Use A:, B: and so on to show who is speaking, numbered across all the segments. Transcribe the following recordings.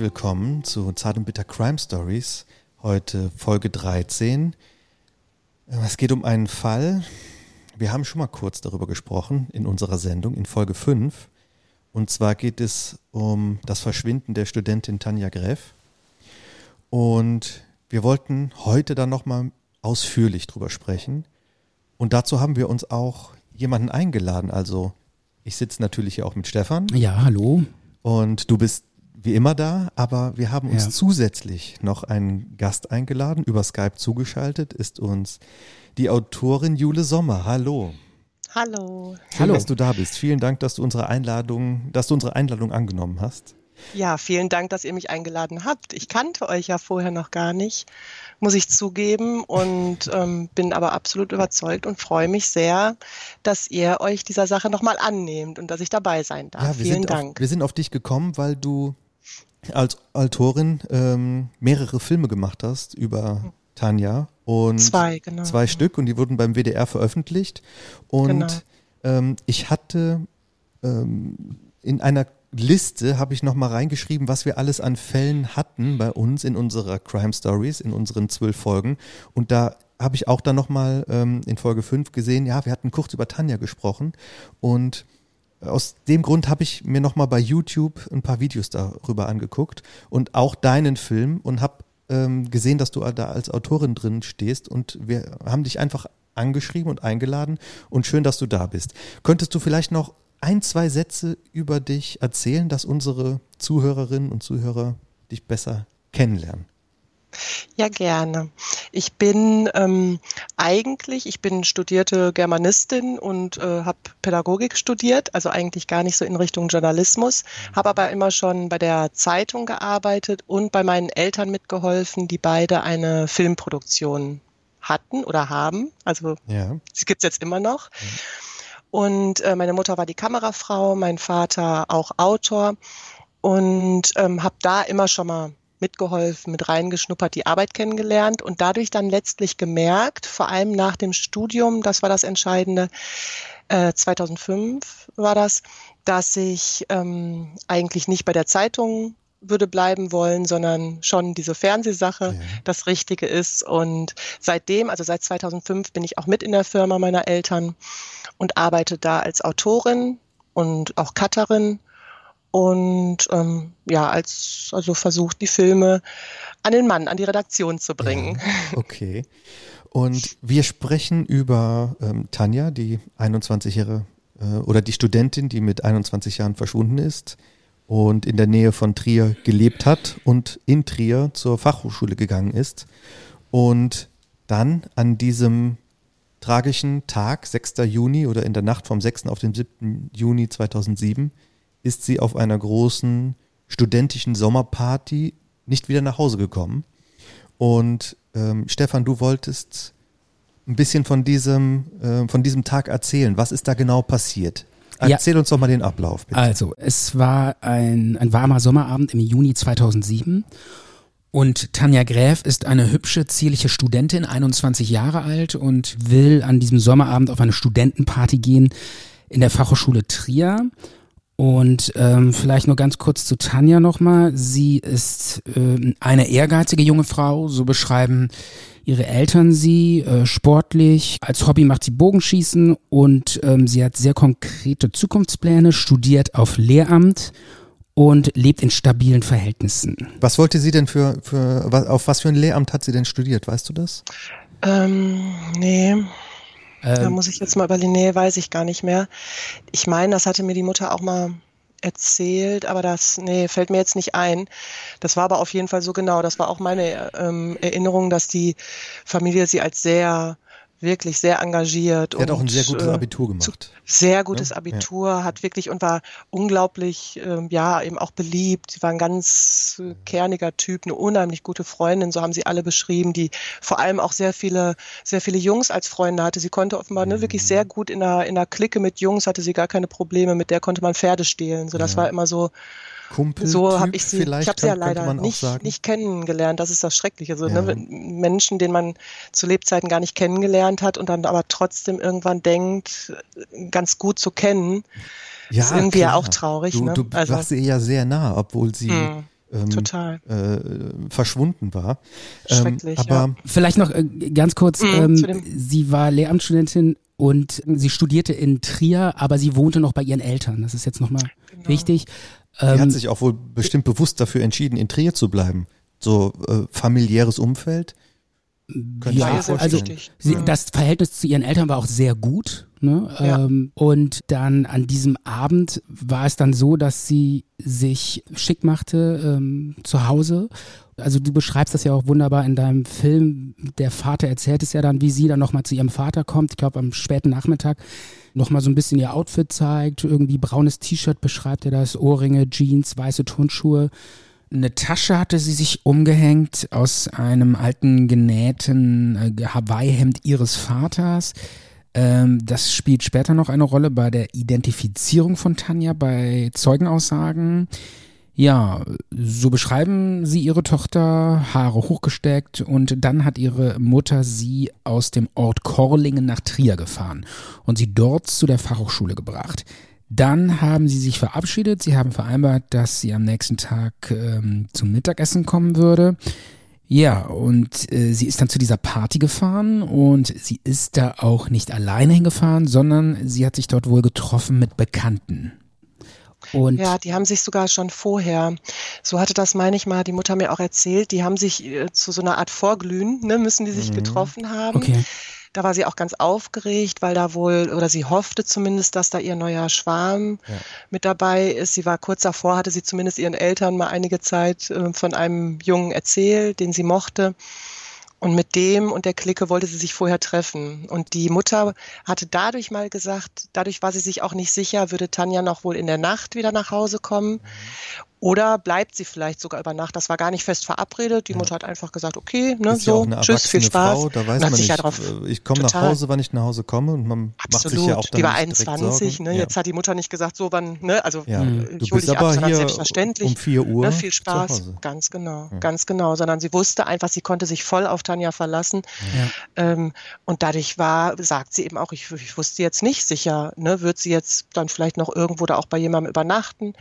A: Herzlich willkommen zu Zart und Bitter Crime Stories. Heute Folge 13. Es geht um einen Fall. Wir haben schon mal kurz darüber gesprochen in unserer Sendung in Folge 5. Und zwar geht es um das Verschwinden der Studentin Tanja Greff. Und wir wollten heute dann nochmal ausführlich drüber sprechen. Und dazu haben wir uns auch jemanden eingeladen. Also ich sitze natürlich hier auch mit Stefan.
B: Ja, hallo.
A: Und du bist wie immer da, aber wir haben uns ja. zusätzlich noch einen Gast eingeladen, über Skype zugeschaltet, ist uns die Autorin Jule Sommer. Hallo.
C: Hallo.
A: Schön, Hallo. dass du da bist. Vielen Dank, dass du unsere Einladung, dass du unsere Einladung angenommen hast.
C: Ja, vielen Dank, dass ihr mich eingeladen habt. Ich kannte euch ja vorher noch gar nicht, muss ich zugeben, und ähm, bin aber absolut überzeugt und freue mich sehr, dass ihr euch dieser Sache nochmal annehmt und dass ich dabei sein darf. Ja, vielen Dank.
A: Auf, wir sind auf dich gekommen, weil du als Autorin ähm, mehrere Filme gemacht hast über Tanja und
C: zwei, genau.
A: zwei Stück und die wurden beim WDR veröffentlicht und genau. ähm, ich hatte ähm, in einer Liste habe ich noch mal reingeschrieben, was wir alles an Fällen hatten bei uns in unserer Crime Stories, in unseren zwölf Folgen. Und da habe ich auch dann noch mal ähm, in Folge 5 gesehen, ja, wir hatten kurz über Tanja gesprochen. Und aus dem Grund habe ich mir noch mal bei YouTube ein paar Videos darüber angeguckt und auch deinen Film und habe ähm, gesehen, dass du da als Autorin drin stehst. Und wir haben dich einfach angeschrieben und eingeladen. Und schön, dass du da bist. Könntest du vielleicht noch ein, zwei Sätze über dich erzählen, dass unsere Zuhörerinnen und Zuhörer dich besser kennenlernen?
C: Ja, gerne. Ich bin ähm, eigentlich, ich bin studierte Germanistin und äh, habe Pädagogik studiert, also eigentlich gar nicht so in Richtung Journalismus, habe aber immer schon bei der Zeitung gearbeitet und bei meinen Eltern mitgeholfen, die beide eine Filmproduktion hatten oder haben. Also ja. sie gibt es jetzt immer noch. Und äh, meine Mutter war die Kamerafrau, mein Vater auch Autor und ähm, habe da immer schon mal mitgeholfen, mit reingeschnuppert, die Arbeit kennengelernt und dadurch dann letztlich gemerkt, vor allem nach dem Studium, das war das Entscheidende, äh, 2005 war das, dass ich ähm, eigentlich nicht bei der Zeitung würde bleiben wollen, sondern schon diese Fernsehsache ja. das Richtige ist. Und seitdem, also seit 2005, bin ich auch mit in der Firma meiner Eltern und arbeite da als Autorin und auch Cutterin und ähm, ja, als also versucht die Filme an den Mann, an die Redaktion zu bringen.
A: Ja, okay. Und wir sprechen über ähm, Tanja, die 21 Jahre äh, oder die Studentin, die mit 21 Jahren verschwunden ist und in der Nähe von Trier gelebt hat und in Trier zur Fachhochschule gegangen ist und dann an diesem tragischen Tag, 6. Juni oder in der Nacht vom 6. auf den 7. Juni 2007, ist sie auf einer großen studentischen Sommerparty nicht wieder nach Hause gekommen. Und ähm, Stefan, du wolltest ein bisschen von diesem, äh, von diesem Tag erzählen. Was ist da genau passiert? Erzähl ja. uns doch mal den Ablauf.
B: Bitte. Also, es war ein, ein warmer Sommerabend im Juni 2007 und Tanja Gräf ist eine hübsche, zierliche Studentin, 21 Jahre alt und will an diesem Sommerabend auf eine Studentenparty gehen in der Fachhochschule Trier. Und ähm, vielleicht nur ganz kurz zu Tanja nochmal. Sie ist äh, eine ehrgeizige junge Frau, so beschreiben ihre Eltern sie, äh, sportlich. Als Hobby macht sie Bogenschießen und ähm, sie hat sehr konkrete Zukunftspläne, studiert auf Lehramt und lebt in stabilen Verhältnissen.
A: Was wollte sie denn für, für auf was für ein Lehramt hat sie denn studiert? Weißt du das?
C: Ähm, nee. Ähm, da muss ich jetzt mal überlegen, nee, weiß ich gar nicht mehr. Ich meine, das hatte mir die Mutter auch mal erzählt, aber das, nee, fällt mir jetzt nicht ein. Das war aber auf jeden Fall so genau. Das war auch meine ähm, Erinnerung, dass die Familie sie als sehr wirklich sehr engagiert.
A: Er hat auch ein sehr gutes äh, Abitur gemacht.
C: Sehr gutes ja? Abitur, ja. hat wirklich und war unglaublich, äh, ja, eben auch beliebt. Sie war ein ganz äh, kerniger Typ, eine unheimlich gute Freundin, so haben sie alle beschrieben, die vor allem auch sehr viele, sehr viele Jungs als Freunde hatte. Sie konnte offenbar ne, wirklich sehr mhm. gut in der, in der Clique mit Jungs, hatte sie gar keine Probleme, mit der konnte man Pferde stehlen. So, das ja. war immer so,
A: Kumpel.
C: So habe ich sie, ich habe sie ja leider nicht, nicht kennengelernt. Das ist das Schreckliche. So, ne? ja. ne? Menschen, den man zu Lebzeiten gar nicht kennengelernt hat und dann aber trotzdem irgendwann denkt, ganz gut zu kennen. Ja, ist irgendwie klar. ja auch traurig.
A: Du,
C: ne?
A: du also, warst ihr ja sehr nah, obwohl sie hm. ähm,
C: Total.
A: Äh, verschwunden war.
C: Ähm, Schrecklich,
B: aber ja. Vielleicht noch äh, ganz kurz, mhm, ähm, sie war Lehramtsstudentin und sie studierte in Trier, aber sie wohnte noch bei ihren Eltern. Das ist jetzt nochmal genau. wichtig.
A: Sie ähm, hat sich auch wohl bestimmt bewusst dafür entschieden, in Trier zu bleiben. So äh, familiäres Umfeld.
B: Könnte ja, also sie, ja. das Verhältnis zu ihren Eltern war auch sehr gut. Ne? Ja. Ähm, und dann an diesem Abend war es dann so, dass sie sich schick machte ähm, zu Hause. Also du beschreibst das ja auch wunderbar in deinem Film. Der Vater erzählt es ja dann, wie sie dann nochmal zu ihrem Vater kommt. Ich glaube am späten Nachmittag nochmal so ein bisschen ihr Outfit zeigt. Irgendwie braunes T-Shirt beschreibt er das, Ohrringe, Jeans, weiße Turnschuhe. Eine Tasche hatte sie sich umgehängt aus einem alten genähten äh, Hawaii-Hemd ihres Vaters. Ähm, das spielt später noch eine Rolle bei der Identifizierung von Tanja bei Zeugenaussagen. Ja, so beschreiben sie ihre Tochter, Haare hochgesteckt und dann hat ihre Mutter sie aus dem Ort Korlingen nach Trier gefahren und sie dort zu der Fachhochschule gebracht. Dann haben sie sich verabschiedet. Sie haben vereinbart, dass sie am nächsten Tag ähm, zum Mittagessen kommen würde. Ja, und äh, sie ist dann zu dieser Party gefahren und sie ist da auch nicht alleine hingefahren, sondern sie hat sich dort wohl getroffen mit Bekannten.
C: Und ja, die haben sich sogar schon vorher, so hatte das, meine ich mal, die Mutter mir auch erzählt, die haben sich äh, zu so einer Art Vorglühen, ne, müssen die sich mhm. getroffen haben. Okay. Da war sie auch ganz aufgeregt, weil da wohl, oder sie hoffte zumindest, dass da ihr neuer Schwarm ja. mit dabei ist. Sie war kurz davor, hatte sie zumindest ihren Eltern mal einige Zeit äh, von einem Jungen erzählt, den sie mochte. Und mit dem und der Clique wollte sie sich vorher treffen. Und die Mutter hatte dadurch mal gesagt, dadurch war sie sich auch nicht sicher, würde Tanja noch wohl in der Nacht wieder nach Hause kommen. Oder bleibt sie vielleicht sogar über Nacht? Das war gar nicht fest verabredet. Die ja. Mutter hat einfach gesagt, okay, ne, ist so, ja tschüss, viel Spaß.
A: Frau, da weiß man nicht, ja drauf, äh, ich komme nach Hause, wann ich nach Hause komme und man Absolut. macht sich ja auch dann
C: Die war 21, ne, jetzt hat die Mutter nicht gesagt, so wann, ne, also
A: ja. Äh, ich hole dich ab, sondern selbstverständlich. Um 4 Uhr
C: ne, viel Spaß, ganz genau, ganz genau, sondern sie wusste einfach, sie konnte sich voll auf Tanja verlassen. Ähm, und dadurch war, sagt sie eben auch, ich, ich wusste jetzt nicht sicher, ne, wird sie jetzt dann vielleicht noch irgendwo da auch bei jemandem übernachten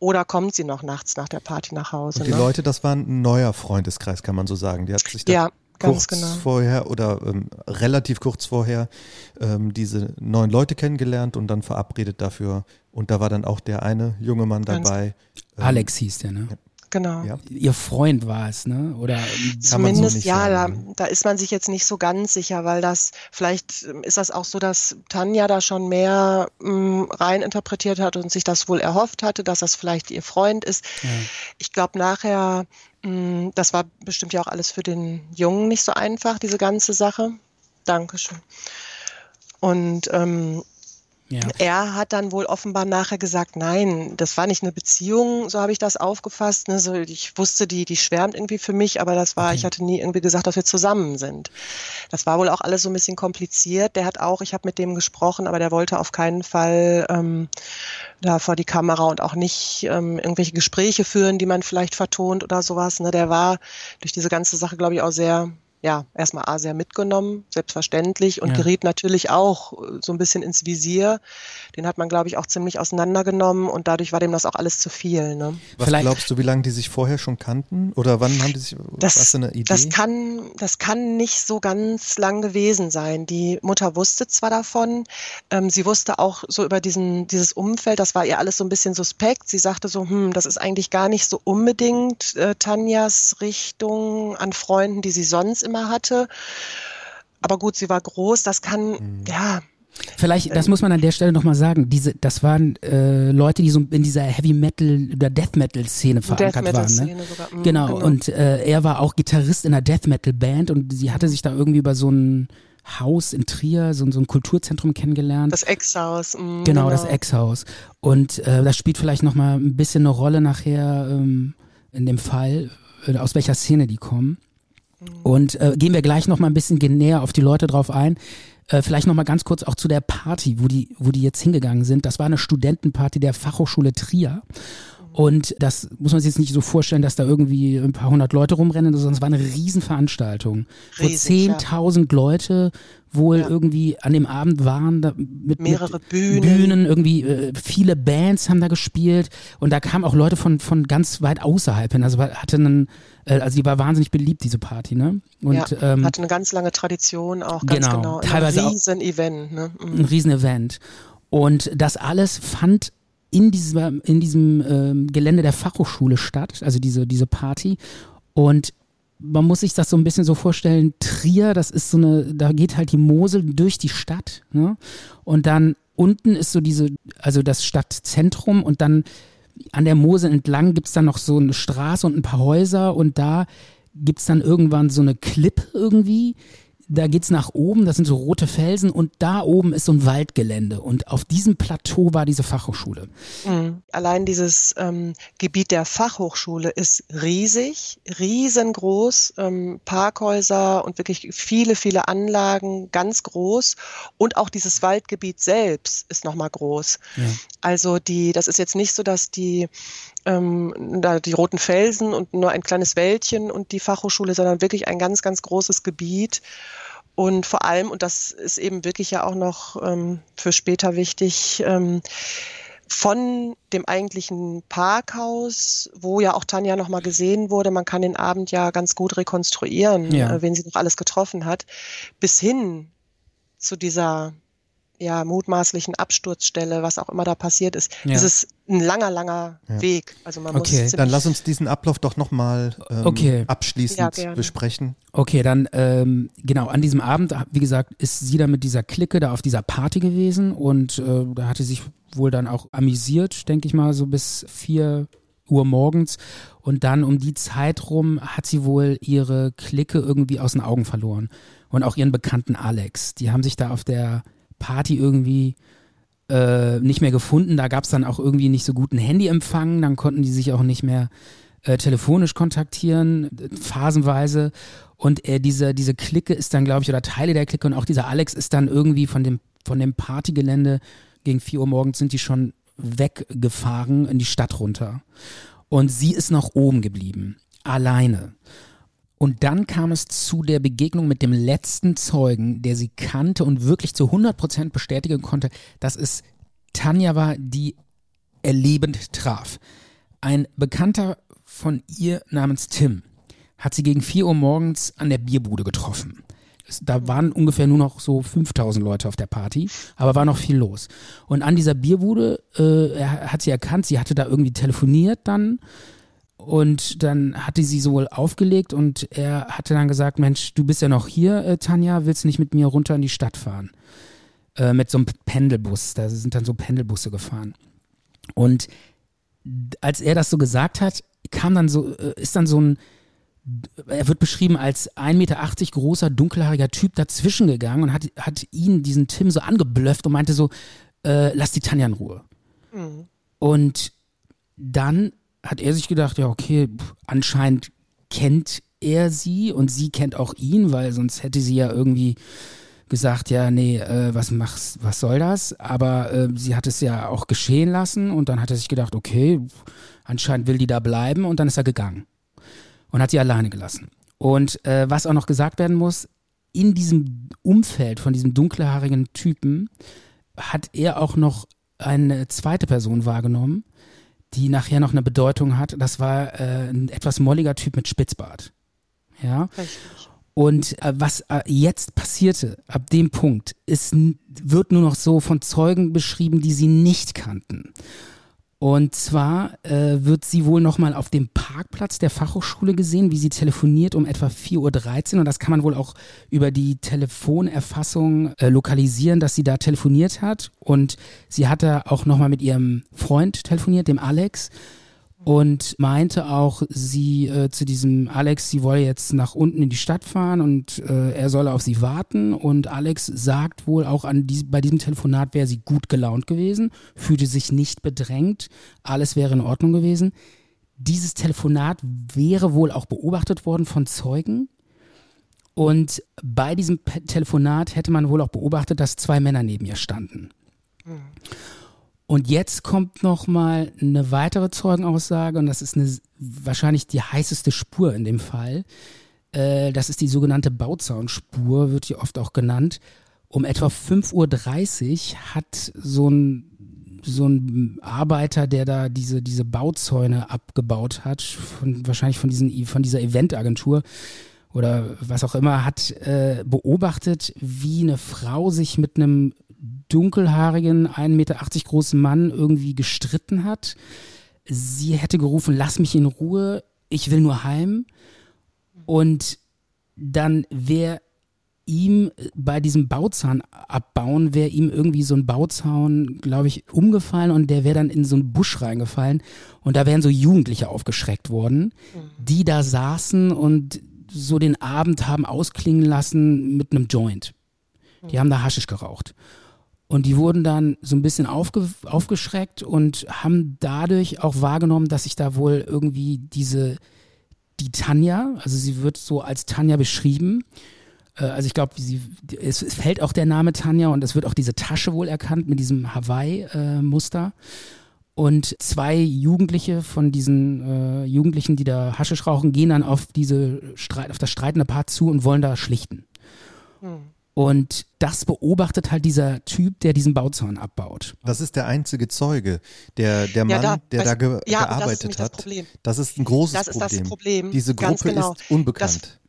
C: oder kommt sie noch nachts nach der Party nach Hause?
A: Und die ne? Leute, das war ein neuer Freundeskreis, kann man so sagen. Die hat sich da
C: ja,
A: kurz
C: genau.
A: vorher oder ähm, relativ kurz vorher ähm, diese neuen Leute kennengelernt und dann verabredet dafür. Und da war dann auch der eine junge Mann dabei.
B: Ähm, Alex hieß der, ne?
C: Genau. Ja.
B: Ihr Freund war es, ne? Oder
C: zumindest so ja, da, da, ist man sich jetzt nicht so ganz sicher, weil das vielleicht ähm, ist das auch so, dass Tanja da schon mehr mh, hm, rein interpretiert hat und sich das wohl erhofft hatte, dass das vielleicht ihr Freund ist. Ja. Ich glaube nachher, mh, hm, das war bestimmt ja auch alles für den Jungen nicht so einfach, diese ganze Sache. Dankeschön. Und ähm, ja. Er hat dann wohl offenbar nachher gesagt, nein, das war nicht eine Beziehung, so habe ich das aufgefasst. Ne? So, ich wusste, die, die schwärmt irgendwie für mich, aber das war, okay. ich hatte nie irgendwie gesagt, dass wir zusammen sind. Das war wohl auch alles so ein bisschen kompliziert. Der hat auch, ich habe mit dem gesprochen, aber der wollte auf keinen Fall ähm, da vor die Kamera und auch nicht ähm, irgendwelche Gespräche führen, die man vielleicht vertont oder sowas. Ne? Der war durch diese ganze Sache, glaube ich, auch sehr ja, erstmal A sehr mitgenommen, selbstverständlich, und ja. geriet natürlich auch äh, so ein bisschen ins Visier. Den hat man, glaube ich, auch ziemlich auseinandergenommen und dadurch war dem das auch alles zu viel. Ne?
A: Was Vielleicht, glaubst du, wie lange die sich vorher schon kannten? Oder wann haben die sich,
C: das, was eine Idee? Das kann, das kann nicht so ganz lang gewesen sein. Die Mutter wusste zwar davon, ähm, sie wusste auch so über diesen, dieses Umfeld, das war ihr alles so ein bisschen suspekt. Sie sagte so, hm, das ist eigentlich gar nicht so unbedingt äh, Tanjas Richtung an Freunden, die sie sonst immer hatte. Aber gut, sie war groß, das kann, mhm. ja.
B: Vielleicht, das muss man an der Stelle nochmal sagen, diese, das waren äh, Leute, die so in dieser Heavy Metal oder Death Metal Szene verankert Death waren. Ne? Sogar, mh, genau. genau, und äh, er war auch Gitarrist in einer Death Metal Band und sie hatte sich da irgendwie über so ein Haus in Trier, so, so ein Kulturzentrum kennengelernt.
C: Das Ex-Haus.
B: Genau, genau, das Ex-Haus. Und äh, das spielt vielleicht nochmal ein bisschen eine Rolle nachher ähm, in dem Fall, äh, aus welcher Szene die kommen. Und äh, gehen wir gleich noch mal ein bisschen näher auf die Leute drauf ein. Äh, vielleicht noch mal ganz kurz auch zu der Party, wo die, wo die jetzt hingegangen sind. Das war eine Studentenparty der Fachhochschule Trier. Und das muss man sich jetzt nicht so vorstellen, dass da irgendwie ein paar hundert Leute rumrennen, sondern es war eine Riesenveranstaltung, Riesig, wo 10.000 ja. Leute wohl ja. irgendwie an dem Abend waren, da mit
C: mehrere mit Bühnen.
B: Bühnen, irgendwie äh, viele Bands haben da gespielt und da kamen auch Leute von von ganz weit außerhalb hin. Also hatte einen, äh, also die war wahnsinnig beliebt diese Party, ne?
C: Und ja, ähm, hatte eine ganz lange Tradition auch ganz genau, genau.
B: teilweise
C: ein riesen Event, ne?
B: Mhm. Ein riesen Event und das alles fand in diesem, in diesem ähm, Gelände der Fachhochschule statt, also diese, diese Party. Und man muss sich das so ein bisschen so vorstellen, Trier, das ist so eine, da geht halt die Mosel durch die Stadt. Ne? Und dann unten ist so diese, also das Stadtzentrum und dann an der Mosel entlang gibt es dann noch so eine Straße und ein paar Häuser und da gibt es dann irgendwann so eine Klippe irgendwie, da geht's nach oben, das sind so rote Felsen und da oben ist so ein Waldgelände und auf diesem Plateau war diese Fachhochschule.
C: Mhm. Allein dieses ähm, Gebiet der Fachhochschule ist riesig, riesengroß, ähm, Parkhäuser und wirklich viele, viele Anlagen, ganz groß und auch dieses Waldgebiet selbst ist nochmal groß. Ja. Also die, das ist jetzt nicht so, dass die ähm, da die roten Felsen und nur ein kleines Wäldchen und die Fachhochschule, sondern wirklich ein ganz, ganz großes Gebiet. Und vor allem, und das ist eben wirklich ja auch noch ähm, für später wichtig, ähm, von dem eigentlichen Parkhaus, wo ja auch Tanja nochmal gesehen wurde, man kann den Abend ja ganz gut rekonstruieren, ja. äh, wen sie noch alles getroffen hat, bis hin zu dieser ja, mutmaßlichen Absturzstelle, was auch immer da passiert ist. Ja. Das ist ein langer, langer ja. Weg. Also man
A: okay, muss dann lass uns diesen Ablauf doch nochmal ähm, okay. abschließend ja, besprechen.
B: Okay, dann ähm, genau, an diesem Abend, wie gesagt, ist sie dann mit dieser Clique da auf dieser Party gewesen und äh, da hatte sich wohl dann auch amüsiert, denke ich mal, so bis vier Uhr morgens. Und dann um die Zeit rum hat sie wohl ihre Clique irgendwie aus den Augen verloren. Und auch ihren Bekannten Alex. Die haben sich da auf der Party irgendwie äh, nicht mehr gefunden. Da gab es dann auch irgendwie nicht so guten Handyempfang. Dann konnten die sich auch nicht mehr äh, telefonisch kontaktieren, phasenweise. Und äh, diese, diese Clique ist dann, glaube ich, oder Teile der Clique und auch dieser Alex ist dann irgendwie von dem, von dem Partygelände gegen 4 Uhr morgens sind die schon weggefahren in die Stadt runter. Und sie ist noch oben geblieben, alleine. Und dann kam es zu der Begegnung mit dem letzten Zeugen, der sie kannte und wirklich zu 100% bestätigen konnte, dass es Tanja war, die erlebend traf. Ein Bekannter von ihr namens Tim hat sie gegen 4 Uhr morgens an der Bierbude getroffen. Da waren ungefähr nur noch so 5000 Leute auf der Party, aber war noch viel los. Und an dieser Bierbude äh, hat sie erkannt, sie hatte da irgendwie telefoniert dann und dann hatte sie so wohl aufgelegt und er hatte dann gesagt, Mensch, du bist ja noch hier, äh, Tanja, willst du nicht mit mir runter in die Stadt fahren? Äh, mit so einem Pendelbus, da sind dann so Pendelbusse gefahren. Und als er das so gesagt hat, kam dann so, äh, ist dann so ein, er wird beschrieben als 1,80 Meter großer, dunkelhaariger Typ dazwischen gegangen und hat, hat ihn, diesen Tim, so angeblöfft und meinte so, äh, lass die Tanja in Ruhe. Mhm. Und dann hat er sich gedacht, ja, okay, anscheinend kennt er sie und sie kennt auch ihn, weil sonst hätte sie ja irgendwie gesagt, ja, nee, äh, was machst, was soll das? Aber äh, sie hat es ja auch geschehen lassen und dann hat er sich gedacht, okay, anscheinend will die da bleiben und dann ist er gegangen und hat sie alleine gelassen. Und äh, was auch noch gesagt werden muss, in diesem Umfeld von diesem dunkelhaarigen Typen hat er auch noch eine zweite Person wahrgenommen, die nachher noch eine Bedeutung hat. Das war äh, ein etwas molliger Typ mit Spitzbart. Ja. Richtig. Und äh, was äh, jetzt passierte, ab dem Punkt, ist, wird nur noch so von Zeugen beschrieben, die sie nicht kannten. Und zwar äh, wird sie wohl nochmal auf dem Parkplatz der Fachhochschule gesehen, wie sie telefoniert um etwa 4.13 Uhr. Und das kann man wohl auch über die Telefonerfassung äh, lokalisieren, dass sie da telefoniert hat. Und sie hatte auch nochmal mit ihrem Freund telefoniert, dem Alex und meinte auch sie äh, zu diesem Alex, sie wolle jetzt nach unten in die Stadt fahren und äh, er solle auf sie warten. Und Alex sagt wohl auch an die, bei diesem Telefonat wäre sie gut gelaunt gewesen, fühlte sich nicht bedrängt, alles wäre in Ordnung gewesen. Dieses Telefonat wäre wohl auch beobachtet worden von Zeugen. Und bei diesem Telefonat hätte man wohl auch beobachtet, dass zwei Männer neben ihr standen. Mhm. Und jetzt kommt noch mal eine weitere Zeugenaussage und das ist eine, wahrscheinlich die heißeste Spur in dem Fall. Äh, das ist die sogenannte Bauzaunspur, wird hier oft auch genannt. Um etwa 5.30 Uhr hat so ein so ein Arbeiter, der da diese, diese Bauzäune abgebaut hat, von, wahrscheinlich von, diesen, von dieser Eventagentur oder was auch immer, hat äh, beobachtet, wie eine Frau sich mit einem dunkelhaarigen, 1,80 Meter großen Mann irgendwie gestritten hat. Sie hätte gerufen, lass mich in Ruhe, ich will nur heim. Und dann wäre ihm bei diesem Bauzaun abbauen, wäre ihm irgendwie so ein Bauzaun, glaube ich, umgefallen und der wäre dann in so einen Busch reingefallen und da wären so Jugendliche aufgeschreckt worden, mhm. die da saßen und so den Abend haben ausklingen lassen mit einem Joint. Die mhm. haben da Haschisch geraucht. Und die wurden dann so ein bisschen aufge aufgeschreckt und haben dadurch auch wahrgenommen, dass sich da wohl irgendwie diese, die Tanja, also sie wird so als Tanja beschrieben, äh, also ich glaube, es, fällt auch der Name Tanja und es wird auch diese Tasche wohl erkannt mit diesem Hawaii-Muster. und zwei Jugendliche von diesen äh, Jugendlichen, die da Haschisch rauchen, gehen dann auf diese Streit, auf das streitende Paar zu und wollen da schlichten. Hm. Und das beobachtet halt dieser Typ, der diesen Bauzaun abbaut.
A: Das ist der einzige Zeuge, der, der Mann, ja, da, der da ge ja, gearbeitet das hat. Das, das, ist ein großes das ist Problem. Das Problem. Diese Gruppe genau. ist unbekannt.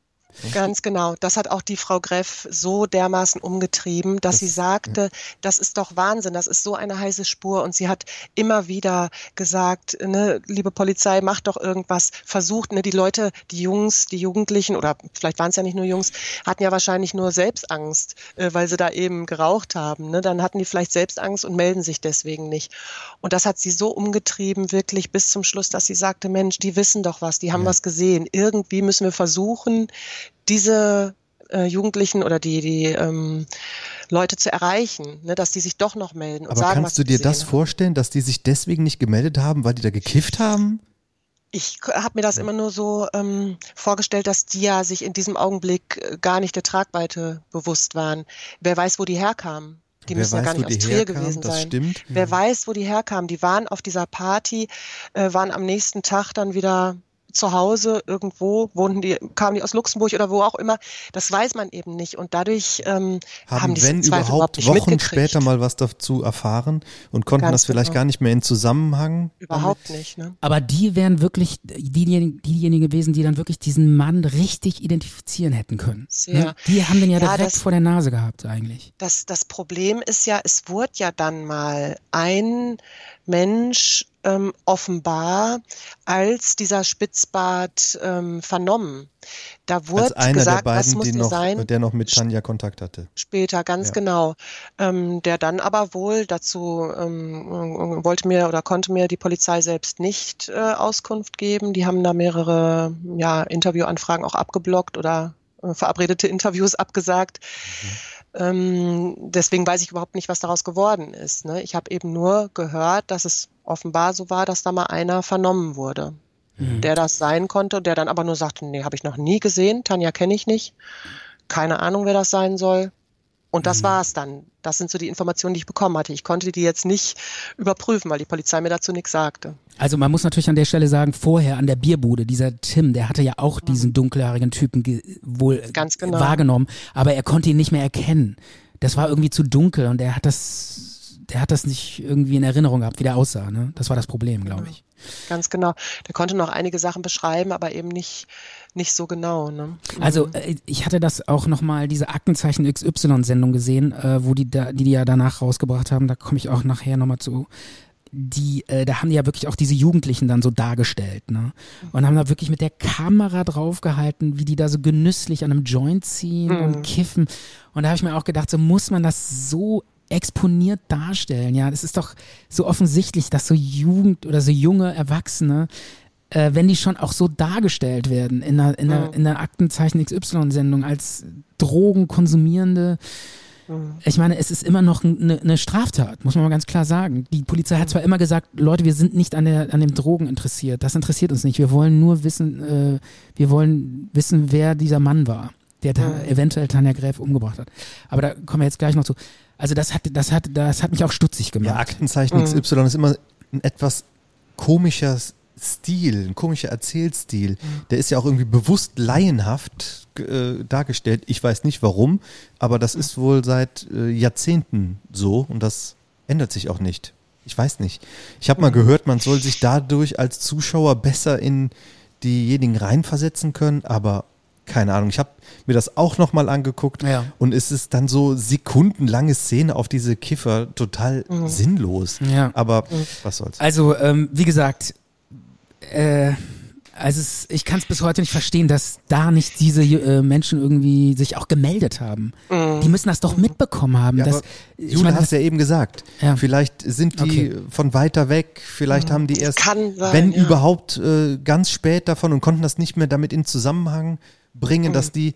C: Ganz genau. Das hat auch die Frau Greff so dermaßen umgetrieben, dass das, sie sagte, ja. das ist doch Wahnsinn, das ist so eine heiße Spur. Und sie hat immer wieder gesagt, ne, liebe Polizei, macht doch irgendwas, versucht, ne, die Leute, die Jungs, die Jugendlichen, oder vielleicht waren es ja nicht nur Jungs, hatten ja wahrscheinlich nur Selbstangst, äh, weil sie da eben geraucht haben. Ne? Dann hatten die vielleicht Selbstangst und melden sich deswegen nicht. Und das hat sie so umgetrieben, wirklich bis zum Schluss, dass sie sagte, Mensch, die wissen doch was, die haben ja. was gesehen. Irgendwie müssen wir versuchen, diese äh, Jugendlichen oder die, die ähm, Leute zu erreichen, ne, dass die sich doch noch melden und
A: Aber
C: sagen,
A: kannst du dir das vorstellen, dass die sich deswegen nicht gemeldet haben, weil die da gekifft haben?
C: Ich habe mir das immer nur so ähm, vorgestellt, dass die ja sich in diesem Augenblick äh, gar nicht der Tragweite bewusst waren. Wer weiß, wo die herkamen. Die Wer müssen weiß, ja gar nicht aus Trier gewesen sein.
A: Stimmt.
C: Wer weiß, wo die herkamen. Die waren auf dieser Party, äh, waren am nächsten Tag dann wieder zu Hause irgendwo, wohnten die, kamen die aus Luxemburg oder wo auch immer, das weiß man eben nicht. Und dadurch ähm, haben, haben die wenn
A: Zweifel überhaupt Wochen später mal was dazu erfahren und konnten Ganz das vielleicht genau. gar nicht mehr in Zusammenhang.
C: Überhaupt damit. nicht. Ne?
B: Aber die wären wirklich diejenigen, diejenigen gewesen, die dann wirklich diesen Mann richtig identifizieren hätten können. Ne? Die haben den ja, ja direkt das, vor der Nase gehabt eigentlich.
C: Das, das Problem ist ja, es wurde ja dann mal ein Mensch ähm, offenbar als dieser Spitzbart ähm, vernommen. Da wurde gesagt, der beiden, was muss
A: noch,
C: sein?
A: Der noch mit Tanja Kontakt hatte.
C: Später, ganz ja. genau. Ähm, der dann aber wohl dazu ähm, wollte mir oder konnte mir die Polizei selbst nicht äh, Auskunft geben. Die haben da mehrere ja, Interviewanfragen auch abgeblockt oder äh, verabredete Interviews abgesagt. Mhm. Ähm, deswegen weiß ich überhaupt nicht, was daraus geworden ist. Ne? Ich habe eben nur gehört, dass es offenbar so war, dass da mal einer vernommen wurde, mhm. der das sein konnte, der dann aber nur sagte, nee, habe ich noch nie gesehen, Tanja kenne ich nicht, keine Ahnung, wer das sein soll. Und das mhm. war es dann. Das sind so die Informationen, die ich bekommen hatte. Ich konnte die jetzt nicht überprüfen, weil die Polizei mir dazu nichts sagte.
B: Also man muss natürlich an der Stelle sagen, vorher an der Bierbude, dieser Tim, der hatte ja auch diesen dunkelhaarigen Typen wohl genau. wahrgenommen, aber er konnte ihn nicht mehr erkennen. Das war irgendwie zu dunkel und er hat das der hat das nicht irgendwie in Erinnerung gehabt, wie der aussah. Ne? Das war das Problem, glaube ich.
C: Ganz genau. Der konnte noch einige Sachen beschreiben, aber eben nicht, nicht so genau. Ne?
B: Also mhm. äh, ich hatte das auch nochmal, diese Aktenzeichen XY-Sendung gesehen, äh, wo die, da, die die ja danach rausgebracht haben, da komme ich auch nachher nochmal zu die, äh, da haben die ja wirklich auch diese Jugendlichen dann so dargestellt, ne? Und haben da wirklich mit der Kamera draufgehalten, wie die da so genüsslich an einem Joint ziehen mhm. und kiffen. Und da habe ich mir auch gedacht, so muss man das so exponiert darstellen. Ja, das ist doch so offensichtlich, dass so Jugend oder so junge Erwachsene, äh, wenn die schon auch so dargestellt werden in der, in der, in der Aktenzeichen XY-Sendung als Drogenkonsumierende, mhm. ich meine, es ist immer noch eine, eine, Straftat, muss man mal ganz klar sagen. Die Polizei hat zwar immer gesagt, Leute, wir sind nicht an, der, an dem Drogen interessiert. Das interessiert uns nicht. Wir wollen nur wissen, äh, wir wollen wissen, wer dieser Mann war. der ta eventuell Tanja Gräf umgebracht hat. Aber da kommen wir jetzt gleich noch zu. Also das hat, das hat, das hat mich auch stutzig gemacht.
A: Ja, Aktenzeichen XY ist immer ein etwas komischer Stil, ein komischer Erzählstil. Der ist ja auch irgendwie bewusst laienhaft äh, dargestellt. Ich weiß nicht warum, aber das ist wohl seit äh, Jahrzehnten so und das ändert sich auch nicht. Ich weiß nicht. Ich habe mal gehört, man soll sich dadurch als Zuschauer besser in diejenigen reinversetzen können, aber keine Ahnung. Ich habe mir das auch nochmal angeguckt
B: Ja.
A: und es ist dann so sekundenlange Szene auf diese Kiffer total sinnlos.
B: Ja.
A: Aber was soll's.
B: Also, ähm, wie gesagt, äh, also es, ich kann es bis heute nicht verstehen, dass da nicht diese äh, Menschen irgendwie sich auch gemeldet haben. Die müssen das doch mitbekommen haben.
A: Ja,
B: dass,
A: Jule
B: meine,
A: hast ja eben gesagt.
B: Ja.
A: Vielleicht sind die
B: Okay.
A: von weiter weg, vielleicht haben die erst,
C: sein,
A: wenn
C: ja.
A: überhaupt, äh, ganz spät davon und konnten das nicht mehr damit in Zusammenhang bringen, dass die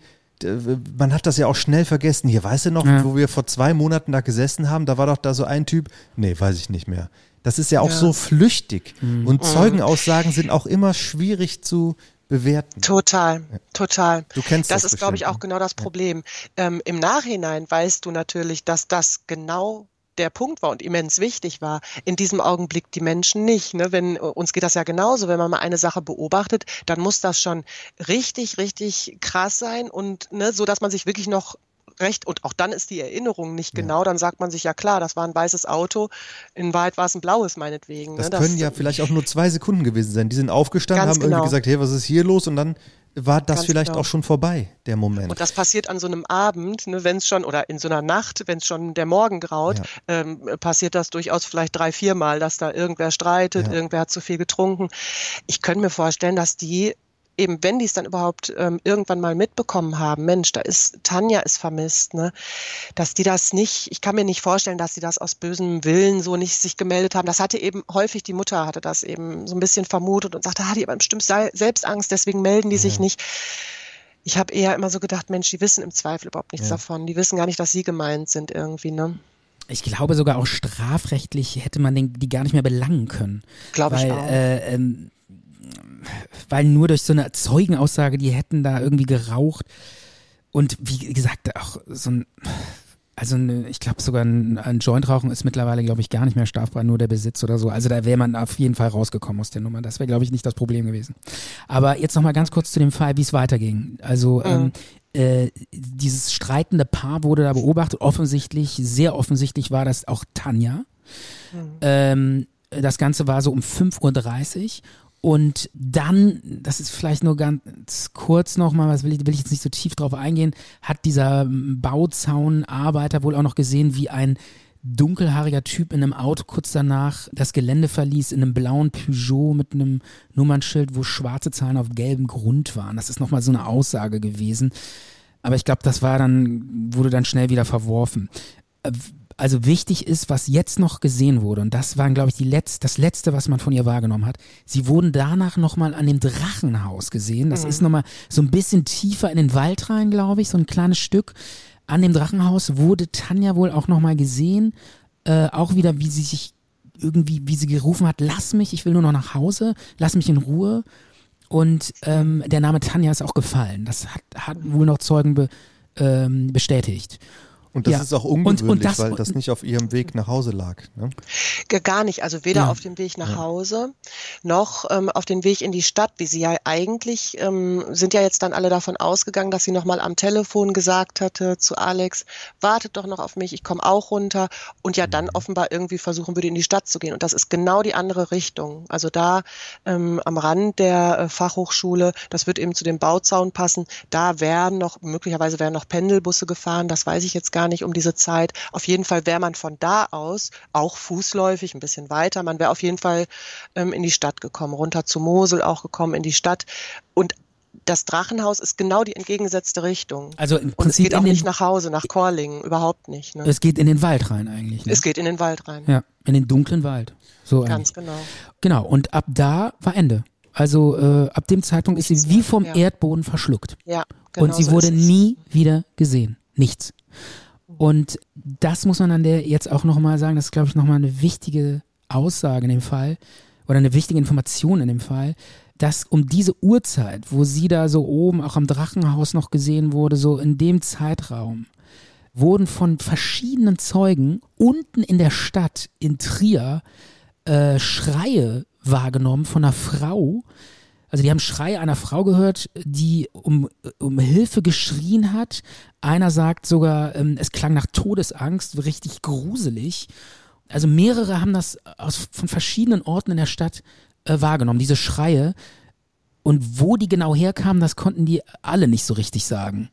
A: man hat das ja auch schnell vergessen. Hier, weißt du noch,
B: Ja.
A: wo wir vor zwei Monaten da gesessen haben, da war doch da so ein Typ, nee, weiß ich nicht mehr. Das ist ja auch
C: Ja.
A: so flüchtig.
B: Mhm.
A: Und Zeugenaussagen sind auch immer schwierig zu bewerten.
C: Total, total.
A: Du kennst das
C: das ist, glaube ich, auch genau das Problem. Ähm, Im Nachhinein weißt du natürlich, dass das genau der Punkt war und immens wichtig war. In diesem Augenblick die Menschen nicht. Ne? Wenn, uns geht das ja genauso. Wenn man mal eine Sache beobachtet, dann muss das schon richtig, richtig krass sein und ne, so, dass man sich wirklich noch recht und auch dann ist die Erinnerung nicht genau, dann sagt man sich ja klar, das war ein weißes Auto, in Wahrheit war es ein blaues meinetwegen.
A: Das
C: ne?
A: können ja vielleicht auch nur zwei Sekunden gewesen sein. Die sind aufgestanden, haben irgendwie
C: genau.
A: gesagt, hey, was ist hier los? Und dann war das
C: Ganz
A: vielleicht
C: genau.
A: auch schon vorbei, der Moment.
C: Und das passiert an so einem Abend, ne, wenn es schon, oder in so einer Nacht, wenn es schon der Morgen graut,
A: Ja.
C: ähm, passiert das durchaus vielleicht drei, viermal, dass da irgendwer streitet,
A: Ja.
C: irgendwer hat zu viel getrunken. Ich könnte mir vorstellen, dass die eben, wenn die es dann überhaupt ähm, irgendwann mal mitbekommen haben, Mensch, da ist Tanja ist vermisst, ne, dass die das nicht, ich kann mir nicht vorstellen, dass die das aus bösem Willen so nicht sich gemeldet haben. Das hatte eben häufig die Mutter hatte das eben so ein bisschen vermutet und sagte, ah, die haben bestimmt Se- Selbstangst, deswegen melden die sich nicht. Ich habe eher immer so gedacht, Mensch, die wissen im Zweifel überhaupt nichts
A: Ja.
C: davon. Die wissen gar nicht, dass sie gemeint sind irgendwie, ne?
B: Ich glaube sogar auch strafrechtlich hätte man den, die gar nicht mehr belangen können.
C: Glaube ich auch.
B: Äh, ähm, weil nur durch so eine Zeugenaussage, die hätten da irgendwie geraucht. Und wie gesagt, auch so ein, also eine, ich glaube sogar ein, ein Joint rauchen ist mittlerweile, glaube ich, gar nicht mehr strafbar, nur der Besitz oder so. Also da wäre man auf jeden Fall rausgekommen aus der Nummer. Das wäre, glaube ich, nicht das Problem gewesen. Aber jetzt nochmal ganz kurz zu dem Fall, wie es weiterging. Also ähm, äh, dieses streitende Paar wurde da beobachtet. Offensichtlich, sehr offensichtlich war das auch Tanja. Ähm, das Ganze war so um 5.30 Uhr. Und dann, das ist vielleicht nur ganz kurz nochmal, was will ich, will ich jetzt nicht so tief drauf eingehen, hat dieser Bauzaunarbeiter wohl auch noch gesehen, wie ein dunkelhaariger Typ in einem Auto kurz danach das Gelände verließ, in einem blauen Peugeot mit einem Nummernschild, wo schwarze Zahlen auf gelbem Grund waren. Das ist nochmal so eine Aussage gewesen. Aber ich glaube, das war dann, wurde dann schnell wieder verworfen. Also wichtig ist, was jetzt noch gesehen wurde, und das war, glaube ich, die Letz-, das Letzte, was man von ihr wahrgenommen hat. Sie wurden danach nochmal an dem Drachenhaus gesehen. Das ist nochmal so ein bisschen tiefer in den Wald rein, glaube ich, so ein kleines Stück. An dem Drachenhaus wurde Tanja wohl auch nochmal gesehen. Äh, auch wieder, wie sie sich irgendwie, wie sie gerufen hat, lass mich, ich will nur noch nach Hause, lass mich in Ruhe. Und ähm, der Name Tanja ist auch gefallen. Das hat, hat wohl noch Zeugen be, ähm, bestätigt.
A: Und das
B: Ja.
A: ist auch
B: Und-
A: ungewöhnlich,
B: und das-
A: weil das nicht auf ihrem Weg nach Hause lag. Ne?
C: Gar nicht, also weder
B: Ja.
C: auf dem Weg nach Hause noch ähm, auf den Weg in die Stadt, wie sie ja eigentlich ähm, sind ja jetzt dann alle davon ausgegangen, dass sie nochmal am Telefon gesagt hatte zu Alex, wartet doch noch auf mich, ich komme auch runter und ja dann offenbar irgendwie versuchen würde, in die Stadt zu gehen. Und das ist genau die andere Richtung. Also da ähm, am Rand der äh, Fachhochschule, das wird eben zu dem Bauzaun passen, da wären noch, möglicherweise wären noch Pendelbusse gefahren, das weiß ich jetzt gar nicht um diese Zeit. Auf jeden Fall wäre man von da aus, auch fußläufig, ein bisschen weiter, man wäre auf jeden Fall ähm, in die Stadt gekommen, runter zu Mosel auch gekommen, in die Stadt. Und das Drachenhaus ist genau die entgegengesetzte Richtung.
B: Also im
C: Und es
B: Prinzip
C: geht auch nicht nach Hause, nach Korlingen, überhaupt nicht. Ne?
B: es geht in den Wald rein eigentlich. Ne?
C: Es geht in den Wald rein.
B: ja, in den dunklen Wald. So eigentlich.
C: Ganz genau.
B: Genau, und ab da war Ende. Also äh, ab dem Zeitpunkt ist sie wie vom
C: Ja.
B: Erdboden verschluckt.
C: Ja, genau
B: und sie
C: so
B: wurde nie wieder gesehen. Nichts. Und das muss man an der jetzt auch nochmal sagen, das ist, glaube ich, nochmal eine wichtige Aussage in dem Fall oder eine wichtige Information in dem Fall. dass um diese Uhrzeit, wo sie da so oben auch am Drachenhaus noch gesehen wurde, so in dem Zeitraum, wurden von verschiedenen Zeugen unten in der Stadt in Trier äh, Schreie wahrgenommen von einer Frau. Also die haben Schreie einer Frau gehört, die um, um Hilfe geschrien hat. Einer sagt sogar, ähm, es klang nach Todesangst, richtig gruselig. Also mehrere haben das aus, von verschiedenen Orten in der Stadt äh, wahrgenommen, diese Schreie. Und wo die genau herkamen, das konnten die alle nicht so richtig sagen.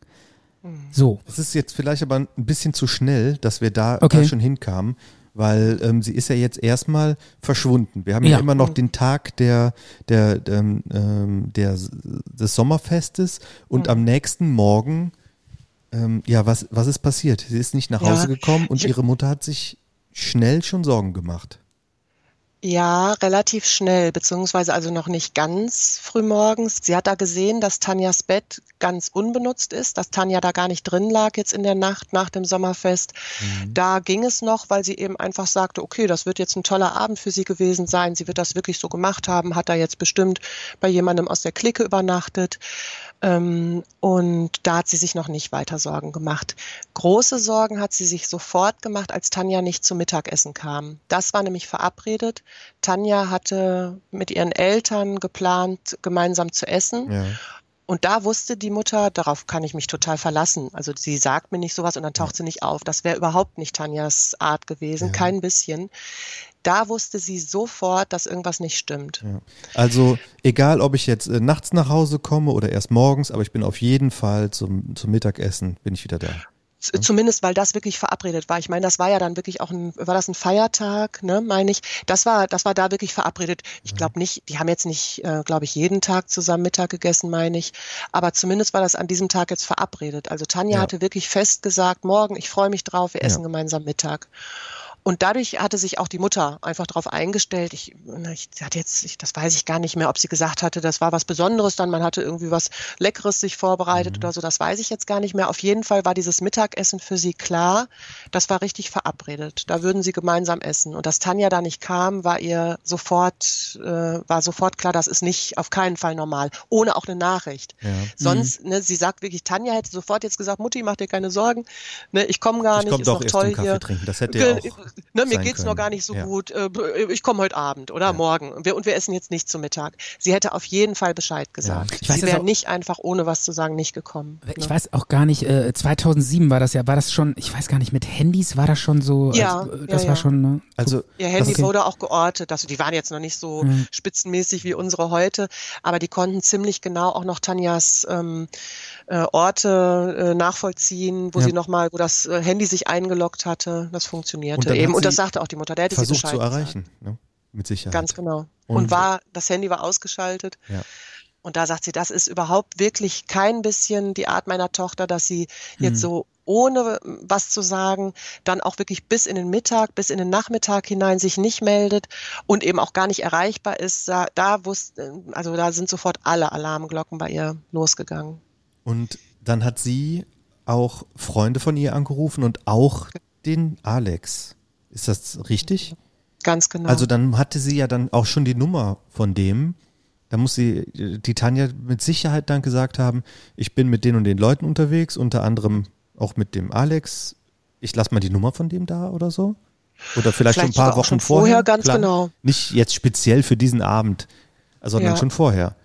B: So.
A: Es ist jetzt vielleicht aber ein bisschen zu schnell, dass wir da,
B: Okay.
A: da schon hinkamen, weil ähm, sie ist ja jetzt erstmal verschwunden. Wir haben ja,
B: Ja.
A: immer noch den Tag der, der, ähm, ähm, der, des Sommerfestes und am nächsten Morgen, ähm, ja, was, was ist passiert? Sie ist nicht nach
C: Ja.
A: Hause gekommen und ihre Mutter hat sich schnell schon Sorgen gemacht.
C: Ja, relativ schnell, beziehungsweise also noch nicht ganz frühmorgens. Sie hat da gesehen, dass Tanjas Bett ganz unbenutzt ist, dass Tanja da gar nicht drin lag jetzt in der Nacht nach dem Sommerfest. Da ging es noch, weil sie eben einfach sagte, okay, das wird jetzt ein toller Abend für sie gewesen sein. Sie wird das wirklich so gemacht haben, hat da jetzt bestimmt bei jemandem aus der Clique übernachtet. Ähm, und da hat sie sich noch nicht weiter Sorgen gemacht. Große Sorgen hat sie sich sofort gemacht, als Tanja nicht zum Mittagessen kam. Das war nämlich verabredet. Tanja hatte mit ihren Eltern geplant, gemeinsam zu essen.
A: Ja.
C: Und da wusste die Mutter, darauf kann ich mich total verlassen. Also sie sagt mir nicht sowas und dann taucht sie nicht auf. Das wäre überhaupt nicht Tanjas Art gewesen,
A: Ja.
C: kein bisschen. Da wusste sie sofort, dass irgendwas nicht stimmt.
A: Ja. Also egal, ob ich jetzt äh, nachts nach Hause komme oder erst morgens, aber ich bin auf jeden Fall zum, zum Mittagessen, bin ich wieder da.
C: Z- Zumindest, weil das wirklich verabredet war. Ich meine, das war ja dann wirklich auch ein, war das ein Feiertag, ne, meine ich. Das war, das war da wirklich verabredet. Ich glaube nicht, die haben jetzt nicht, äh, glaube ich, jeden Tag zusammen Mittag gegessen, meine ich. Aber zumindest war das an diesem Tag jetzt verabredet. Also Tanja
A: Ja.
C: hatte wirklich fest gesagt, morgen, ich freue mich drauf, wir
A: Ja.
C: essen gemeinsam Mittag. Und dadurch hatte sich auch die Mutter einfach darauf eingestellt. Ich, ich sie hat jetzt, ich, das weiß ich gar nicht mehr, ob sie gesagt hatte, das war was Besonderes, dann man hatte irgendwie was Leckeres sich vorbereitet oder so, das weiß ich jetzt gar nicht mehr. Auf jeden Fall war dieses Mittagessen für sie klar. Das war richtig verabredet. Da würden sie gemeinsam essen. Und dass Tanja da nicht kam, war ihr sofort, äh, war sofort klar, das ist nicht auf keinen Fall normal. Ohne auch eine Nachricht.
A: Ja.
C: Sonst, ne, sie sagt wirklich, Tanja hätte sofort jetzt gesagt, Mutti, mach dir keine Sorgen, ne, ich komme gar
A: Ich
C: nicht,
A: komme
C: ist
A: doch
C: noch toll hier.
A: trinken. Das hätte ja auch
C: ne, mir geht's noch
A: können.
C: gar nicht so
A: Ja.
C: gut. Äh, ich komme heute Abend oder
A: Ja.
C: morgen. Wir, und wir essen jetzt nicht zum Mittag. Sie hätte auf jeden Fall Bescheid gesagt.
B: Ich weiß
C: Sie wäre nicht einfach ohne was zu sagen nicht gekommen.
B: Ich
C: ne?
B: weiß auch gar nicht, äh, 2007 war das ja, war das schon, ich weiß gar nicht, mit Handys war das schon so,
C: Ja,
B: also,
C: ja,
B: das
C: ja.
B: war schon, ne?
A: Also
C: Ihr Handy
B: Okay.
C: wurde auch geortet. Also die waren jetzt noch nicht so
B: Mhm.
C: spitzenmäßig wie unsere heute, aber die konnten ziemlich genau auch noch Tanjas ähm, äh, Orte äh, nachvollziehen, wo
B: Ja.
C: sie nochmal, wo das äh, Handy sich eingeloggt hatte. Das
A: Und
C: funktionierte eben. Und das sagte auch die Mutter. Der hätte sie
A: versucht zu erreichen, ne? mit Sicherheit.
C: Ganz genau.
A: Und-
C: Und, war, das Handy war ausgeschaltet.
A: Ja.
C: Und da sagt sie, das ist überhaupt wirklich kein bisschen die Art meiner Tochter, dass sie
A: Mhm.
C: jetzt so ohne was zu sagen, dann auch wirklich bis in den Mittag, bis in den Nachmittag hinein sich nicht meldet und eben auch gar nicht erreichbar ist. Da, da wusste, also da sind sofort alle Alarmglocken bei ihr losgegangen.
A: Und dann hat sie auch Freunde von ihr angerufen und auch den Alex. Ist das richtig?
C: Ganz genau.
A: Also dann hatte sie ja dann auch schon die Nummer von dem. Da muss sie, die Tanja mit Sicherheit dann gesagt haben, ich bin mit den und den Leuten unterwegs, unter anderem auch mit dem Alex. Ich lasse mal die Nummer von dem da oder so. Oder vielleicht, schon ein
C: Vielleicht
A: paar Wochen
C: schon
A: vorher.
C: vorher, ganz genau.
A: Nicht jetzt speziell für diesen Abend, sondern
C: Ja.
A: schon vorher.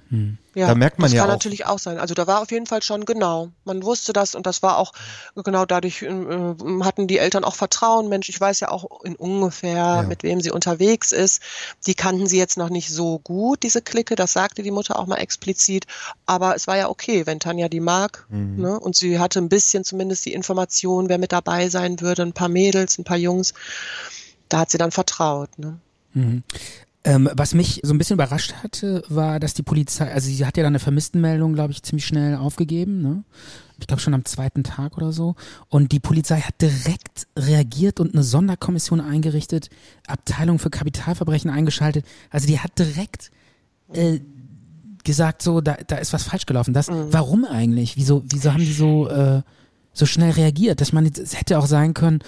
C: Ja,
A: da merkt man
C: das
A: ja
C: kann
A: auch.
C: natürlich auch sein. Also da war auf jeden Fall schon genau. Man wusste das und das war auch genau dadurch äh, hatten die Eltern auch Vertrauen. Mensch, ich weiß ja auch in ungefähr,
A: Ja.
C: mit wem sie unterwegs ist. Die kannten sie jetzt noch nicht so gut, diese Clique. Das sagte die Mutter auch mal explizit. Aber es war ja okay, wenn Tanja die mag.
A: Mhm.
C: Ne? Und sie hatte ein bisschen zumindest die Information, wer mit dabei sein würde. Ein paar Mädels, ein paar Jungs. Da hat sie dann vertraut. Ne?
B: Ähm, was mich so ein bisschen überrascht hatte, war, dass die Polizei, also sie hat ja dann eine Vermisstenmeldung, glaube ich, ziemlich schnell aufgegeben, ne? Ich glaube schon am zweiten Tag oder so. Und die Polizei hat direkt reagiert und eine Sonderkommission eingerichtet, Abteilung für Kapitalverbrechen eingeschaltet. Also die hat direkt äh, gesagt, so, da, da ist was falsch gelaufen. Das, warum eigentlich? Wieso, wieso haben die so, äh, so schnell reagiert? Dass man, es hätte auch sein können,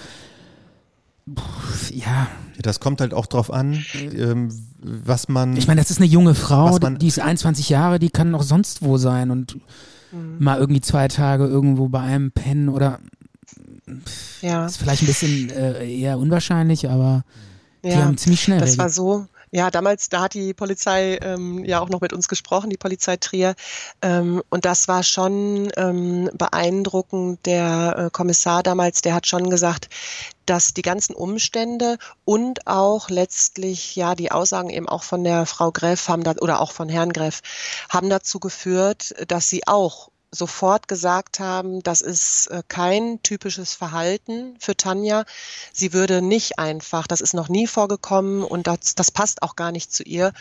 B: ja.
A: Das kommt halt auch drauf an, ähm, was man.
B: Ich meine, das ist eine junge Frau, die ist 21 Jahre, die kann noch sonst wo sein und mhm. mal irgendwie zwei Tage irgendwo bei einem pennen oder. Ja. Ist vielleicht ein bisschen äh, eher unwahrscheinlich, aber ja, die haben ziemlich schnell.
C: Das war so, ja, damals, da hat die Polizei ähm, ja auch noch mit uns gesprochen, die Polizei Trier. Ähm, und das war schon ähm, beeindruckend. Der äh, Kommissar damals, der hat schon gesagt, dass die ganzen Umstände und auch letztlich ja die Aussagen eben auch von der Frau Greff haben da, oder auch von Herrn Greff haben dazu geführt, dass sie auch sofort gesagt haben, das ist äh, kein typisches Verhalten für Tanja. Sie würde nicht einfach, das ist noch nie vorgekommen und das, das passt auch gar nicht zu ihr,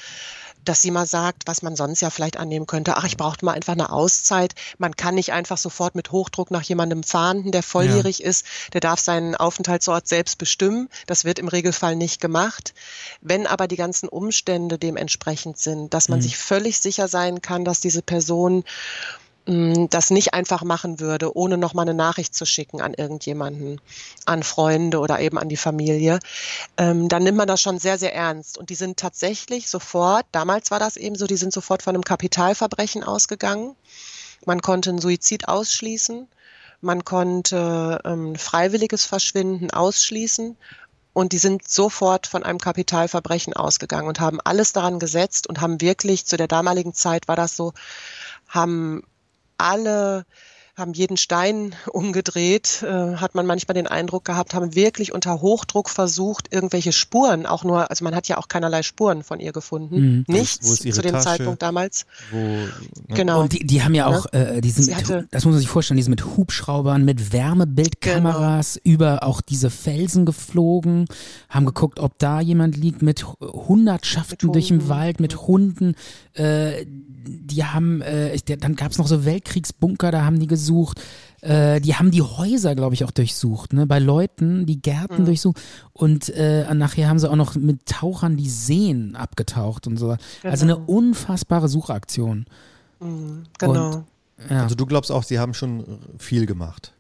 C: dass sie mal sagt, was man sonst ja vielleicht annehmen könnte. Ach, ich brauchte mal einfach eine Auszeit. Man kann nicht einfach sofort mit Hochdruck nach jemandem fahnden, der volljährig ja. ist. Der darf seinen Aufenthaltsort selbst bestimmen. Das wird im Regelfall nicht gemacht. Wenn aber die ganzen Umstände dementsprechend sind, dass man mhm. sich völlig sicher sein kann, dass diese Person das nicht einfach machen würde, ohne nochmal eine Nachricht zu schicken an irgendjemanden, an Freunde oder eben an die Familie, ähm, dann nimmt man das schon sehr, sehr ernst. Und die sind tatsächlich sofort, damals war das eben so, die sind sofort von einem Kapitalverbrechen ausgegangen. Man konnte einen Suizid ausschließen. Man konnte ähm, freiwilliges Verschwinden ausschließen. Und die sind sofort von einem Kapitalverbrechen ausgegangen und haben alles daran gesetzt und haben wirklich, zu der damaligen Zeit war das so, haben alle haben jeden Stein umgedreht, äh, hat man manchmal den Eindruck gehabt, haben wirklich unter Hochdruck versucht, irgendwelche Spuren, auch nur, also man hat ja auch keinerlei Spuren von ihr gefunden. Mhm. Nichts zu dem Tasche, Zeitpunkt damals. Wo,
B: ne? Genau. Und die, die haben ja auch, ja? äh, die sind mit, das muss man sich vorstellen, die sind mit Hubschraubern, mit Wärmebildkameras genau. über auch diese Felsen geflogen, haben geguckt, ob da jemand liegt mit Hundertschaften mit durch den Wald, mit Hunden, äh, die haben, äh, ich, dann gab es noch so Weltkriegsbunker, da haben die gesucht. Äh, die haben die Häuser, glaube ich, auch durchsucht, ne? Bei Leuten, die Gärten mhm. durchsucht. Und äh, nachher haben sie auch noch mit Tauchern die Seen abgetaucht und so. Genau. Also eine genau. unfassbare Suchaktion.
C: Mhm, genau. Und,
A: ja. Also du glaubst auch, sie haben schon viel gemacht.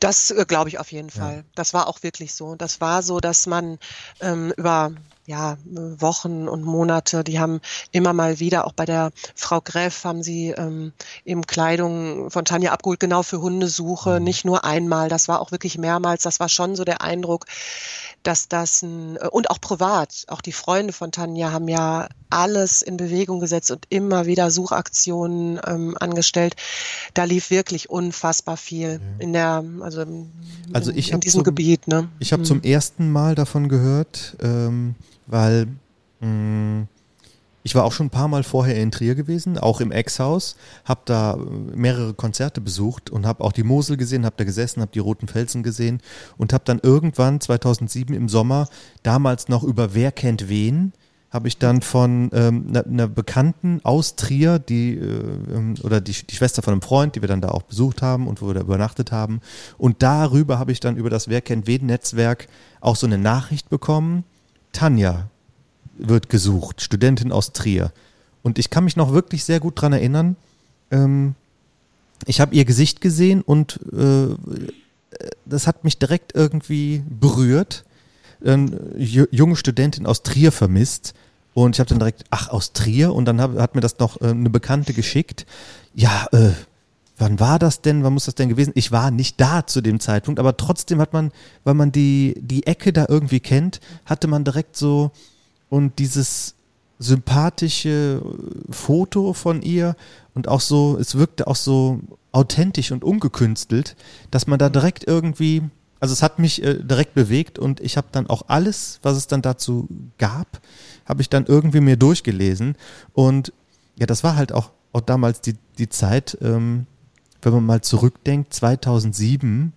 C: Das äh, glaube ich auf jeden Fall. Ja. Das war auch wirklich so. Das war so, dass man ähm, über ja, Wochen und Monate. Die haben immer mal wieder, auch bei der Frau Greff, haben sie ähm, eben Kleidung von Tanja abgeholt, genau für Hundesuche, mhm. nicht nur einmal, das war auch wirklich mehrmals. Das war schon so der Eindruck, dass das ein, und auch privat, auch die Freunde von Tanja haben ja alles in Bewegung gesetzt und immer wieder Suchaktionen ähm, angestellt. Da lief wirklich unfassbar viel mhm. in der, also,
A: also ich
C: in diesem zum, Gebiet. Ne?
A: Ich habe mhm. zum ersten Mal davon gehört, ähm, weil mm, ich war auch schon ein paar Mal vorher in Trier gewesen, auch im Ex-Haus, habe da äh, mehrere Konzerte besucht und habe auch die Mosel gesehen, habe da gesessen, habe die Roten Felsen gesehen und habe dann irgendwann 2007 im Sommer, damals noch über Wer kennt wen, habe ich dann von ähm, einer, einer Bekannten aus Trier, die äh, ähm, oder die, die Schwester von einem Freund, die wir dann da auch besucht haben und wo wir da übernachtet haben. Und darüber habe ich dann über das Wer kennt wen Netzwerk auch so eine Nachricht bekommen Tanja wird gesucht, Studentin aus Trier. Und ich kann mich noch wirklich sehr gut daran erinnern. Ähm, ich habe ihr Gesicht gesehen und äh, das hat mich direkt irgendwie berührt. Eine junge Studentin aus Trier vermisst. Und ich habe dann direkt, ach, aus Trier? Und dann hab, hat mir das noch äh, eine Bekannte geschickt. Ja, äh, wann war das denn? Wann muss das denn gewesen? Ich war nicht da zu dem Zeitpunkt, aber trotzdem hat man, weil man die, die Ecke da irgendwie kennt, hatte man direkt so und dieses sympathische Foto von ihr und auch so, es wirkte auch so authentisch und ungekünstelt, dass man da direkt irgendwie, also es hat mich äh, direkt bewegt und ich habe dann auch alles, was es dann dazu gab, habe ich dann irgendwie mir durchgelesen und ja, das war halt auch, auch damals die, die Zeit, ähm, wenn man mal zurückdenkt, 2007,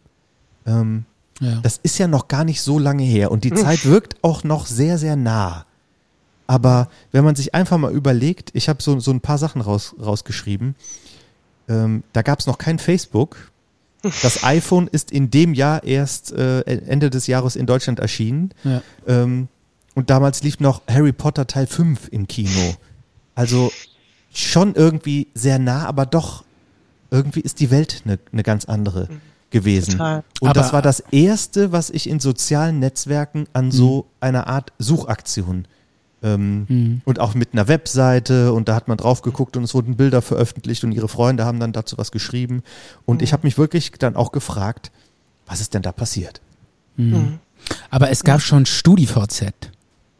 A: ähm, ja. das ist ja noch gar nicht so lange her und die Zeit wirkt auch noch sehr, sehr nah. Aber wenn man sich einfach mal überlegt, ich habe so, so ein paar Sachen raus, rausgeschrieben, ähm, da gab es noch kein Facebook. Das iPhone ist in dem Jahr erst äh, Ende des Jahres in Deutschland erschienen. Ja. Ähm, und damals lief noch Harry Potter Teil 5 im Kino. Also schon irgendwie sehr nah, aber doch irgendwie ist die Welt eine, eine ganz andere mhm. gewesen. Total. Und Aber das war das erste, was ich in sozialen Netzwerken an so mhm. einer Art Suchaktion ähm, mhm. und auch mit einer Webseite und da hat man drauf geguckt und es wurden Bilder veröffentlicht und ihre Freunde haben dann dazu was geschrieben und mhm. ich habe mich wirklich dann auch gefragt, was ist denn da passiert?
B: Mhm. mhm. Aber es gab schon StudiVZ.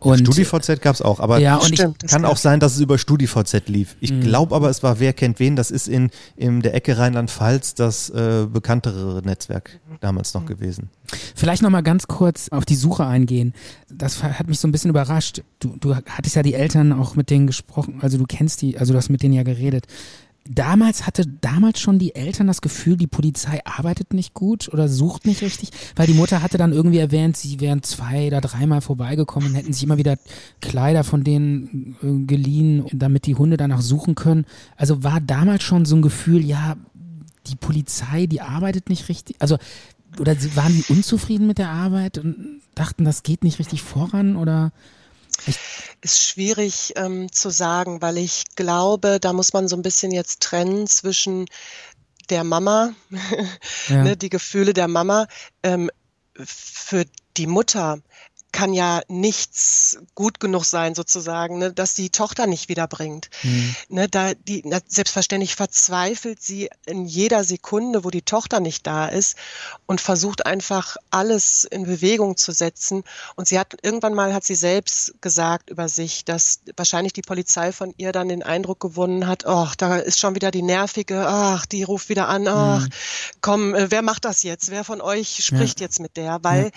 A: Und StudiVZ gab es auch, aber ja, und Stimmt, ich, kann auch sein, dass es über StudiVZ lief. Ich mhm. glaube aber, es war Wer kennt wen, das ist in, in der Ecke Rheinland-Pfalz das äh, bekanntere Netzwerk damals noch mhm. gewesen.
B: Vielleicht nochmal ganz kurz auf die Suche eingehen. Das hat mich so ein bisschen überrascht. Du, du hattest ja die Eltern auch mit denen gesprochen, also du kennst die, also du hast mit denen ja geredet damals hatte damals schon die Eltern das Gefühl, die Polizei arbeitet nicht gut oder sucht nicht richtig, weil die Mutter hatte dann irgendwie erwähnt, sie wären zwei oder dreimal vorbeigekommen und hätten sich immer wieder Kleider von denen äh, geliehen, damit die Hunde danach suchen können. Also war damals schon so ein Gefühl, ja, die Polizei, die arbeitet nicht richtig. Also oder waren die unzufrieden mit der Arbeit und dachten, das geht nicht richtig voran oder
C: ich ist schwierig ähm, zu sagen, weil ich glaube, da muss man so ein bisschen jetzt trennen zwischen der Mama, ja. ne, die Gefühle der Mama. Ähm, für die Mutter kann ja nichts gut genug sein, sozusagen, ne, dass die Tochter nicht wiederbringt. Mhm. Ne, da die, na, selbstverständlich verzweifelt sie in jeder Sekunde, wo die Tochter nicht da ist und versucht einfach alles in Bewegung zu setzen. Und sie hat irgendwann mal hat sie selbst gesagt über sich, dass wahrscheinlich die Polizei von ihr dann den Eindruck gewonnen hat, ach, da ist schon wieder die nervige, ach, die ruft wieder an, ach, mhm. komm, äh, wer macht das jetzt? Wer von euch spricht ja. jetzt mit der? Weil ja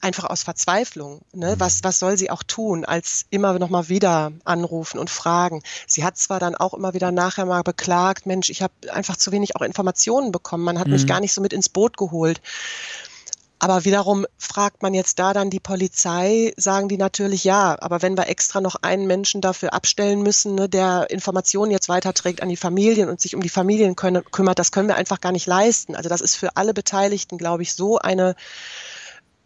C: einfach aus Verzweiflung. Ne? Mhm. Was, was soll sie auch tun, als immer noch mal wieder anrufen und fragen? Sie hat zwar dann auch immer wieder nachher mal beklagt, Mensch, ich habe einfach zu wenig auch Informationen bekommen, man hat mhm. mich gar nicht so mit ins Boot geholt. Aber wiederum fragt man jetzt da dann die Polizei, sagen die natürlich ja. Aber wenn wir extra noch einen Menschen dafür abstellen müssen, ne, der Informationen jetzt weiterträgt an die Familien und sich um die Familien können, kümmert, das können wir einfach gar nicht leisten. Also das ist für alle Beteiligten, glaube ich, so eine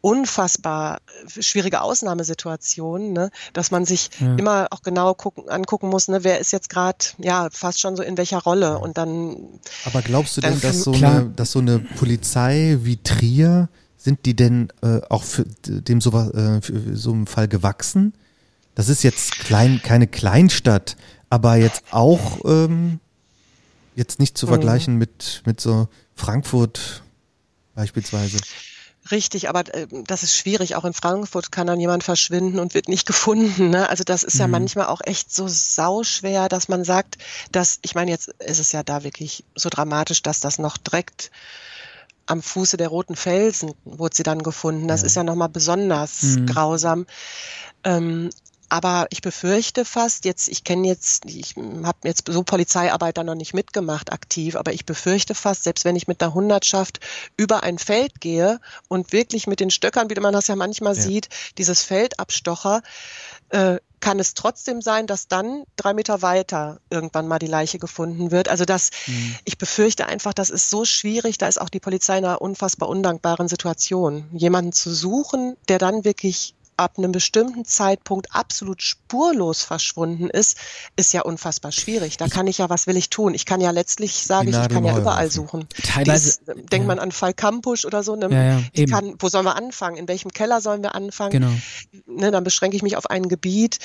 C: unfassbar schwierige Ausnahmesituation, ne? dass man sich ja. immer auch genau gucken, angucken muss, ne? wer ist jetzt gerade ja fast schon so in welcher Rolle und dann.
A: Aber glaubst du denn, dass so, eine, dass so eine Polizei wie Trier sind die denn äh, auch für dem so, äh, für so einem Fall gewachsen? Das ist jetzt klein, keine Kleinstadt, aber jetzt auch ähm, jetzt nicht zu mhm. vergleichen mhm. mit mit so Frankfurt beispielsweise.
C: Richtig, aber äh, das ist schwierig. Auch in Frankfurt kann dann jemand verschwinden und wird nicht gefunden. Ne? Also das ist mhm. ja manchmal auch echt so sauschwer, dass man sagt, dass, ich meine, jetzt ist es ja da wirklich so dramatisch, dass das noch direkt am Fuße der roten Felsen wurde sie dann gefunden. Das ja. ist ja nochmal besonders mhm. grausam. Ähm, aber ich befürchte fast, jetzt, ich kenne jetzt, ich habe jetzt so Polizeiarbeit da noch nicht mitgemacht aktiv, aber ich befürchte fast, selbst wenn ich mit der Hundertschaft über ein Feld gehe und wirklich mit den Stöckern, wie man das ja manchmal ja. sieht, dieses Feld abstocher, äh, kann es trotzdem sein, dass dann drei Meter weiter irgendwann mal die Leiche gefunden wird. Also das, mhm. ich befürchte einfach, das ist so schwierig, da ist auch die Polizei in einer unfassbar undankbaren Situation. Jemanden zu suchen, der dann wirklich ab einem bestimmten Zeitpunkt absolut spurlos verschwunden ist, ist ja unfassbar schwierig. Da kann ich ja, was will ich tun? Ich kann ja letztlich, sage ich, ich kann ja überall suchen. Teilweise. Dies, denkt ja. man an Fall Campus oder so. Ne? Ja, ja, kann, wo sollen wir anfangen? In welchem Keller sollen wir anfangen? Genau. Ne, dann beschränke ich mich auf ein Gebiet.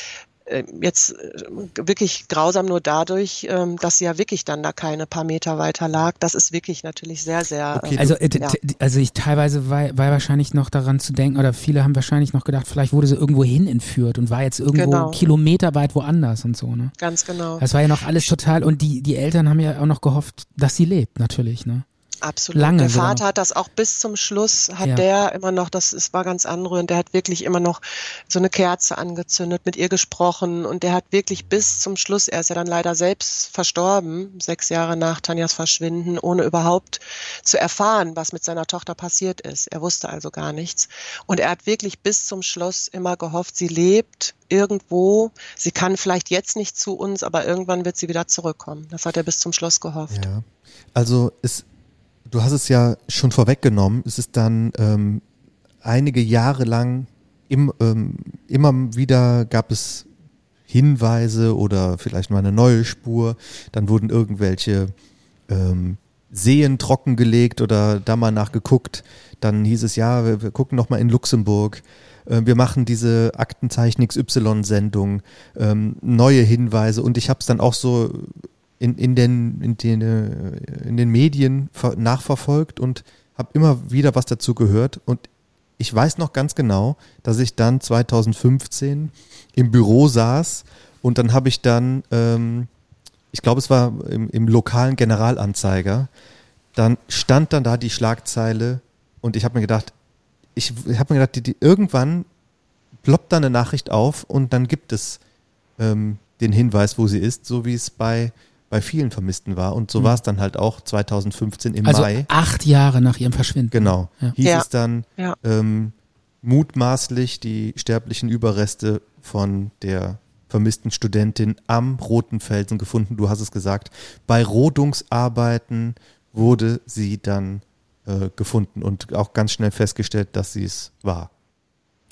C: Äh, jetzt äh, wirklich grausam nur dadurch, ähm, dass sie ja wirklich dann da keine paar Meter weiter lag. Das ist wirklich natürlich sehr, sehr.
B: Okay, also, äh, ja. also ich teilweise war, war wahrscheinlich noch daran zu denken, oder viele haben wahrscheinlich noch gedacht, vielleicht wurde sie irgendwo hin entführt und war jetzt irgendwo genau. kilometerweit woanders und so, ne?
C: Ganz genau.
B: Das war ja noch alles total, und die, die Eltern haben ja auch noch gehofft, dass sie lebt, natürlich, ne?
C: Absolut. Lange der Vater hat das auch bis zum Schluss, hat ja. der immer noch, das, das war ganz anrührend, der hat wirklich immer noch so eine Kerze angezündet, mit ihr gesprochen und der hat wirklich bis zum Schluss, er ist ja dann leider selbst verstorben, sechs Jahre nach Tanjas Verschwinden, ohne überhaupt zu erfahren, was mit seiner Tochter passiert ist. Er wusste also gar nichts. Und er hat wirklich bis zum Schluss immer gehofft, sie lebt irgendwo, sie kann vielleicht jetzt nicht zu uns, aber irgendwann wird sie wieder zurückkommen. Das hat er bis zum Schluss gehofft.
A: Ja. Also es Du hast es ja schon vorweggenommen. Es ist dann ähm, einige Jahre lang im, ähm, immer wieder gab es Hinweise oder vielleicht mal eine neue Spur. Dann wurden irgendwelche ähm, Seen trockengelegt oder da mal nachgeguckt. Dann hieß es, ja, wir, wir gucken noch mal in Luxemburg. Äh, wir machen diese Aktenzeichen XY-Sendung, ähm, neue Hinweise und ich habe es dann auch so in, in, den, in, den, äh, in den Medien nachverfolgt und habe immer wieder was dazu gehört. Und ich weiß noch ganz genau, dass ich dann 2015 im Büro saß und dann habe ich dann, ähm, ich glaube, es war im, im lokalen Generalanzeiger, dann stand dann da die Schlagzeile und ich habe mir gedacht, ich habe mir gedacht, die, die, irgendwann ploppt da eine Nachricht auf und dann gibt es ähm, den Hinweis, wo sie ist, so wie es bei bei vielen Vermissten war. Und so mhm. war es dann halt auch 2015 im
B: also
A: Mai.
B: Acht Jahre nach ihrem Verschwinden.
A: Genau. Ja. Hieß ja. es dann ja. ähm, mutmaßlich die sterblichen Überreste von der vermissten Studentin am Roten Felsen gefunden. Du hast es gesagt. Bei Rodungsarbeiten wurde sie dann äh, gefunden und auch ganz schnell festgestellt, dass sie es war.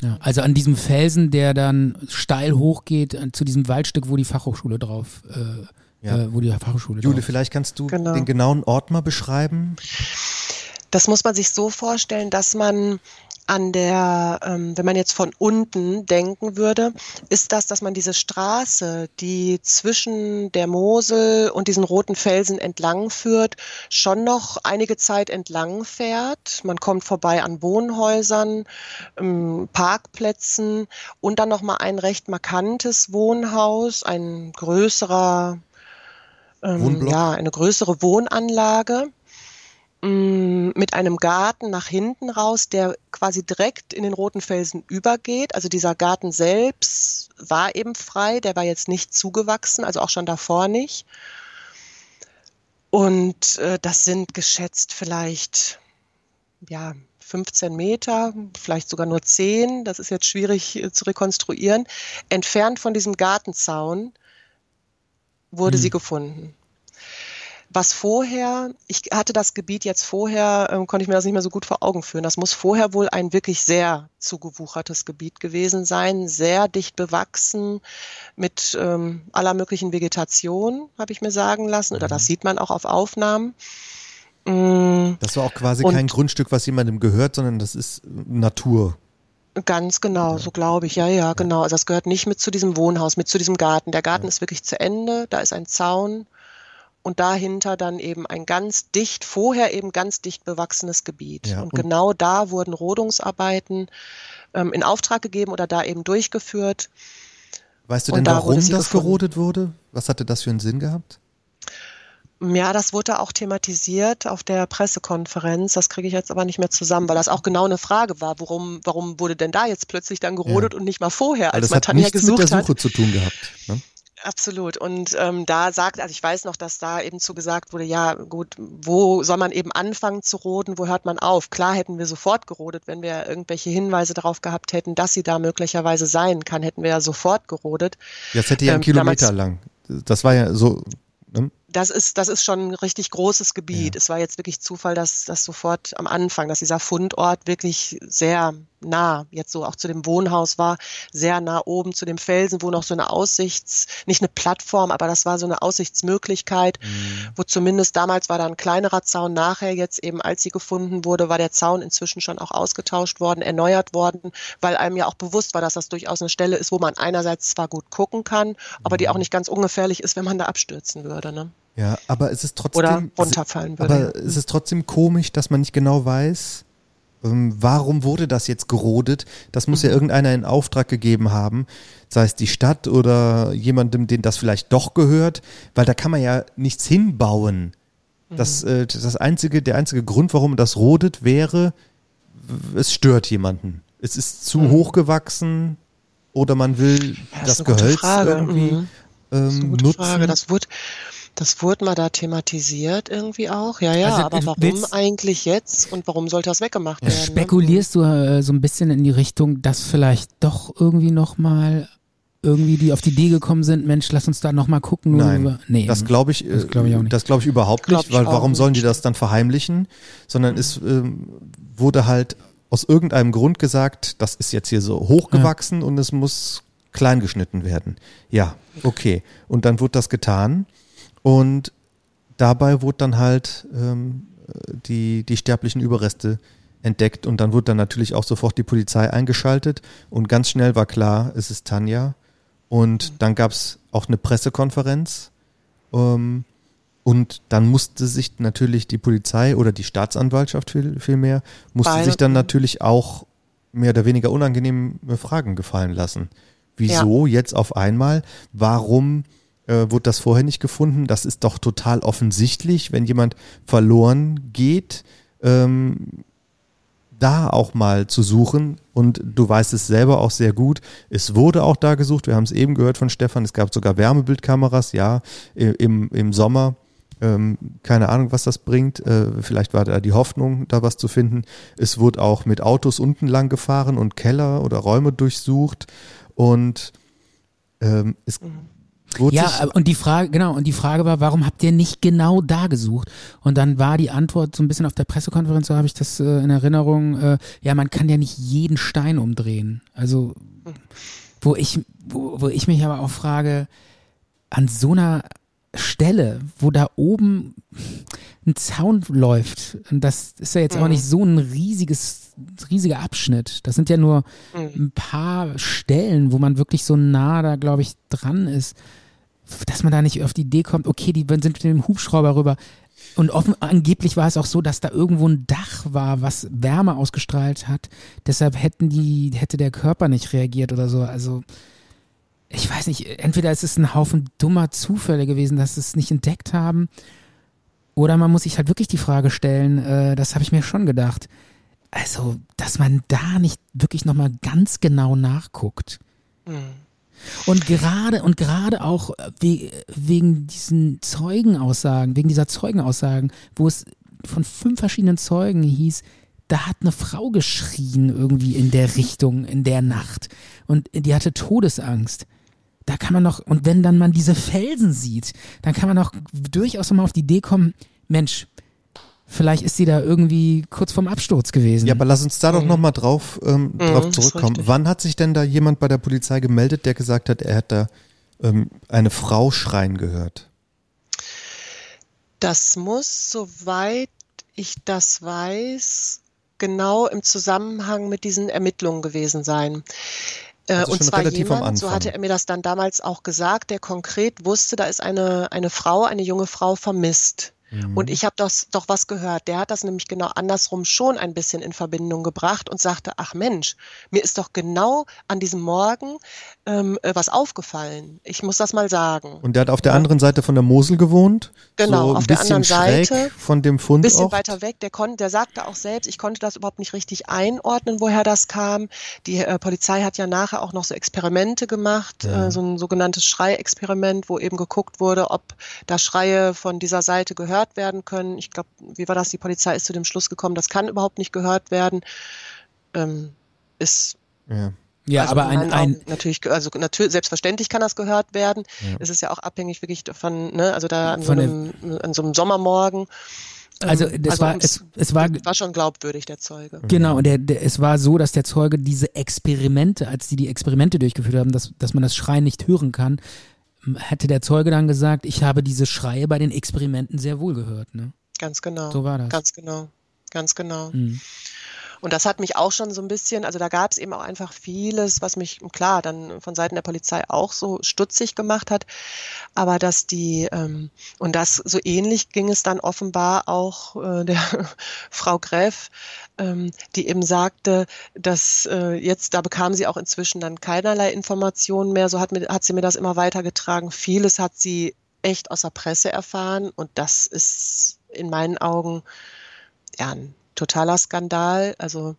B: Ja, also an diesem Felsen, der dann steil hochgeht, äh, zu diesem Waldstück, wo die Fachhochschule drauf äh, ja. äh, wo die Fachhochschule
A: Jule, vielleicht kannst du genau. den genauen Ort mal beschreiben?
C: Das muss man sich so vorstellen, dass man an der, ähm, wenn man jetzt von unten denken würde, ist das, dass man diese Straße, die zwischen der Mosel und diesen roten Felsen entlang führt, schon noch einige Zeit entlang fährt. Man kommt vorbei an Wohnhäusern, ähm, Parkplätzen und dann noch mal ein recht markantes Wohnhaus, ein größerer ähm, ja, eine größere Wohnanlage mm, mit einem Garten nach hinten raus, der quasi direkt in den Roten Felsen übergeht. Also dieser Garten selbst war eben frei, der war jetzt nicht zugewachsen, also auch schon davor nicht. Und äh, das sind geschätzt vielleicht ja 15 Meter, vielleicht sogar nur 10, das ist jetzt schwierig äh, zu rekonstruieren, entfernt von diesem Gartenzaun wurde hm. sie gefunden. Was vorher, ich hatte das Gebiet jetzt vorher, ähm, konnte ich mir das nicht mehr so gut vor Augen führen. Das muss vorher wohl ein wirklich sehr zugewuchertes Gebiet gewesen sein, sehr dicht bewachsen mit ähm, aller möglichen Vegetation, habe ich mir sagen lassen, oder das mhm. sieht man auch auf Aufnahmen.
A: Mm. Das war auch quasi Und kein Grundstück, was jemandem gehört, sondern das ist Natur.
C: Ganz genau, so glaube ich. Ja, ja, genau. Also das gehört nicht mit zu diesem Wohnhaus, mit zu diesem Garten. Der Garten ist wirklich zu Ende. Da ist ein Zaun und dahinter dann eben ein ganz dicht, vorher eben ganz dicht bewachsenes Gebiet. Ja, und, und, genau da wurden Rodungsarbeiten ähm, in Auftrag gegeben oder da eben durchgeführt.
A: Weißt du denn, warum das gefunden. gerodet wurde? Was hatte das für einen Sinn gehabt?
C: Ja, das wurde auch thematisiert auf der Pressekonferenz. Das kriege ich jetzt aber nicht mehr zusammen, weil das auch genau eine Frage war. Warum, warum wurde denn da jetzt plötzlich dann gerodet ja. und nicht mal vorher,
A: als man Tanja gesucht hat? Das hat nichts mit der Suche hat. zu tun gehabt. Ne?
C: Absolut. Und ähm, da sagt, also ich weiß noch, dass da eben zu gesagt wurde, ja gut, wo soll man eben anfangen zu roden, wo hört man auf? Klar hätten wir sofort gerodet, wenn wir irgendwelche Hinweise darauf gehabt hätten, dass sie da möglicherweise sein kann, hätten wir ja sofort gerodet.
A: Jetzt hätte ja ein ähm, Kilometer lang. Das war ja so.
C: Ne? Das ist, das ist schon ein richtig großes Gebiet. Ja. Es war jetzt wirklich Zufall, dass das sofort am Anfang, dass dieser Fundort wirklich sehr nah, jetzt so auch zu dem Wohnhaus war, sehr nah oben zu dem Felsen, wo noch so eine Aussichts, nicht eine Plattform, aber das war so eine Aussichtsmöglichkeit, mhm. wo zumindest damals war da ein kleinerer Zaun, nachher jetzt eben, als sie gefunden wurde, war der Zaun inzwischen schon auch ausgetauscht worden, erneuert worden, weil einem ja auch bewusst war, dass das durchaus eine Stelle ist, wo man einerseits zwar gut gucken kann, aber die mhm. auch nicht ganz ungefährlich ist, wenn man da abstürzen würde. Ne?
A: Ja, aber es ist trotzdem.
C: Oder runterfallen würde.
A: Aber es ist trotzdem komisch, dass man nicht genau weiß, ähm, warum wurde das jetzt gerodet? Das muss mhm. ja irgendeiner in Auftrag gegeben haben, sei es die Stadt oder jemandem, den das vielleicht doch gehört, weil da kann man ja nichts hinbauen. Das, mhm. äh, das einzige, der einzige Grund, warum das rodet, wäre, es stört jemanden. Es ist zu mhm. hoch gewachsen oder man will ja, das, das Gehölz irgendwie mhm. ähm, nutzen. Frage.
C: Das wurde, das wurde mal da thematisiert irgendwie auch. Ja, ja, also, aber warum eigentlich jetzt und warum sollte das weggemacht werden? Ne?
B: Spekulierst ne? du äh, so ein bisschen in die Richtung, dass vielleicht doch irgendwie nochmal irgendwie die auf die Idee gekommen sind, Mensch, lass uns da nochmal gucken.
A: Nein, nee, das glaube ich, das glaube ich, auch nicht. Das glaube ich überhaupt glaub nicht, weil warum nicht. sollen die das dann verheimlichen? Sondern es ähm, wurde halt aus irgendeinem Grund gesagt, das ist jetzt hier so hochgewachsen ja. und es muss klein geschnitten werden. Ja, okay. Und dann wurde das getan. Und dabei wurde dann halt ähm, die, die sterblichen Überreste entdeckt und dann wurde dann natürlich auch sofort die Polizei eingeschaltet und ganz schnell war klar, es ist Tanja. Und mhm. dann gab es auch eine Pressekonferenz ähm, und dann musste sich natürlich die Polizei oder die Staatsanwaltschaft viel, vielmehr, musste Beide. sich dann natürlich auch mehr oder weniger unangenehme Fragen gefallen lassen. Wieso ja. jetzt auf einmal? Warum äh, wurde das vorher nicht gefunden? Das ist doch total offensichtlich, wenn jemand verloren geht, ähm, da auch mal zu suchen. Und du weißt es selber auch sehr gut. Es wurde auch da gesucht. Wir haben es eben gehört von Stefan. Es gab sogar Wärmebildkameras, ja, im, im Sommer. Ähm, keine Ahnung, was das bringt. Äh, vielleicht war da die Hoffnung, da was zu finden. Es wurde auch mit Autos unten lang gefahren und Keller oder Räume durchsucht. Und ähm, es mhm.
B: Ja, und die Frage, genau, und die Frage war, warum habt ihr nicht genau da gesucht? Und dann war die Antwort so ein bisschen auf der Pressekonferenz, so habe ich das äh, in Erinnerung, äh, ja, man kann ja nicht jeden Stein umdrehen. Also, wo ich, wo, wo ich mich aber auch frage, an so einer Stelle, wo da oben ein Zaun läuft, und das ist ja jetzt mhm. auch nicht so ein riesiges, riesiger Abschnitt. Das sind ja nur mhm. ein paar Stellen, wo man wirklich so nah da, glaube ich, dran ist dass man da nicht auf die Idee kommt, okay, die sind mit dem Hubschrauber rüber. Und offen, angeblich war es auch so, dass da irgendwo ein Dach war, was Wärme ausgestrahlt hat. Deshalb hätten die, hätte der Körper nicht reagiert oder so. Also, ich weiß nicht, entweder ist es ein Haufen dummer Zufälle gewesen, dass sie es nicht entdeckt haben. Oder man muss sich halt wirklich die Frage stellen, äh, das habe ich mir schon gedacht. Also, dass man da nicht wirklich nochmal ganz genau nachguckt. Mhm. Und gerade und gerade auch we wegen diesen Zeugenaussagen, wegen dieser Zeugenaussagen, wo es von fünf verschiedenen Zeugen hieß, da hat eine Frau geschrien irgendwie in der Richtung in der Nacht und die hatte Todesangst. Da kann man noch und wenn dann man diese Felsen sieht, dann kann man auch durchaus mal auf die Idee kommen, Mensch, Vielleicht ist sie da irgendwie kurz vorm Absturz gewesen.
A: Ja, aber lass uns da doch mhm. nochmal drauf, ähm, mhm, drauf zurückkommen. Wann hat sich denn da jemand bei der Polizei gemeldet, der gesagt hat, er hat da ähm, eine Frau schreien gehört?
C: Das muss, soweit ich das weiß, genau im Zusammenhang mit diesen Ermittlungen gewesen sein. Äh, also und zwar jemand, so hatte er mir das dann damals auch gesagt, der konkret wusste, da ist eine, eine Frau, eine junge Frau vermisst. Mhm. Und ich habe das doch was gehört. Der hat das nämlich genau andersrum schon ein bisschen in Verbindung gebracht und sagte, ach Mensch, mir ist doch genau an diesem Morgen ähm, äh, was aufgefallen. Ich muss das mal sagen.
A: Und der hat auf der anderen Seite von der Mosel gewohnt?
C: Genau, so auf der anderen Seite.
A: Von dem Fund.
C: Ein bisschen weiter weg. Der, kon der sagte auch selbst, ich konnte das überhaupt nicht richtig einordnen, woher das kam. Die äh, Polizei hat ja nachher auch noch so Experimente gemacht, ja. äh, so ein sogenanntes Schreiexperiment, wo eben geguckt wurde, ob da Schreie von dieser Seite gehört werden können. Ich glaube, wie war das? Die Polizei ist zu dem Schluss gekommen, das kann überhaupt nicht gehört werden. Ähm, ist
B: ja. Ja, also aber ein, ein
C: natürlich, also natürlich, selbstverständlich kann das gehört werden. Ja. Es ist ja auch abhängig wirklich von, ne, also da an, so einem, an so einem Sommermorgen.
B: Also das also war es, es war
C: war schon glaubwürdig der Zeuge.
B: Genau, und der, der, es war so, dass der Zeuge diese Experimente, als die die Experimente durchgeführt haben, dass dass man das Schreien nicht hören kann, hätte der Zeuge dann gesagt, ich habe diese Schreie bei den Experimenten sehr wohl gehört, ne?
C: Ganz genau.
B: So war das.
C: Ganz genau. Ganz genau. Mhm. Und das hat mich auch schon so ein bisschen, also da gab es eben auch einfach vieles, was mich, klar, dann von Seiten der Polizei auch so stutzig gemacht hat. Aber dass die, ähm, und das so ähnlich ging es dann offenbar auch äh, der Frau Gräf, ähm, die eben sagte, dass äh, jetzt, da bekam sie auch inzwischen dann keinerlei Informationen mehr. So hat, mir, hat sie mir das immer weitergetragen. Vieles hat sie echt aus der Presse erfahren und das ist in meinen Augen ja, ein totaler Skandal. Also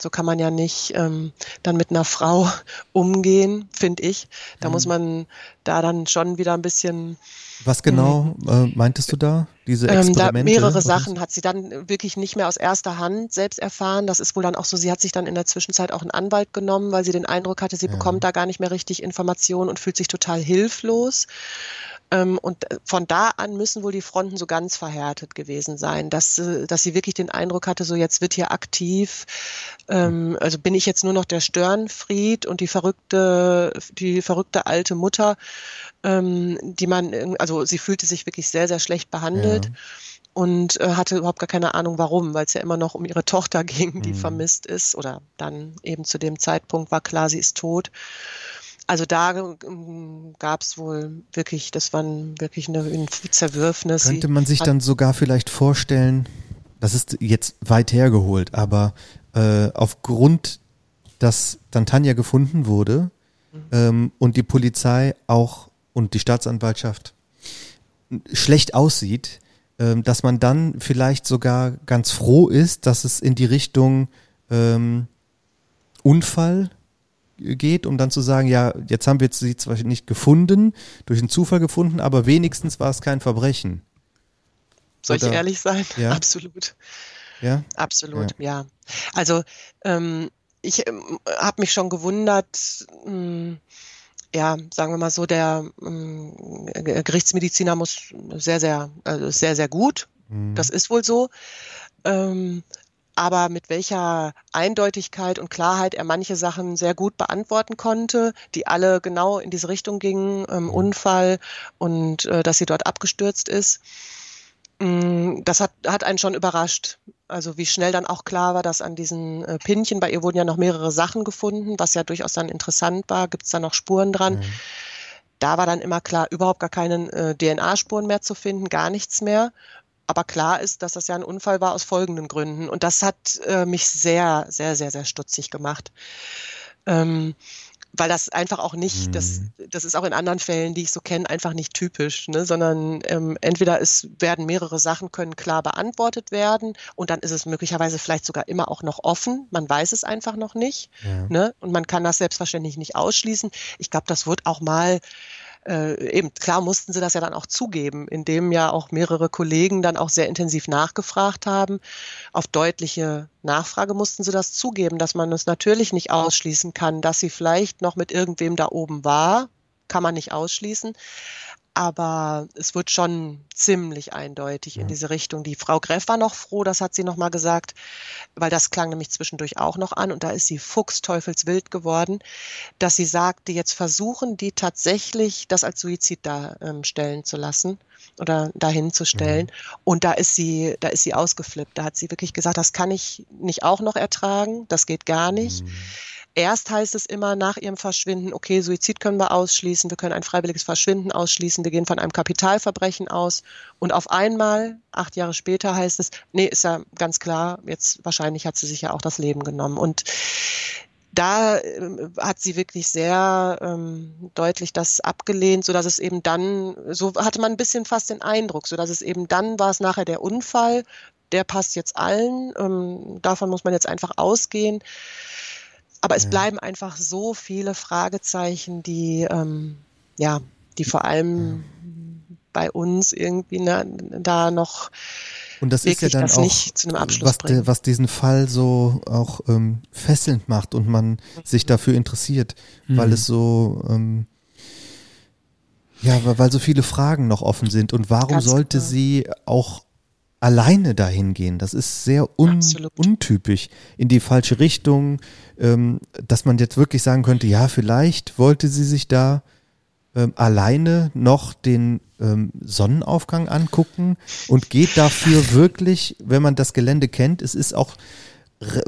C: so kann man ja nicht ähm, dann mit einer Frau umgehen, finde ich. Da mhm. muss man da dann schon wieder ein bisschen.
A: Was genau äh, meintest du da? Diese Experimente?
C: Ähm, da mehrere Sachen hat sie dann wirklich nicht mehr aus erster Hand selbst erfahren. Das ist wohl dann auch so, sie hat sich dann in der Zwischenzeit auch einen Anwalt genommen, weil sie den Eindruck hatte, sie ja. bekommt da gar nicht mehr richtig Informationen und fühlt sich total hilflos. Ähm, und von da an müssen wohl die Fronten so ganz verhärtet gewesen sein, dass, äh, dass sie wirklich den Eindruck hatte, so jetzt wird hier aktiv, ähm, also bin ich jetzt nur noch der Störenfried und die verrückte, die verrückte alte Mutter, ähm, die man, also sie fühlte sich wirklich sehr, sehr schlecht behandelt. Ja und äh, hatte überhaupt gar keine Ahnung warum, weil es ja immer noch um ihre Tochter ging, die mhm. vermisst ist oder dann eben zu dem Zeitpunkt war klar, sie ist tot. Also da ähm, gab es wohl wirklich, das war wirklich eine, ein Zerwürfnis.
A: Könnte man sich dann sogar vielleicht vorstellen, das ist jetzt weit hergeholt, aber äh, aufgrund, dass dann Tanja gefunden wurde mhm. ähm, und die Polizei auch und die Staatsanwaltschaft schlecht aussieht, ähm, dass man dann vielleicht sogar ganz froh ist, dass es in die Richtung ähm, Unfall geht, um dann zu sagen, ja, jetzt haben wir sie zwar nicht gefunden, durch einen Zufall gefunden, aber wenigstens war es kein Verbrechen.
C: Soll Oder? ich ehrlich sein? Ja? Absolut. Ja? Absolut, ja. ja. Also ähm, ich ähm, habe mich schon gewundert, mh, hm, ja, sagen wir mal so, der ähm, Gerichtsmediziner muss sehr, sehr, also sehr, sehr gut. Mhm. Das ist wohl so. Ähm, aber mit welcher Eindeutigkeit und Klarheit er manche Sachen sehr gut beantworten konnte, die alle genau in diese Richtung gingen, ähm, mhm. Unfall und äh, dass sie dort abgestürzt ist. Mm, das hat, hat einen schon überrascht. Also wie schnell dann auch klar war, dass an diesen äh, Pinchen, bei ihr wurden ja noch mehrere Sachen gefunden, was ja durchaus dann interessant war, gibt es da noch Spuren dran. Mhm. Da war dann immer klar, überhaupt gar keine äh, DNA-Spuren mehr zu finden, gar nichts mehr. Aber klar ist, dass das ja ein Unfall war aus folgenden Gründen. Und das hat äh, mich sehr, sehr, sehr, sehr stutzig gemacht. Ähm, weil das einfach auch nicht, mhm. das, das ist auch in anderen Fällen, die ich so kenne, einfach nicht typisch, ne? sondern ähm, entweder es werden mehrere Sachen können klar beantwortet werden und dann ist es möglicherweise vielleicht sogar immer auch noch offen, man weiß es einfach noch nicht ja. ne? und man kann das selbstverständlich nicht ausschließen. Ich glaube, das wird auch mal äh, eben klar mussten sie das ja dann auch zugeben, indem ja auch mehrere Kollegen dann auch sehr intensiv nachgefragt haben. Auf deutliche Nachfrage mussten sie das zugeben, dass man es natürlich nicht ausschließen kann, dass sie vielleicht noch mit irgendwem da oben war, kann man nicht ausschließen aber es wird schon ziemlich eindeutig in diese Richtung. Die Frau Greff war noch froh, das hat sie noch mal gesagt, weil das klang nämlich zwischendurch auch noch an und da ist sie fuchsteufelswild geworden, dass sie sagte, jetzt versuchen die tatsächlich das als Suizid darstellen ähm, zu lassen oder dahin zu stellen. Mhm. Und da ist sie, da ist sie ausgeflippt. Da hat sie wirklich gesagt, das kann ich nicht auch noch ertragen, das geht gar nicht. Mhm. Erst heißt es immer nach ihrem Verschwinden, okay, Suizid können wir ausschließen, wir können ein freiwilliges Verschwinden ausschließen, wir gehen von einem Kapitalverbrechen aus. Und auf einmal, acht Jahre später, heißt es, nee, ist ja ganz klar, jetzt wahrscheinlich hat sie sich ja auch das Leben genommen. Und da äh, hat sie wirklich sehr ähm, deutlich das abgelehnt, so dass es eben dann, so hatte man ein bisschen fast den Eindruck, so dass es eben dann war es nachher der Unfall, der passt jetzt allen, ähm, davon muss man jetzt einfach ausgehen. Aber es ja. bleiben einfach so viele Fragezeichen, die, ähm, ja, die vor allem ja. bei uns irgendwie ne, da noch
A: und das ist ja dann auch, was, de, was, diesen Fall so auch ähm, fesselnd macht und man sich dafür interessiert, mhm. weil es so, ähm, ja, weil so viele Fragen noch offen sind. Und warum Ganz sollte genau. sie auch alleine dahin gehen. Das ist sehr un untypisch in die falsche Richtung, ähm, dass man jetzt wirklich sagen könnte, ja, vielleicht wollte sie sich da ähm, alleine noch den ähm, Sonnenaufgang angucken und geht dafür wirklich, wenn man das Gelände kennt, es ist auch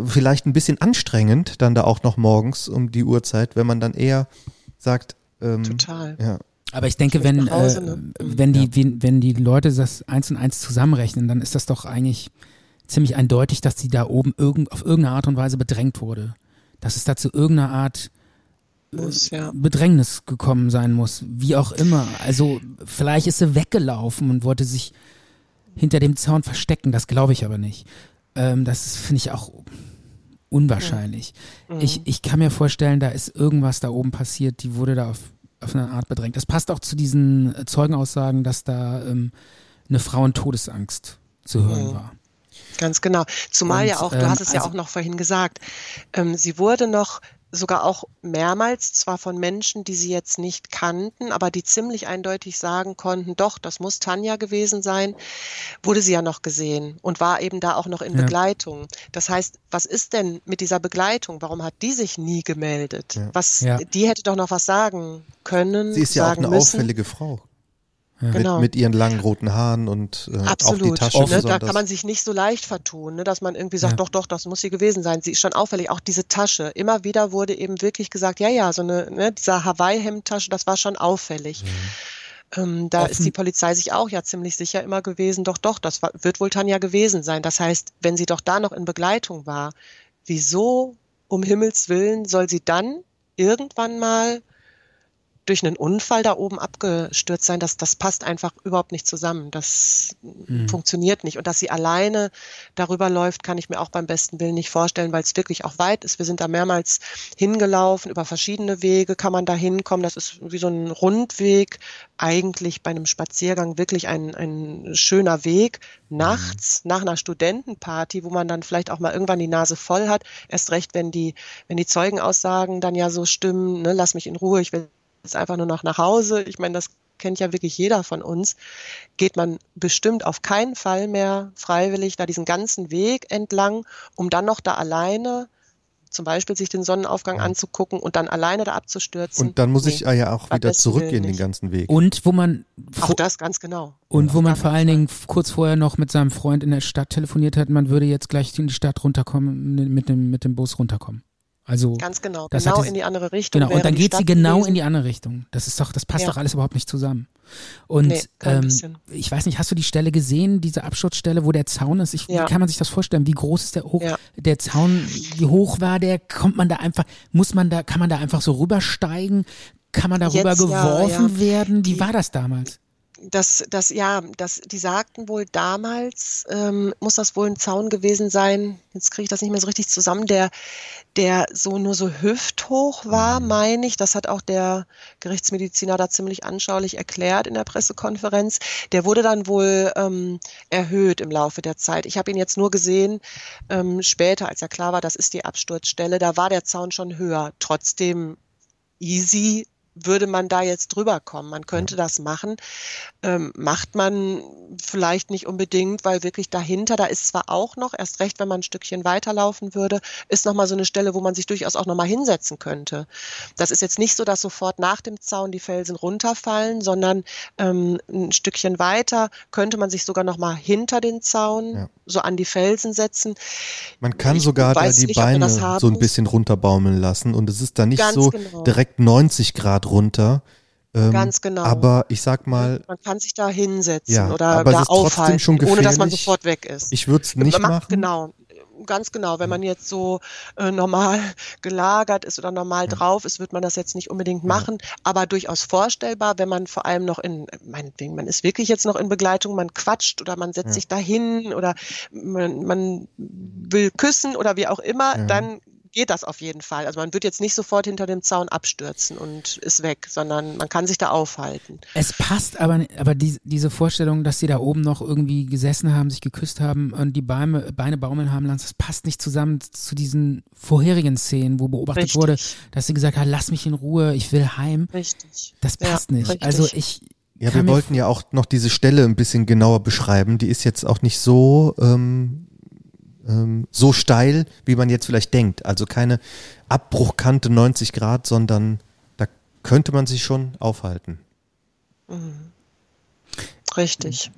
A: vielleicht ein bisschen anstrengend, dann da auch noch morgens um die Uhrzeit, wenn man dann eher sagt,
C: ähm, Total.
B: Ja, aber ich denke, wenn, Hause, äh, ne? wenn, die, ja. wenn die Leute das eins und eins zusammenrechnen, dann ist das doch eigentlich ziemlich eindeutig, dass sie da oben irgend, auf irgendeine Art und Weise bedrängt wurde. Dass es da zu irgendeiner Art äh, muss, ja. Bedrängnis gekommen sein muss. Wie auch immer. Also vielleicht ist sie weggelaufen und wollte sich hinter dem Zaun verstecken. Das glaube ich aber nicht. Ähm, das finde ich auch unwahrscheinlich. Mhm. Ich, ich kann mir vorstellen, da ist irgendwas da oben passiert. Die wurde da auf auf eine Art bedrängt. Das passt auch zu diesen äh, Zeugenaussagen, dass da ähm, eine Frauentodesangst zu hören mhm. war.
C: Ganz genau. Zumal Und, ja auch, du ähm, hast es ja also, auch noch vorhin gesagt, ähm, sie wurde noch sogar auch mehrmals, zwar von Menschen, die sie jetzt nicht kannten, aber die ziemlich eindeutig sagen konnten, doch, das muss Tanja gewesen sein, wurde sie ja noch gesehen und war eben da auch noch in ja. Begleitung. Das heißt, was ist denn mit dieser Begleitung? Warum hat die sich nie gemeldet? Ja. Was, ja. die hätte doch noch was sagen können.
A: Sie ist ja auch eine müssen. auffällige Frau. Ja. Genau. Mit, mit, ihren langen roten Haaren und äh, Absolut. auch die Tasche.
C: Ne, da kann man sich nicht so leicht vertun, ne, dass man irgendwie sagt, ja. doch, doch, das muss sie gewesen sein. Sie ist schon auffällig. Auch diese Tasche. Immer wieder wurde eben wirklich gesagt, ja, ja, so eine, ne, dieser Hawaii-Hemdtasche, das war schon auffällig. Mhm. Ähm, da Offen. ist die Polizei sich auch ja ziemlich sicher immer gewesen, doch, doch, das war, wird wohl Tanja gewesen sein. Das heißt, wenn sie doch da noch in Begleitung war, wieso um Himmels Willen soll sie dann irgendwann mal durch einen Unfall da oben abgestürzt sein, das, das passt einfach überhaupt nicht zusammen. Das mhm. funktioniert nicht. Und dass sie alleine darüber läuft, kann ich mir auch beim besten Willen nicht vorstellen, weil es wirklich auch weit ist. Wir sind da mehrmals hingelaufen, über verschiedene Wege kann man da hinkommen. Das ist wie so ein Rundweg, eigentlich bei einem Spaziergang wirklich ein, ein schöner Weg. Nachts, mhm. nach einer Studentenparty, wo man dann vielleicht auch mal irgendwann die Nase voll hat. Erst recht, wenn die, wenn die Zeugenaussagen dann ja so stimmen, ne, lass mich in Ruhe, ich will jetzt einfach nur noch nach Hause. Ich meine, das kennt ja wirklich jeder von uns, geht man bestimmt auf keinen Fall mehr freiwillig da diesen ganzen Weg entlang, um dann noch da alleine zum Beispiel sich den Sonnenaufgang ja. anzugucken und dann alleine da abzustürzen.
A: Und dann muss nee, ich ja auch wieder zurückgehen den ganzen Weg.
B: Und wo man
C: auch das ganz genau.
B: Und wo man vor allen Dingen kurz vorher noch mit seinem Freund in der Stadt telefoniert hat, man würde jetzt gleich in die Stadt runterkommen, mit dem, mit dem Bus runterkommen. Also
C: ganz genau, genau in die andere Richtung.
B: Genau, und dann geht sie genau gewesen. in die andere Richtung. Das ist doch, das passt ja. doch alles überhaupt nicht zusammen. Und nee, ähm, ich weiß nicht, hast du die Stelle gesehen, diese Abschutzstelle, wo der Zaun ist? Ich, ja. Wie kann man sich das vorstellen? Wie groß ist der hoch, ja. der Zaun? Wie hoch war der? Kommt man da einfach, muss man da, kann man da einfach so rübersteigen? Kann man darüber Jetzt, geworfen werden? Wie war das damals?
C: Das, das, ja, das, die sagten wohl damals, ähm, muss das wohl ein Zaun gewesen sein, jetzt kriege ich das nicht mehr so richtig zusammen, der, der so nur so hüfthoch war, mhm. meine ich. Das hat auch der Gerichtsmediziner da ziemlich anschaulich erklärt in der Pressekonferenz. Der wurde dann wohl ähm, erhöht im Laufe der Zeit. Ich habe ihn jetzt nur gesehen ähm, später, als ja klar war, das ist die Absturzstelle. Da war der Zaun schon höher. Trotzdem easy würde man da jetzt drüber kommen. Man könnte das machen, ähm, macht man vielleicht nicht unbedingt, weil wirklich dahinter, da ist zwar auch noch, erst recht, wenn man ein Stückchen weiterlaufen würde, ist nochmal so eine Stelle, wo man sich durchaus auch nochmal hinsetzen könnte. Das ist jetzt nicht so, dass sofort nach dem Zaun die Felsen runterfallen, sondern ähm, ein Stückchen weiter könnte man sich sogar nochmal hinter den Zaun, ja. so an die Felsen setzen.
A: Man kann ich sogar da die nicht, Beine so ein bisschen runterbaumeln lassen und es ist da nicht Ganz so genau. direkt 90 Grad Grad runter.
C: Ähm, Ganz genau.
A: Aber ich sag mal.
C: Man kann sich da hinsetzen ja, oder da aufhalten, ohne dass man sofort weg ist.
A: Ich würde es nicht man machen.
C: Genau ganz genau. Wenn man jetzt so äh, normal gelagert ist oder normal ja. drauf ist, wird man das jetzt nicht unbedingt machen, ja. aber durchaus vorstellbar, wenn man vor allem noch in, meinetwegen, man ist wirklich jetzt noch in Begleitung, man quatscht oder man setzt sich dahin oder man, man will küssen oder wie auch immer, dann geht das auf jeden Fall. Also man wird jetzt nicht sofort hinter dem Zaun abstürzen und ist weg, sondern man kann sich da aufhalten.
B: Es passt aber, aber die, diese Vorstellung, dass sie da oben noch irgendwie gesessen haben, sich geküsst haben und die Beine, Beine baumeln haben lassen, das passt nicht zusammen zu diesen vorherigen Szenen, wo beobachtet richtig. wurde, dass sie gesagt hat, lass mich in Ruhe, ich will heim.
C: Richtig.
B: Das passt ja, nicht. Richtig. Also ich,
A: ja, wir wollten ja auch noch diese Stelle ein bisschen genauer beschreiben. Die ist jetzt auch nicht so ähm, ähm, so steil, wie man jetzt vielleicht denkt. Also keine Abbruchkante 90 Grad, sondern da könnte man sich schon aufhalten. Mhm.
C: Richtig.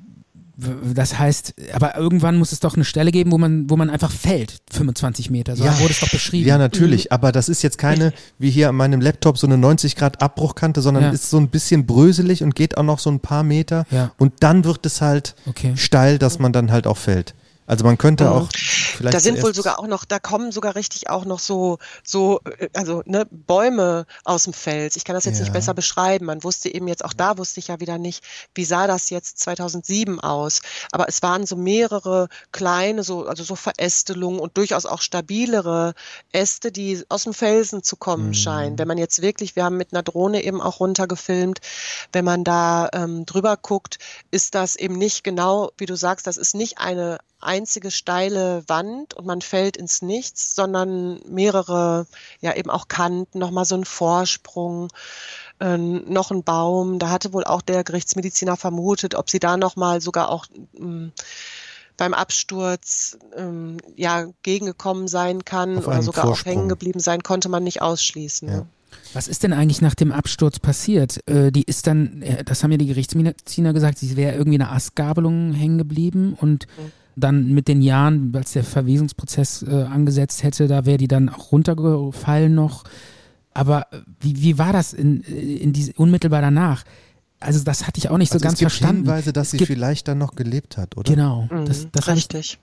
B: Das heißt, aber irgendwann muss es doch eine Stelle geben, wo man, wo man einfach fällt, 25 Meter. So
A: ja,
B: wurde es doch beschrieben.
A: Ja, natürlich. Aber das ist jetzt keine, wie hier an meinem Laptop, so eine 90 Grad Abbruchkante, sondern ja. ist so ein bisschen bröselig und geht auch noch so ein paar Meter. Ja. Und dann wird es halt okay. steil, dass man dann halt auch fällt. Also man könnte auch
C: vielleicht. Da sind wohl sogar auch noch, da kommen sogar richtig auch noch so, so, äh, also ne, Bäume aus dem Fels. Ich kann das jetzt ja. nicht besser beschreiben. Man wusste eben jetzt, auch da wusste ich ja wieder nicht, wie sah das jetzt 2007 aus. Aber es waren so mehrere kleine, so, also so Verästelungen und durchaus auch stabilere Äste, die aus dem Felsen zu kommen mhm. scheinen. Wenn man jetzt wirklich, wir haben mit einer Drohne eben auch runtergefilmt, wenn man da ähm, drüber guckt, ist das eben nicht genau, wie du sagst, das ist nicht eine einzige steile Wand und man fällt ins Nichts, sondern mehrere, ja eben auch Kanten, nochmal so ein Vorsprung, äh, noch ein Baum. Da hatte wohl auch der Gerichtsmediziner vermutet, ob sie da nochmal sogar auch ähm, beim Absturz ähm, ja gegengekommen sein kann oder sogar Vorsprung. auch hängen geblieben sein, konnte man nicht ausschließen. Ja. Ne?
B: Was ist denn eigentlich nach dem Absturz passiert? Äh, die ist dann, das haben ja die Gerichtsmediziner gesagt, sie wäre irgendwie eine Astgabelung hängen geblieben und mhm. Dann mit den Jahren, als der Verwesungsprozess äh, angesetzt hätte, da wäre die dann auch runtergefallen noch. Aber wie, wie war das in, in diese, unmittelbar danach? Also das hatte ich auch nicht also so ganz
A: es gibt
B: verstanden.
A: Hinweise, dass es sie vielleicht dann noch gelebt hat, oder?
B: Genau, mhm, das, das
C: richtig.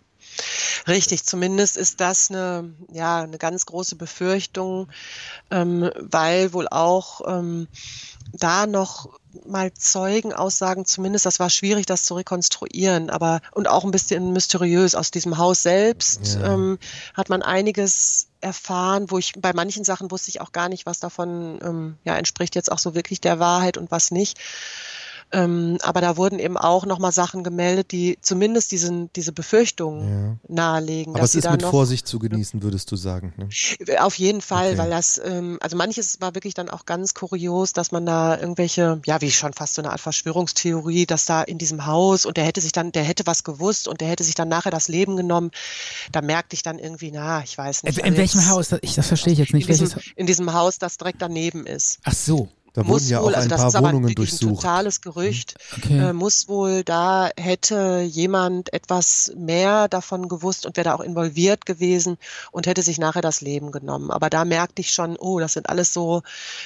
C: Richtig, zumindest ist das eine, ja, eine ganz große Befürchtung, ähm, weil wohl auch ähm, da noch mal Zeugenaussagen, zumindest, das war schwierig, das zu rekonstruieren, aber und auch ein bisschen mysteriös. Aus diesem Haus selbst ja. ähm, hat man einiges erfahren, wo ich bei manchen Sachen wusste ich auch gar nicht, was davon ähm, ja entspricht jetzt auch so wirklich der Wahrheit und was nicht. Ähm, aber da wurden eben auch nochmal Sachen gemeldet, die zumindest diesen, diese Befürchtungen ja. nahelegen.
A: Aber es ist mit noch, Vorsicht zu genießen, würdest du sagen. Ne?
C: Auf jeden Fall, okay. weil das, ähm, also manches war wirklich dann auch ganz kurios, dass man da irgendwelche, ja, wie schon fast so eine Art Verschwörungstheorie, dass da in diesem Haus und der hätte sich dann, der hätte was gewusst und der hätte sich dann nachher das Leben genommen. Da merkte ich dann irgendwie, na, ich weiß nicht.
B: In, in also welchem Haus? Ich, das verstehe ich jetzt nicht.
C: In diesem, in diesem Haus, das direkt daneben ist.
B: Ach so.
A: Da muss wurden ja wohl, auch ein also das paar ist Wohnungen durchsucht.
C: Ein totales Gerücht. Okay. Äh, muss wohl, da hätte jemand etwas mehr davon gewusst und wäre da auch involviert gewesen und hätte sich nachher das Leben genommen. Aber da merkte ich schon, oh, das sind alles so,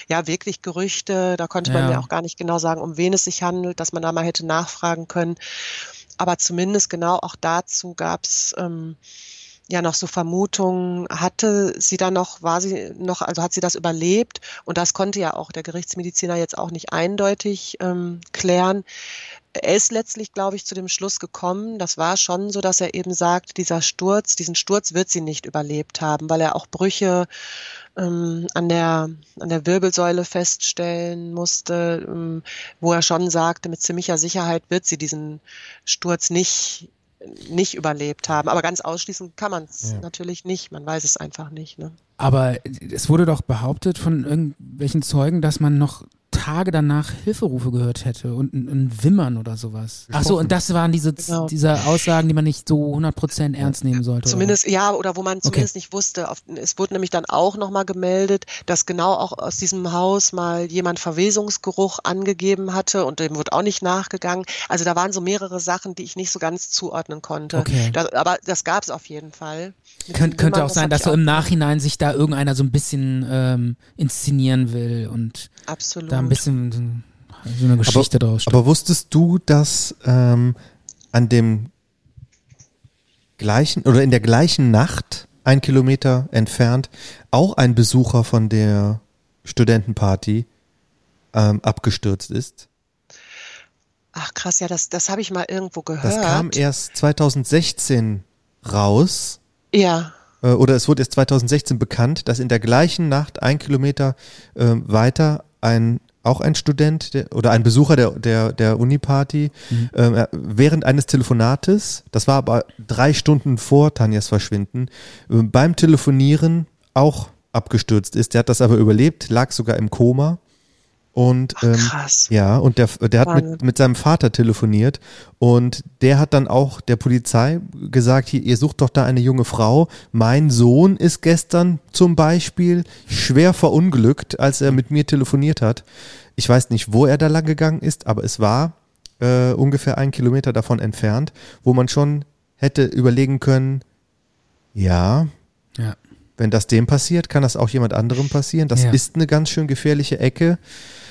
C: ja, wirklich Gerüchte. Da konnte ja. man mir auch gar nicht genau sagen, um wen es sich handelt, dass man da mal hätte nachfragen können. Aber zumindest genau auch dazu gab es ähm, ja noch so Vermutungen hatte sie dann noch, war sie noch, also hat sie das überlebt? Und das konnte ja auch der Gerichtsmediziner jetzt auch nicht eindeutig ähm, klären. Er ist letztlich, glaube ich, zu dem Schluss gekommen, das war schon so, dass er eben sagt, dieser Sturz, diesen Sturz wird sie nicht überlebt haben, weil er auch Brüche ähm, an, der, an der Wirbelsäule feststellen musste, ähm, wo er schon sagte, mit ziemlicher Sicherheit wird sie diesen Sturz nicht nicht überlebt haben. Aber ganz ausschließen kann man es ja. natürlich nicht. Man weiß es einfach nicht. Ne?
B: Aber es wurde doch behauptet von irgendwelchen Zeugen, dass man noch Tage danach Hilferufe gehört hätte und ein, ein Wimmern oder sowas. Ach so, und das waren diese, genau. diese Aussagen, die man nicht so 100% ernst nehmen sollte.
C: Zumindest, oder? ja, oder wo man zumindest okay. nicht wusste. Es wurde nämlich dann auch nochmal gemeldet, dass genau auch aus diesem Haus mal jemand Verwesungsgeruch angegeben hatte und dem wurde auch nicht nachgegangen. Also da waren so mehrere Sachen, die ich nicht so ganz zuordnen konnte. Okay. Da, aber das gab es auf jeden Fall.
B: Könnt, könnte auch sein, dass so im Nachhinein sich da irgendeiner so ein bisschen ähm, inszenieren will und
C: Absolut.
B: da ein bisschen so eine Geschichte
A: aber,
B: draus.
A: Aber wusstest du, dass ähm, an dem gleichen oder in der gleichen Nacht ein Kilometer entfernt auch ein Besucher von der Studentenparty ähm, abgestürzt ist?
C: Ach krass, ja, das, das habe ich mal irgendwo gehört.
A: Das kam erst 2016 raus.
C: Ja.
A: Äh, oder es wurde erst 2016 bekannt, dass in der gleichen Nacht ein Kilometer äh, weiter ein auch ein Student der, oder ein Besucher der, der, der Uni-Party mhm. äh, während eines Telefonates, das war aber drei Stunden vor Tanjas Verschwinden, äh, beim Telefonieren auch abgestürzt ist. Der hat das aber überlebt, lag sogar im Koma und
C: Ach, ähm,
A: ja, und der, der hat mit, mit seinem Vater telefoniert und der hat dann auch der Polizei gesagt, hier, ihr sucht doch da eine junge Frau. Mein Sohn ist gestern zum Beispiel schwer verunglückt, als er mit mir telefoniert hat. Ich weiß nicht, wo er da lang gegangen ist, aber es war äh, ungefähr ein Kilometer davon entfernt, wo man schon hätte überlegen können, ja, ja. wenn das dem passiert, kann das auch jemand anderem passieren. Das ja. ist eine ganz schön gefährliche Ecke.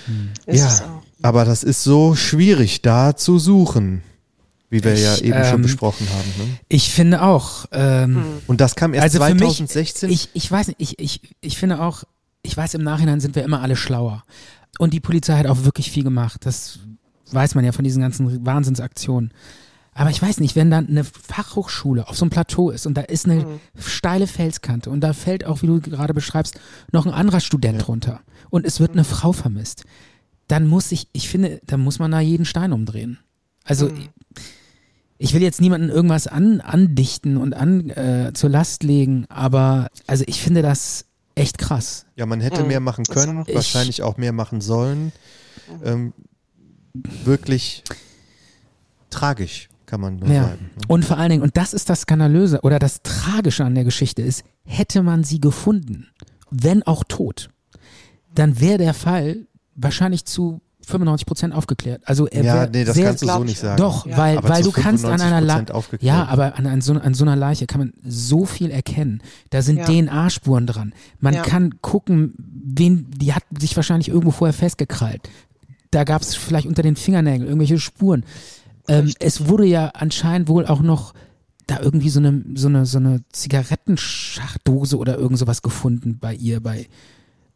A: Hm. Ja, aber das ist so schwierig da zu suchen. Wie wir ich, ja eben ähm, schon besprochen haben. Ne?
B: Ich finde auch. Ähm, hm.
A: Und das kam erst also 2016.
B: Mich, ich, ich weiß nicht, ich, ich, ich finde auch, ich weiß, im Nachhinein sind wir immer alle schlauer. Und die Polizei hat auch wirklich viel gemacht. Das weiß man ja von diesen ganzen Wahnsinnsaktionen. Aber ich weiß nicht, wenn dann eine Fachhochschule auf so einem Plateau ist und da ist eine mhm. steile Felskante und da fällt auch, wie du gerade beschreibst, noch ein anderer Student ja. runter und es wird eine Frau vermisst, dann muss ich, ich finde, da muss man da jeden Stein umdrehen. Also, mhm. ich will jetzt niemanden irgendwas an, andichten und an äh, zur Last legen, aber also ich finde das echt krass.
A: Ja, man hätte
C: Mhm.
A: mehr machen können,
B: Ich-
A: wahrscheinlich auch mehr machen sollen. Ähm, wirklich tragisch, kann man nur
B: Ja.
A: sagen. ne?
B: Und vor allen Dingen, und das ist das Skandalöse oder das Tragische an der Geschichte ist, hätte man sie gefunden, wenn auch tot, dann wäre der Fall wahrscheinlich zu 95 Prozent aufgeklärt. Also er
A: Ja, nee, das
B: sehr,
A: kannst du so nicht
C: ich,
A: sagen.
B: Doch,
C: Ja.
B: weil,
A: Aber
B: weil du kannst an einer
A: 95%
B: Leiche,
A: aufgeklärt.
B: ja, aber an, an, so, an so einer Leiche kann man so viel erkennen. Da sind
C: Ja.
B: DNA-Spuren dran. Man
C: Ja.
B: kann gucken, wen, die hat sich wahrscheinlich irgendwo vorher festgekrallt. Da gab es vielleicht unter den Fingernägeln irgendwelche Spuren. Ähm, es wurde ja anscheinend wohl auch noch da irgendwie so eine, so eine, so eine Zigarettenschachdose oder irgend sowas gefunden bei ihr, bei,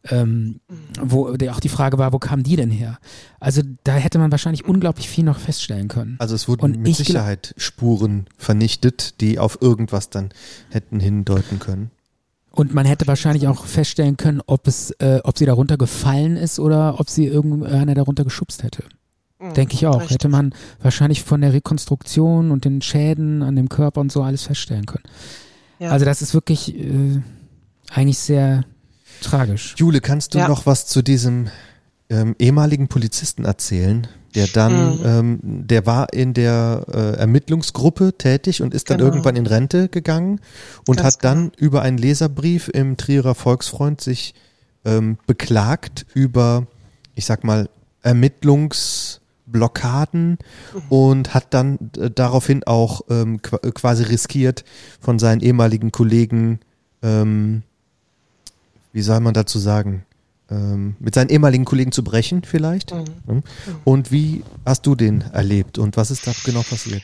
B: ähm, wo der auch die Frage war, wo kam die denn her? Also da hätte man wahrscheinlich unglaublich viel noch feststellen können.
A: Also es wurden
B: Und
A: mit Sicherheit Spuren vernichtet, die auf irgendwas dann hätten hindeuten können.
B: Und man hätte wahrscheinlich auch feststellen können, ob es, äh, ob sie darunter gefallen ist oder ob sie irgendeiner darunter geschubst hätte.
C: Mhm,
B: Denke ich auch.
C: richtig.
B: Hätte man wahrscheinlich von der Rekonstruktion und den Schäden an dem Körper und so alles feststellen können.
C: Ja.
B: Also das ist wirklich äh, eigentlich sehr tragisch.
A: Jule, kannst du
C: Ja.
A: noch was zu diesem ähm, ehemaligen Polizisten erzählen, der dann,
C: Mhm.
A: ähm, der war in der äh, Ermittlungsgruppe tätig und ist dann
C: Genau.
A: irgendwann in Rente gegangen und
C: Ganz
A: hat dann über einen Leserbrief im Trierer Volksfreund sich ähm, beklagt über, ich sag mal, Ermittlungsblockaden und hat dann äh, daraufhin auch ähm, qu quasi riskiert, von seinen ehemaligen Kollegen ähm, wie soll man dazu sagen, ähm, mit seinen ehemaligen Kollegen zu brechen vielleicht.
C: Mhm.
A: Mhm. Und wie hast du den erlebt und was ist da genau passiert?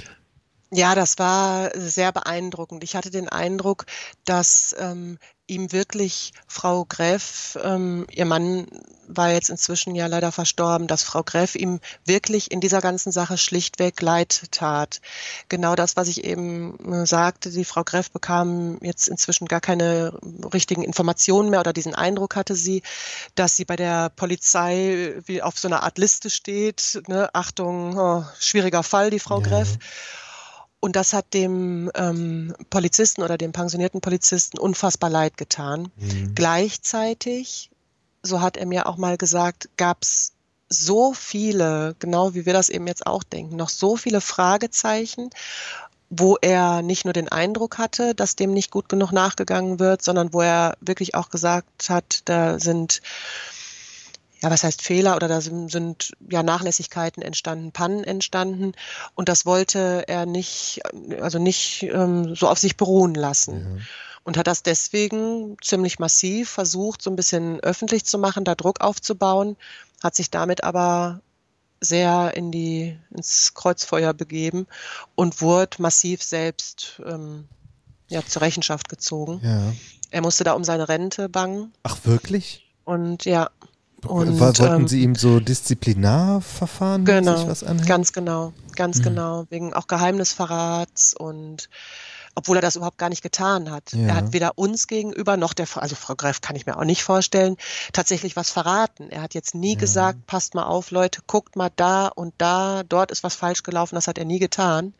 C: Ja, das war sehr beeindruckend. Ich hatte den Eindruck, dass ähm, ihm wirklich Frau Gräf, ähm, ihr Mann war jetzt inzwischen ja leider verstorben, dass Frau Gräf ihm wirklich in dieser ganzen Sache schlichtweg leid tat. Genau das, was ich eben äh, sagte, die Frau Gräf bekam jetzt inzwischen gar keine richtigen Informationen mehr oder diesen Eindruck hatte sie, dass sie bei der Polizei wie auf so einer Art Liste steht. Ne? Achtung, oh, schwieriger Fall, die Frau
A: Ja.
C: Gräf. Und das hat dem ähm, Polizisten oder dem pensionierten Polizisten unfassbar leid getan.
A: Mhm.
C: Gleichzeitig, so hat er mir auch mal gesagt, gab es so viele, genau wie wir das eben jetzt auch denken, noch so viele Fragezeichen, wo er nicht nur den Eindruck hatte, dass dem nicht gut genug nachgegangen wird, sondern wo er wirklich auch gesagt hat, da sind ja, was heißt Fehler oder da sind, sind ja Nachlässigkeiten entstanden, Pannen entstanden und das wollte er nicht, also nicht ähm, so auf sich beruhen lassen. Und hat das deswegen ziemlich massiv versucht, so ein bisschen öffentlich zu machen, da Druck aufzubauen, hat sich damit aber sehr in die, ins Kreuzfeuer begeben und wurde massiv selbst ähm, ja, zur Rechenschaft gezogen.
A: Ja.
C: Er musste da um seine Rente bangen
A: Ach wirklich?
C: und ja, und,
A: Wollten
C: ähm,
A: Sie ihm so Disziplinarverfahren
C: Genau,
A: was anhängen?
C: ganz genau, ganz
B: Mhm.
C: genau, wegen auch Geheimnisverrats und obwohl er das überhaupt gar nicht getan hat.
A: Ja.
C: Er hat weder uns gegenüber noch der, also Frau Greff kann ich mir auch nicht vorstellen, tatsächlich was verraten. Er hat jetzt nie
A: Ja.
C: gesagt, passt mal auf, Leute, guckt mal da und da, dort ist was falsch gelaufen, das hat er nie getan.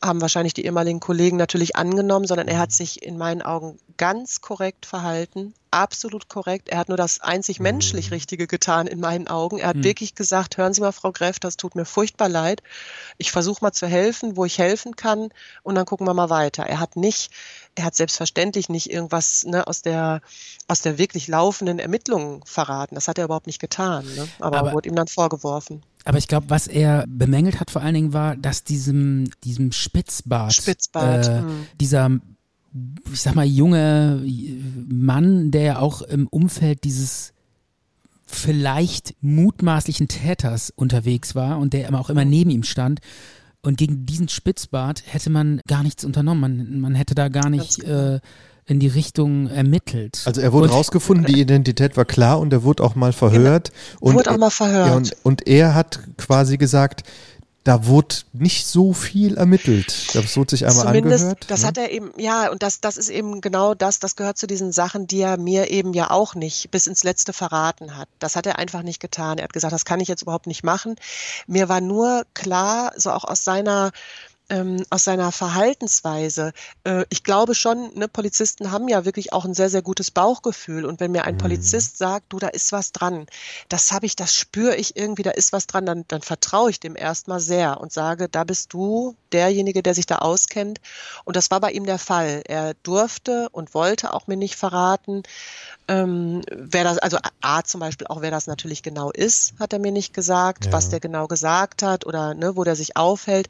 C: Haben wahrscheinlich die ehemaligen Kollegen natürlich angenommen, sondern er hat sich in meinen Augen ganz korrekt verhalten, absolut korrekt. Er hat nur das einzig menschlich Richtige getan in meinen Augen. Er hat
B: Mhm.
C: wirklich gesagt, hören Sie mal, Frau Greff, das tut mir furchtbar leid. Ich versuche mal zu helfen, wo ich helfen kann und dann gucken wir mal weiter. Er hat nicht, er hat selbstverständlich nicht irgendwas ne, aus der aus der wirklich laufenden Ermittlungen verraten. Das hat er überhaupt nicht getan. Ne? Aber,
B: Aber-
C: wurde ihm dann vorgeworfen.
B: Aber ich glaube, was er bemängelt hat vor allen Dingen war, dass diesem, diesem Spitzbart,
C: Spitzbart,
B: äh,
C: mhm.
B: dieser, ich sag mal, junge Mann, der ja auch im Umfeld dieses vielleicht mutmaßlichen Täters unterwegs war und der immer auch immer neben ihm stand. Und gegen diesen Spitzbart hätte man gar nichts unternommen. Man, man hätte da gar nicht
C: genau.
B: äh, in die Richtung ermittelt.
A: Also er wurde
B: Und-
A: rausgefunden, die Identität war klar und er wurde auch mal verhört. Und
C: Wurde auch mal verhört.
A: Ja, und, und er hat quasi gesagt, da wurde nicht so viel ermittelt. Das wurde sich einmal
C: Zumindest,
A: angehört.
C: Das
A: ne?
C: hat er eben, ja, und das, das ist eben genau das, das gehört zu diesen Sachen, die er mir eben ja auch nicht bis ins Letzte verraten hat. Das hat er einfach nicht getan. Er hat gesagt, das kann ich jetzt überhaupt nicht machen. Mir war nur klar, so auch aus seiner ähm, aus seiner Verhaltensweise. Äh, ich glaube schon, ne, Polizisten haben ja wirklich auch ein sehr, sehr gutes Bauchgefühl. Und wenn mir ein mhm. Polizist sagt, du, da ist was dran, das habe ich, das spüre ich irgendwie, da ist was dran, dann, dann vertraue ich dem erstmal sehr und sage, da bist du derjenige, der sich da auskennt. Und das war bei ihm der Fall. Er durfte und wollte auch mir nicht verraten, ähm, wer das, also A zum Beispiel auch, wer das natürlich genau ist, hat er mir nicht gesagt, ja. was der genau gesagt hat oder ne, wo der sich aufhält.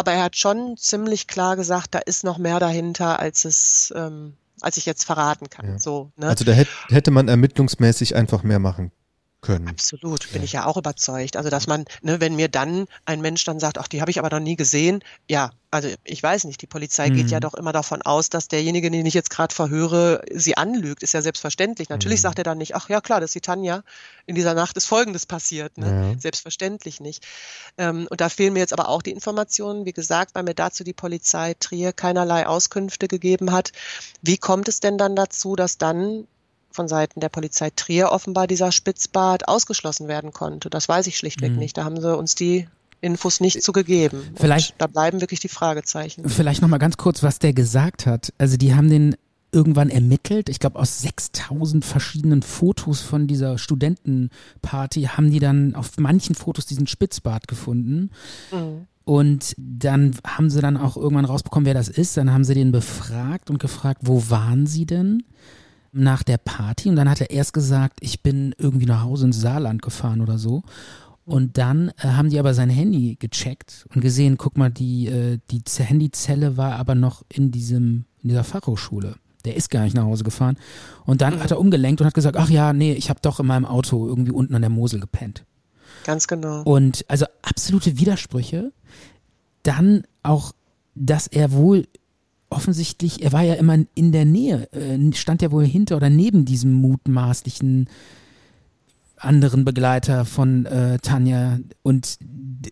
C: Aber er hat schon ziemlich klar gesagt, da ist noch mehr dahinter, als es, ähm, als ich jetzt verraten kann. Ja. So,
A: ne? Also da hätte, hätte man ermittlungsmäßig einfach mehr machen können.
C: Absolut, bin ja. ich ja auch überzeugt. Also dass man, ne, wenn mir dann ein Mensch dann sagt, ach, die habe ich aber noch nie gesehen, ja, also ich weiß nicht, die Polizei mhm. geht ja mhm. doch immer davon aus, dass derjenige, den ich jetzt gerade verhöre, sie anlügt, ist ja selbstverständlich. Natürlich mhm. sagt er dann nicht, ach ja klar, das ist die Tanja, in dieser Nacht ist Folgendes passiert. Ne? Ja. Selbstverständlich nicht. Ähm, und da fehlen mir jetzt aber auch die Informationen, wie gesagt, weil mir dazu die Polizei Trier keinerlei Auskünfte gegeben hat. Wie kommt es denn dann dazu, dass dann von Seiten der Polizei Trier offenbar dieser Spitzbart ausgeschlossen werden konnte. Das weiß ich schlichtweg mhm. nicht. Da haben sie uns die Infos nicht zugegeben.
B: Vielleicht,
C: Und da bleiben wirklich die Fragezeichen.
B: Vielleicht nochmal ganz kurz, was der gesagt hat. Also die haben den irgendwann ermittelt. Ich glaube, aus 6000 verschiedenen Fotos von dieser Studentenparty haben die dann auf manchen Fotos diesen Spitzbart gefunden. Mhm. Und dann haben sie dann auch irgendwann rausbekommen, wer das ist. Dann haben sie den befragt und gefragt, wo waren sie denn? Nach der Party und dann hat er erst gesagt, ich bin irgendwie nach Hause ins Saarland gefahren oder so. Und dann äh, haben die aber sein Handy gecheckt und gesehen, guck mal, die, äh, die Handyzelle war aber noch in diesem, in dieser Fachhochschule. Der ist gar nicht nach Hause gefahren. Und dann mhm. hat er umgelenkt und hat gesagt, ach ja, nee, ich habe doch in meinem Auto irgendwie unten an der Mosel gepennt.
C: Ganz genau.
B: Und also absolute Widersprüche. Dann auch, dass er wohl offensichtlich, er war ja immer in der Nähe, äh, stand ja wohl hinter oder neben diesem mutmaßlichen anderen Begleiter von äh, Tanja und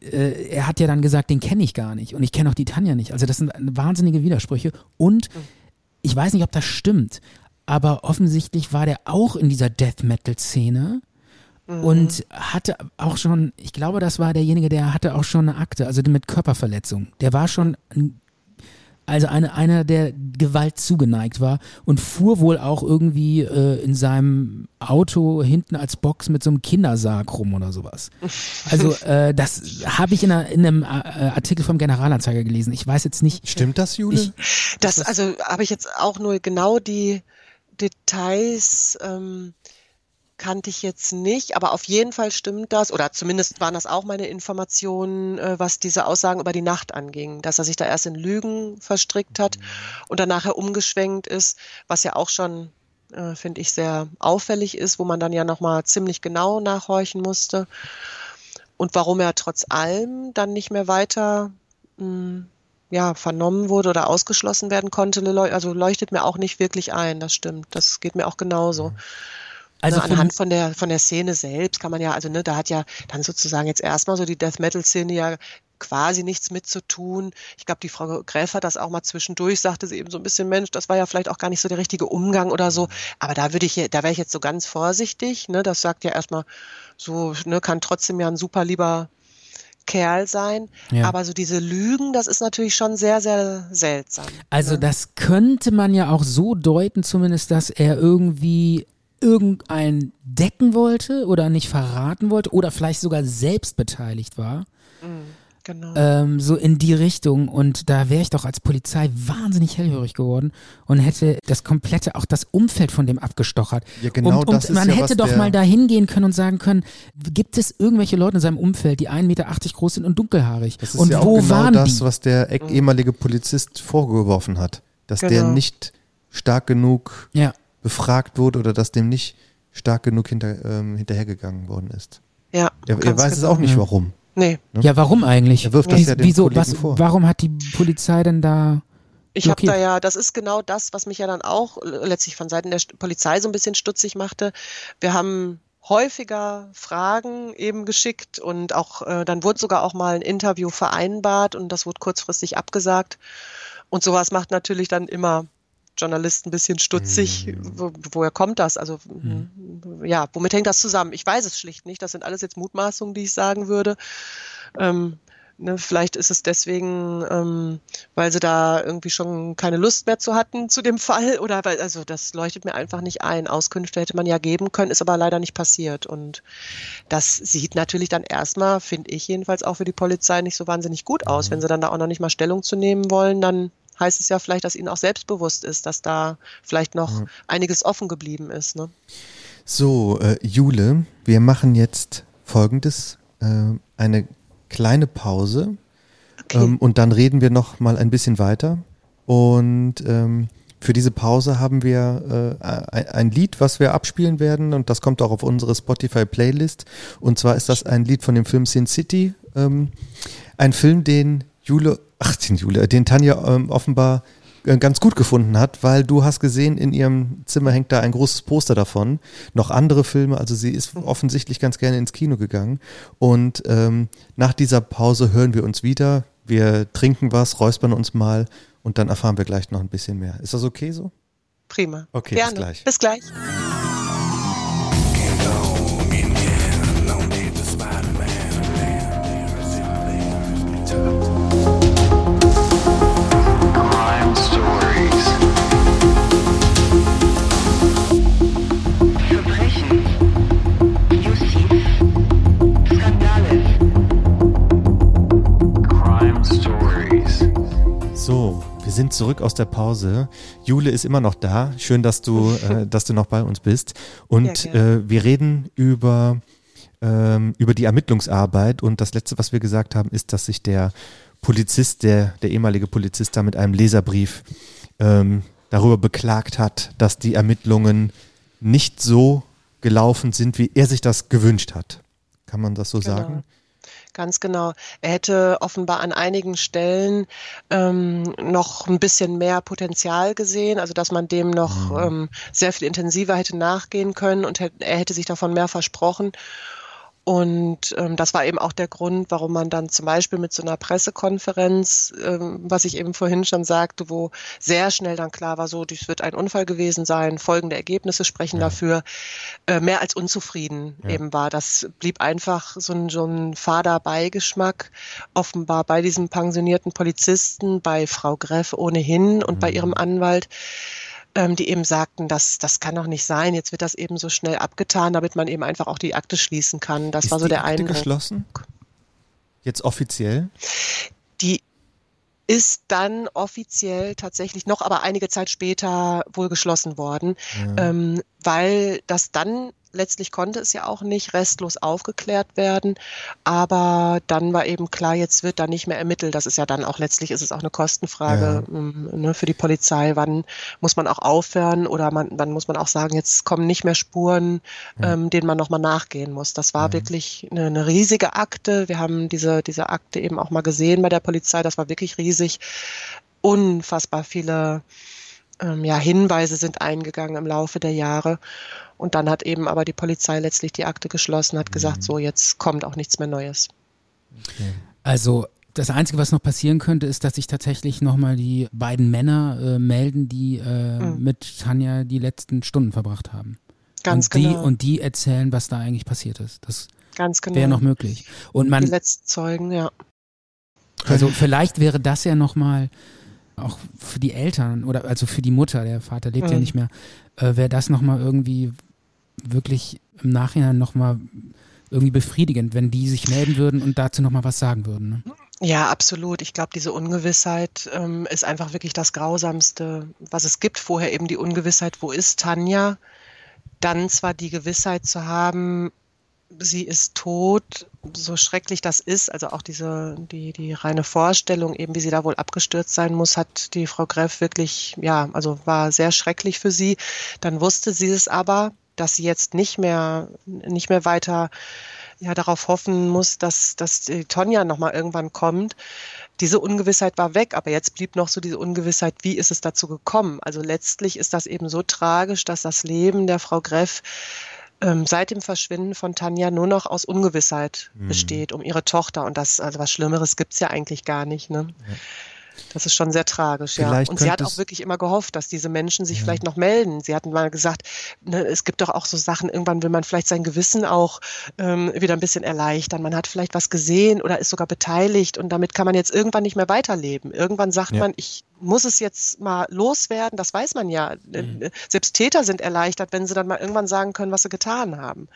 B: äh, er hat ja dann gesagt, den kenne ich gar nicht und ich kenne auch die Tanja nicht. Also das sind wahnsinnige Widersprüche und ich weiß nicht, ob das stimmt, aber offensichtlich war der auch in dieser Death Metal Szene mhm. und hatte auch schon, ich glaube, das war derjenige, der hatte auch schon eine Akte, also mit Körperverletzung. Der war schon ein also eine, einer, der Gewalt zugeneigt war und fuhr wohl auch irgendwie äh, in seinem Auto hinten als Box mit so einem Kindersarg rum oder sowas. Also äh, das habe ich in, einer, in einem äh, Artikel vom Generalanzeiger gelesen. Ich weiß jetzt nicht.
A: Stimmt das, Jule?
C: Ich, das, also habe ich jetzt auch nur genau die Details ähm, kannte ich jetzt nicht, aber auf jeden Fall stimmt das, oder zumindest waren das auch meine Informationen, äh, was diese Aussagen über die Nacht anging, dass er sich da erst in Lügen verstrickt hat und dann nachher umgeschwenkt ist, was ja auch schon, äh, finde ich, sehr auffällig ist, wo man dann ja nochmal ziemlich genau nachhorchen musste. Und warum er trotz allem dann nicht mehr weiter mh, hm, ja, vernommen wurde oder ausgeschlossen werden konnte, also leuchtet mir auch nicht wirklich ein, das stimmt. Das geht mir auch genauso. Mhm. Also ne, anhand von der von der Szene selbst kann man ja, also ne, da hat ja dann sozusagen jetzt erstmal so die Death Metal Szene ja quasi nichts mit zu tun. Ich glaube, die Frau Gräf hat das auch mal zwischendurch, sagte sie eben so ein bisschen, Mensch, das war ja vielleicht auch gar nicht so der richtige Umgang oder so. Aber da würde ich, da wäre ich jetzt so ganz vorsichtig. Ne? Das sagt ja erstmal so, ne, kann trotzdem ja ein super lieber Kerl sein. Ja. Aber so diese Lügen, das ist natürlich schon sehr, sehr seltsam.
B: Also ne? das könnte man ja auch so deuten, zumindest, dass er irgendwie irgendein decken wollte oder nicht verraten wollte oder vielleicht sogar selbst beteiligt war. Mhm, genau. Ähm, so in die Richtung. Und da wäre ich doch als Polizei wahnsinnig hellhörig geworden und hätte das komplette, auch das Umfeld von dem abgestochert.
A: Ja, genau und, und
B: man
A: ja,
B: hätte doch mal da hingehen können und sagen können, gibt es irgendwelche Leute in seinem Umfeld, die 1,80 Meter groß sind und dunkelhaarig?
A: Das ist
B: und
A: ja
B: wo
A: auch genau
B: waren
A: das,
B: die?
A: was der mhm. ehemalige Polizist vorgeworfen hat. Dass genau. der nicht stark genug
B: ja
A: befragt wurde oder dass dem nicht stark genug hinter, ähm, hinterhergegangen worden ist.
C: Ja.
A: Er, er weiß genau. es auch nicht, warum.
C: Nee.
B: Ne? Ja, warum eigentlich?
A: Er wirft das ja den Wieso, was, vor.
B: Warum hat die Polizei denn da
C: ich habe da ja, das ist genau das, was mich ja dann auch letztlich von Seiten der Polizei so ein bisschen stutzig machte. Wir haben häufiger Fragen eben geschickt und auch äh, dann wurde sogar auch mal ein Interview vereinbart und das wurde kurzfristig abgesagt. Und sowas macht natürlich dann immer Journalisten ein bisschen stutzig. Mhm. Wo, woher kommt das? Also mhm. ja, womit hängt das zusammen? Ich weiß es schlicht nicht. Das sind alles jetzt Mutmaßungen, die ich sagen würde. Ähm, Ne, vielleicht ist es deswegen, ähm, weil sie da irgendwie schon keine Lust mehr zu hatten zu dem Fall oder weil, also das leuchtet mir einfach nicht ein. Auskünfte hätte man ja geben können, ist aber leider nicht passiert. Und das sieht natürlich dann erstmal, finde ich jedenfalls auch für die Polizei nicht so wahnsinnig gut aus. Mhm. Wenn sie dann da auch noch nicht mal Stellung zu nehmen wollen, dann heißt es ja vielleicht, dass ihnen auch selbstbewusst ist, dass da vielleicht noch mhm. einiges offen geblieben ist. Ne?
A: So, äh, Jule, wir machen jetzt folgendes. Äh, eine kleine Pause okay. ähm, und dann reden wir noch mal ein bisschen weiter. Und ähm, für diese Pause haben wir äh, ein Lied, was wir abspielen werden und das kommt auch auf unsere Spotify-Playlist. Und zwar ist das ein Lied von dem Film Sin City. Ähm, ein Film, den Jule, ach den Jule, den Tanja ähm, offenbar äh, ganz gut gefunden hat, weil du hast gesehen, in ihrem Zimmer hängt da ein großes Poster davon. Noch andere Filme, also sie ist offensichtlich ganz gerne ins Kino gegangen. Und ähm, nach dieser Pause hören wir uns wieder. Wir trinken was, räuspern uns mal und dann erfahren wir gleich noch ein bisschen mehr. Ist das okay so?
C: Prima.
A: Okay, Gerne. bis gleich.
C: Bis gleich.
A: Sind zurück aus der Pause. Jule ist immer noch da. Schön, dass du, äh, dass du noch bei uns bist. Und äh, wir reden über, ähm, über die Ermittlungsarbeit. Und das Letzte, was wir gesagt haben, ist, dass sich der Polizist, der, der ehemalige Polizist da mit einem Leserbrief ähm, darüber beklagt hat, dass die Ermittlungen nicht so gelaufen sind, wie er sich das gewünscht hat. Kann man das so genau. sagen?
C: Ganz genau. Er hätte offenbar an einigen Stellen ähm, noch ein bisschen mehr Potenzial gesehen, also dass man dem noch mhm. ähm, sehr viel intensiver hätte nachgehen können und er hätte sich davon mehr versprochen. Und ähm, das war eben auch der Grund, warum man dann zum Beispiel mit so einer Pressekonferenz, ähm, was ich eben vorhin schon sagte, wo sehr schnell dann klar war, so, dies wird ein Unfall gewesen sein, folgende Ergebnisse sprechen ja. dafür, äh, mehr als unzufrieden ja. eben war. Das blieb einfach so ein, so ein fader Beigeschmack, offenbar bei diesem pensionierten Polizisten, bei Frau Greff ohnehin und mhm. bei ihrem Anwalt ähm, die eben sagten, das, das kann doch nicht sein, jetzt wird das eben so schnell abgetan, damit man eben einfach auch die Akte schließen kann. Das
A: Ist
C: war so der
A: Akte Eindruck. geschlossen? Jetzt offiziell?
C: Die ist dann offiziell tatsächlich noch, aber einige Zeit später wohl geschlossen worden, ja. ähm, weil das dann letztlich konnte es ja auch nicht restlos aufgeklärt werden, aber dann war eben klar, jetzt wird da nicht mehr ermittelt. Das ist ja dann auch letztlich ist es auch eine Kostenfrage ja. Ähm, ne, für die Polizei. Wann muss man auch aufhören oder man, wann muss man auch sagen, jetzt kommen nicht mehr Spuren, ja. ähm, denen man nochmal nachgehen muss. Das war ja. wirklich eine, eine riesige Akte. Wir haben diese, diese Akte eben auch mal gesehen bei der Polizei. Das war wirklich riesig. Unfassbar viele ähm, ja, Hinweise sind eingegangen im Laufe der Jahre. Und dann hat eben aber die Polizei letztlich die Akte geschlossen, hat gesagt, mhm. so jetzt kommt auch nichts mehr Neues.
B: Okay. Also das Einzige, was noch passieren könnte, ist, dass sich tatsächlich nochmal die beiden Männer äh, melden, die äh, mhm. mit Tanja die letzten Stunden verbracht haben.
C: Ganz
B: und
C: genau.
B: Die, und die erzählen, was da eigentlich passiert ist. Das
C: Ganz genau.
B: wäre noch möglich. Und man,
C: die letzten Zeugen, ja.
B: Also vielleicht wäre das ja nochmal auch für die Eltern oder also für die Mutter, der Vater lebt mhm. ja nicht mehr, äh, wäre das nochmal irgendwie wirklich im Nachhinein nochmal irgendwie befriedigend, wenn die sich melden würden und dazu nochmal was sagen würden. Ne?
C: Ja, absolut. Ich glaube, diese Ungewissheit ähm, ist einfach wirklich das Grausamste, was es gibt. Vorher eben die Ungewissheit, wo ist Tanja? Dann zwar die Gewissheit zu haben, sie ist tot, so schrecklich das ist, also auch diese, die, die reine Vorstellung, eben wie sie da wohl abgestürzt sein muss, hat die Frau Greff wirklich, ja, also war sehr schrecklich für sie. Dann wusste sie es aber, dass sie jetzt nicht mehr, nicht mehr weiter ja, darauf hoffen muss, dass, dass die Tonja nochmal irgendwann kommt. Diese Ungewissheit war weg, aber jetzt blieb noch so diese Ungewissheit, wie ist es dazu gekommen? Also letztlich ist das eben so tragisch, dass das Leben der Frau Greff ähm, seit dem Verschwinden von Tanja nur noch aus Ungewissheit mhm. besteht um ihre Tochter. Und das, also was Schlimmeres gibt's ja eigentlich gar nicht. Ne? Ja. Das ist schon sehr tragisch, vielleicht ja. Und sie hat auch wirklich immer gehofft, dass diese Menschen sich ja. vielleicht noch melden. Sie hatten mal gesagt, ne, es gibt doch auch so Sachen, irgendwann will man vielleicht sein Gewissen auch ähm, wieder ein bisschen erleichtern. Man hat vielleicht was gesehen oder ist sogar beteiligt und damit kann man jetzt irgendwann nicht mehr weiterleben. Irgendwann sagt ja. man, ich muss es jetzt mal loswerden, das weiß man ja. Mhm. Selbst Täter sind erleichtert, wenn sie dann mal irgendwann sagen können, was sie getan haben.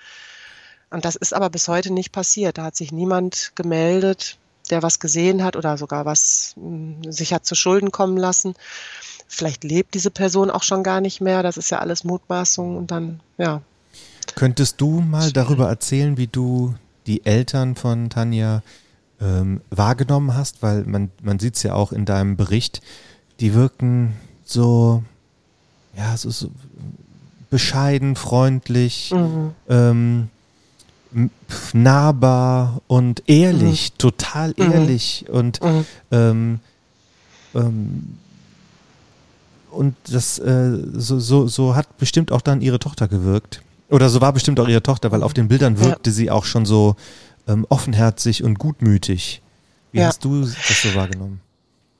C: Und das ist aber bis heute nicht passiert. Da hat sich niemand gemeldet der was gesehen hat oder sogar was hm, sich hat zu Schulden kommen lassen. Vielleicht lebt diese Person auch schon gar nicht mehr. Das ist ja alles Mutmaßung und dann, ja.
A: Könntest du mal darüber erzählen, wie du die Eltern von Tanja ähm, wahrgenommen hast? Weil man, man sieht es ja auch in deinem Bericht, die wirken so, ja, so, so bescheiden, freundlich, mhm. ähm, nahbar und ehrlich, mhm. total mhm. ehrlich mhm. und mhm. Ähm, ähm, und das äh, so, so, so hat bestimmt auch dann ihre Tochter gewirkt. Oder so war bestimmt auch ihre Tochter, weil auf den Bildern wirkte ja. sie auch schon so ähm, offenherzig und gutmütig. Wie ja. hast du das so wahrgenommen?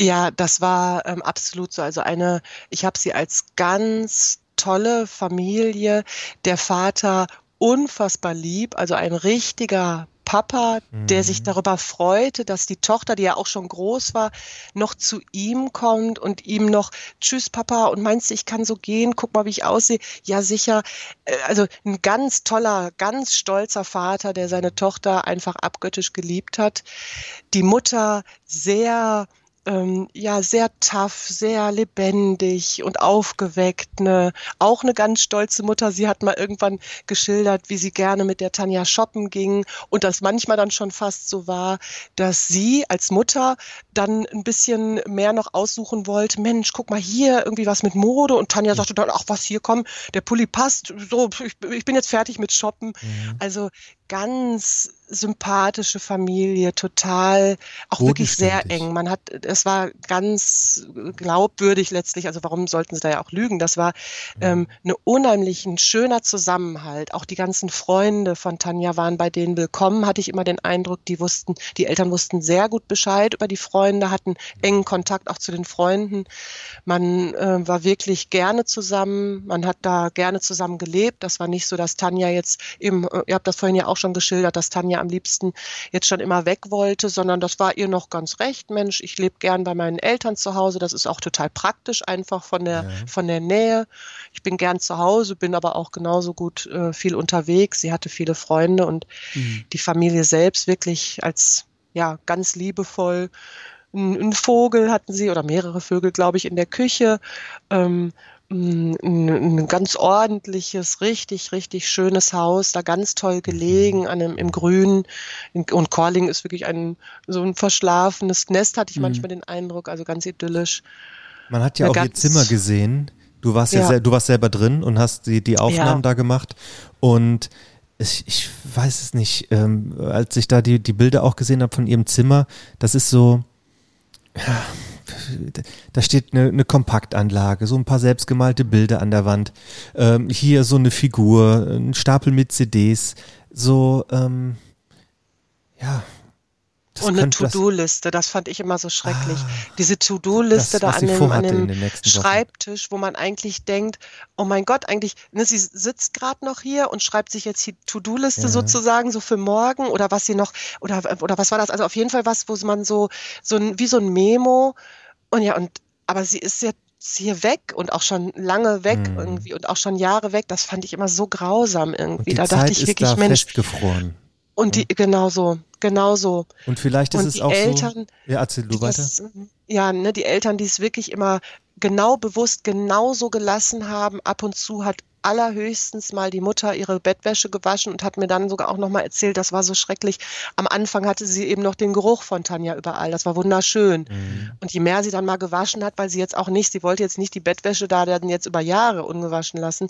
C: Ja, das war ähm, absolut so. Also eine, ich habe sie als ganz tolle Familie. Der Vater unfassbar lieb, also ein richtiger Papa, der sich mhm. darüber freute, dass die Tochter, die ja auch schon groß war, noch zu ihm kommt und ihm noch, tschüss Papa, und meinst du, ich kann so gehen, guck mal, wie ich aussehe. Ja, sicher. Äh, also ein ganz toller, ganz stolzer Vater, der seine Tochter einfach abgöttisch geliebt hat. Die Mutter sehr ähm, ja sehr tough, sehr lebendig und aufgeweckt. Ne? Auch eine ganz stolze Mutter. Sie hat mal irgendwann geschildert, wie sie gerne mit der Tanja shoppen ging und das manchmal dann schon fast so war, dass sie als Mutter dann ein bisschen mehr noch aussuchen wollte. Mensch, guck mal hier irgendwie was mit Mode und Tanja sagte dann, ach was hier komm, der Pulli passt. So, ich, ich bin jetzt fertig mit Shoppen. Mhm. Also ganz sympathische Familie, total, auch wirklich sehr eng. Man hat, es war ganz glaubwürdig letztlich, also warum sollten sie da ja auch lügen? Das war ähm, eine unheimlich ein schöner Zusammenhalt. Auch die ganzen Freunde von Tanja waren bei denen willkommen, hatte ich immer den Eindruck, die wussten, die Eltern wussten sehr gut Bescheid über die Freunde, hatten engen Kontakt auch zu den Freunden. Man äh, war wirklich gerne zusammen, man hat da gerne zusammen gelebt. Das war nicht so, dass Tanja jetzt eben, äh, ihr habt das vorhin ja auch schon geschildert, dass Tanja am liebsten jetzt schon immer weg wollte, sondern das war ihr noch ganz recht. Mensch, ich lebe gern bei meinen Eltern zu Hause. Das ist auch total praktisch einfach von der, ja. von der Nähe. Ich bin gern zu Hause, bin aber auch genauso gut äh, viel unterwegs. Sie hatte viele Freunde und mhm. die Familie selbst wirklich als, ja, ganz liebevoll. Ein, Vogel hatten sie oder mehrere Vögel, glaube ich, in der Küche. Ähm, ein, ein, ganz ordentliches, richtig, richtig schönes Haus, da ganz toll gelegen, an einem, im Grün. Und Corling ist wirklich ein so ein verschlafenes Nest, hatte ich mhm. manchmal den Eindruck, also ganz idyllisch.
A: Man hat ja Eine auch ihr Zimmer gesehen. Du warst ja, ja du warst selber drin und hast die, die Aufnahmen ja. da gemacht. Und ich, ich weiß es nicht, ähm, als ich da die, die Bilder auch gesehen habe von ihrem Zimmer, das ist so, ja, da steht eine, eine Kompaktanlage, so ein paar selbstgemalte Bilder an der Wand, ähm, hier so eine Figur, ein Stapel mit CDs, so, ähm, ja.
C: Und eine To-Do-Liste, das fand ich immer so schrecklich. Ah, Diese To-Do-Liste da an dem, an dem Schreibtisch, wo man eigentlich denkt, oh mein Gott, eigentlich, ne, sie sitzt gerade noch hier und schreibt sich jetzt die To-Do-Liste ja. sozusagen so für morgen oder was sie noch, oder, oder was war das? Also auf jeden Fall was, wo man so, so ein, wie so ein Memo, und ja, und aber sie ist jetzt hier weg und auch schon lange weg hm. irgendwie und auch schon Jahre weg. Das fand ich immer so grausam irgendwie.
A: da
C: Zeit
A: dachte ich wirklich, Mensch. Festgefroren.
C: Und die, genau so, genau so.
A: Und vielleicht ist und es auch Eltern, so. Ja, erzähl du weiter. Das,
C: ja, ne, die Eltern, die es wirklich immer genau bewusst genauso gelassen haben. Ab und zu hat allerhöchstens mal die Mutter ihre Bettwäsche gewaschen und hat mir dann sogar auch nochmal erzählt, das war so schrecklich. Am Anfang hatte sie eben noch den Geruch von Tanja überall. Das war wunderschön. Mhm. Und je mehr sie dann mal gewaschen hat, weil sie jetzt auch nicht, sie wollte jetzt nicht die Bettwäsche da dann jetzt über Jahre ungewaschen lassen,